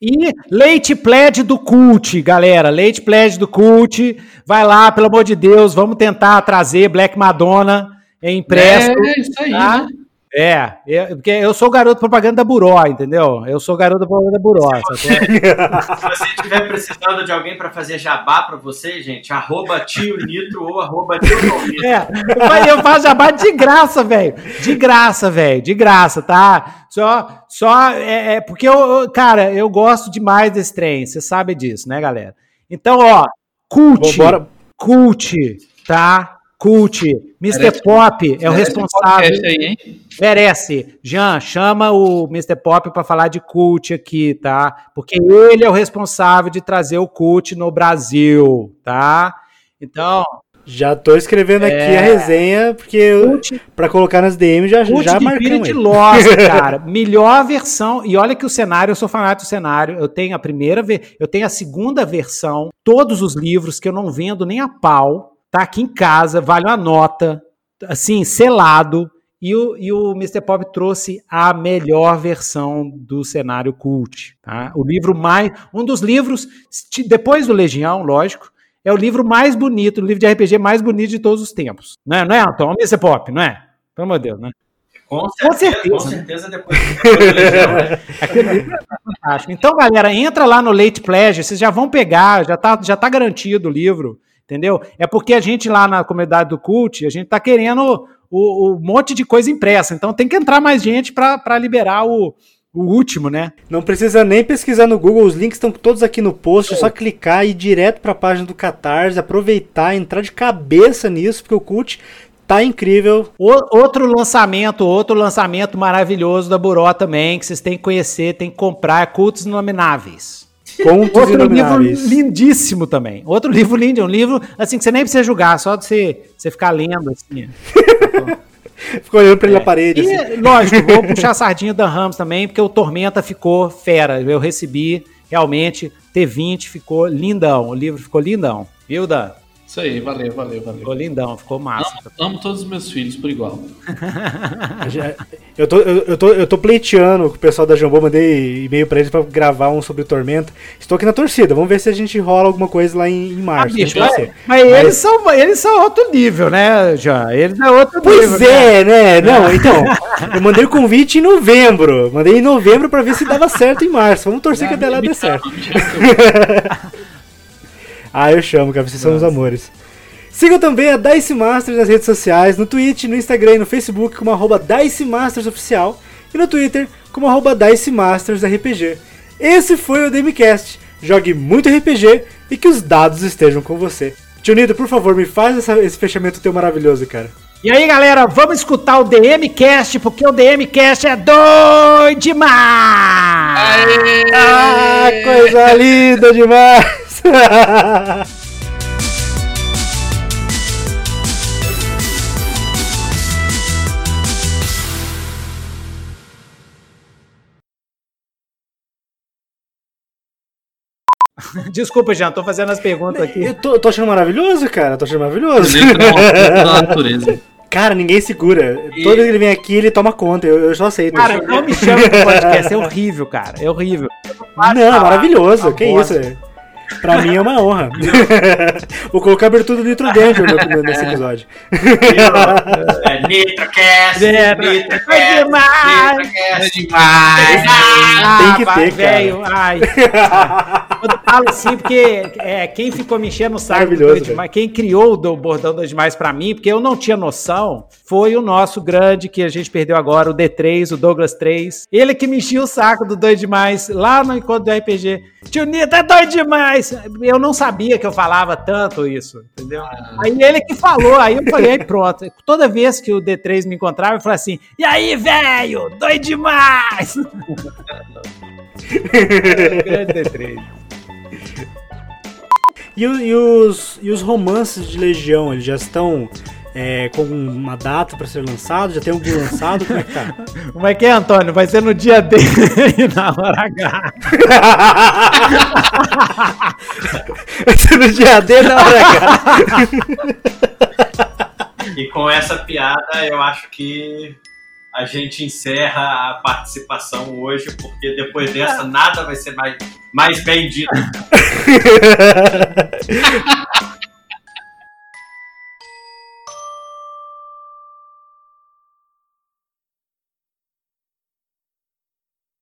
E Leite Pledge do Cult, galera. Leite Pledge do Cult. Vai lá, pelo amor de Deus. Vamos tentar trazer Black Madonna em impresso. É, isso aí. tá? né? É, eu- porque eu sou garoto propaganda da Buró, entendeu? Eu sou garoto propaganda da Buró. sacou? [laughs] Se você estiver precisando de alguém para fazer jabá para você, gente, arroba tio Nitro ou arroba tio Palmito. É, mas eu faço jabá de graça, velho. De graça, velho. De graça, tá? Só, só é, é porque eu, eu- cara, eu gosto demais desse trem. Você sabe disso, né, galera? Então, ó, cult, Vambora. cult, tá? Cult, Mr. Merece- Pop é o Merece responsável. aí, hein? Merece. Jean, chama o Mr. Pop para falar de cult aqui, tá? Porque ele é o responsável de trazer o cult no Brasil, tá? Então, Já tô escrevendo aqui É. a resenha, porque pra colocar nas DM já, Cult já de marcamos Infinity ele. Lost, [laughs] cara. Melhor versão. E olha que o cenário, eu sou fanático do cenário. Eu tenho a primeira, eu tenho a segunda versão, todos os livros que eu não vendo nem a pau. Tá aqui em casa, vale uma nota, assim, selado. E o, e o Mr. Pop trouxe a melhor versão do cenário cult. Tá? O livro mais. Um dos livros, depois do Legião, lógico, é o livro mais bonito, o livro de RPG mais bonito de todos os tempos. Não é, não é Anton? O Mr. Pop, não é? Pelo amor de Deus, né? Com certeza, certeza, com né? certeza depois né? [laughs] Aquele livro é fantástico. Então, galera, entra lá no Late Pledge, vocês já vão pegar, já tá, já tá garantido o livro, entendeu? É porque a gente lá na comunidade do Cult, a gente tá querendo o, o monte de coisa impressa, então tem que entrar mais gente para liberar o, o último, né? Não precisa nem pesquisar no Google, os links estão todos aqui no post, é só clicar e ir direto pra página do Catarse, aproveitar, entrar de cabeça nisso, porque o cult tá incrível. O- outro lançamento, outro lançamento maravilhoso da Buró também, que vocês têm que conhecer, tem que comprar, é Cultos Inomináveis. Contos Outro livro lindíssimo também. Outro livro lindo, um livro assim que você nem precisa julgar, só de você, você ficar lendo assim. [laughs] Ficou olhando pra ele na parede, E, assim. lógico, vou [laughs] puxar a sardinha da Rams também, porque o Tormenta ficou fera. Eu recebi, realmente, T20 ficou lindão. O livro ficou lindão. Viu, Dan? Isso aí, valeu, valeu, valeu. Ficou lindão, ficou massa. Amo, amo todos os meus filhos por igual. [laughs] Eu tô, eu, eu tô, eu tô pleiteando com o pessoal da Jambô, mandei e-mail pra eles pra gravar um sobre Tormenta. Estou aqui na torcida, vamos ver se a gente rola alguma coisa lá em, em Ah, março. bicho, vamos mas, torcer. mas Mas- eles, são, eles são outro nível, né, Jean? Eles é outro Pois nível. né? é, né? Não, então, eu mandei o convite em novembro. Mandei em novembro pra ver se dava certo em março. Vamos torcer que até lá dê certo. [laughs] Ah, eu chamo, cara, vocês são os amores. Sigam também a Dice Masters nas redes sociais, no Twitch, no Instagram e no Facebook como arroba Dice Masters Oficial e no Twitter como arroba Dice Masters RPG. Esse foi o DMCast. Jogue muito RPG e que os dados estejam com você. Tio Nito, por favor, me faz essa- esse fechamento teu maravilhoso, cara. E aí, galera, vamos escutar o DMcast, porque o DMcast é doido demais! Ah, coisa linda demais! [laughs] Desculpa, Jean, tô fazendo as perguntas aqui. Eu tô, tô achando maravilhoso, cara. Tô achando maravilhoso. Da natureza. [laughs] Cara, ninguém segura. E- vez que ele vem aqui, ele toma conta. Eu, eu só aceito. Cara, não me chama pro podcast, é horrível, cara, é horrível. não, maravilhoso. Tá que isso? é. Pra mim é uma honra. [laughs] Vou colocar a abertura do Nitro Danger nesse episódio. É, NitroCast, É, NitroCast, é demais. NitroCast. Ah, Tem que vai, ter, cara. velho, ai. [laughs] Eu falo assim porque é, quem ficou me enchendo o saco do Demais, quem criou o do bordão dos demais pra mim, porque eu não tinha noção, foi o nosso grande que a gente perdeu agora, o D3, o Douglas 3. Ele que me enchia o saco do doido demais lá no encontro do RPG. Tio Nito é doido demais. Eu não sabia que eu falava tanto isso, entendeu? Aí ele que falou, aí eu falei, aí pronto. Toda vez que o D3 me encontrava, eu falava assim: e aí, velho, doido demais! [laughs] grande D3. E, e os, e os romances de Legião, eles já estão é, com uma data pra ser lançado? Já tem algum lançado? Como é que tá? [laughs] Como é que é, Antônio? Vai ser no dia D e [laughs] na hora H. [laughs] Vai ser no dia D na hora H. E com essa piada, eu acho que a gente encerra a participação hoje, porque depois dessa nada vai ser mais, mais bem dito. [laughs]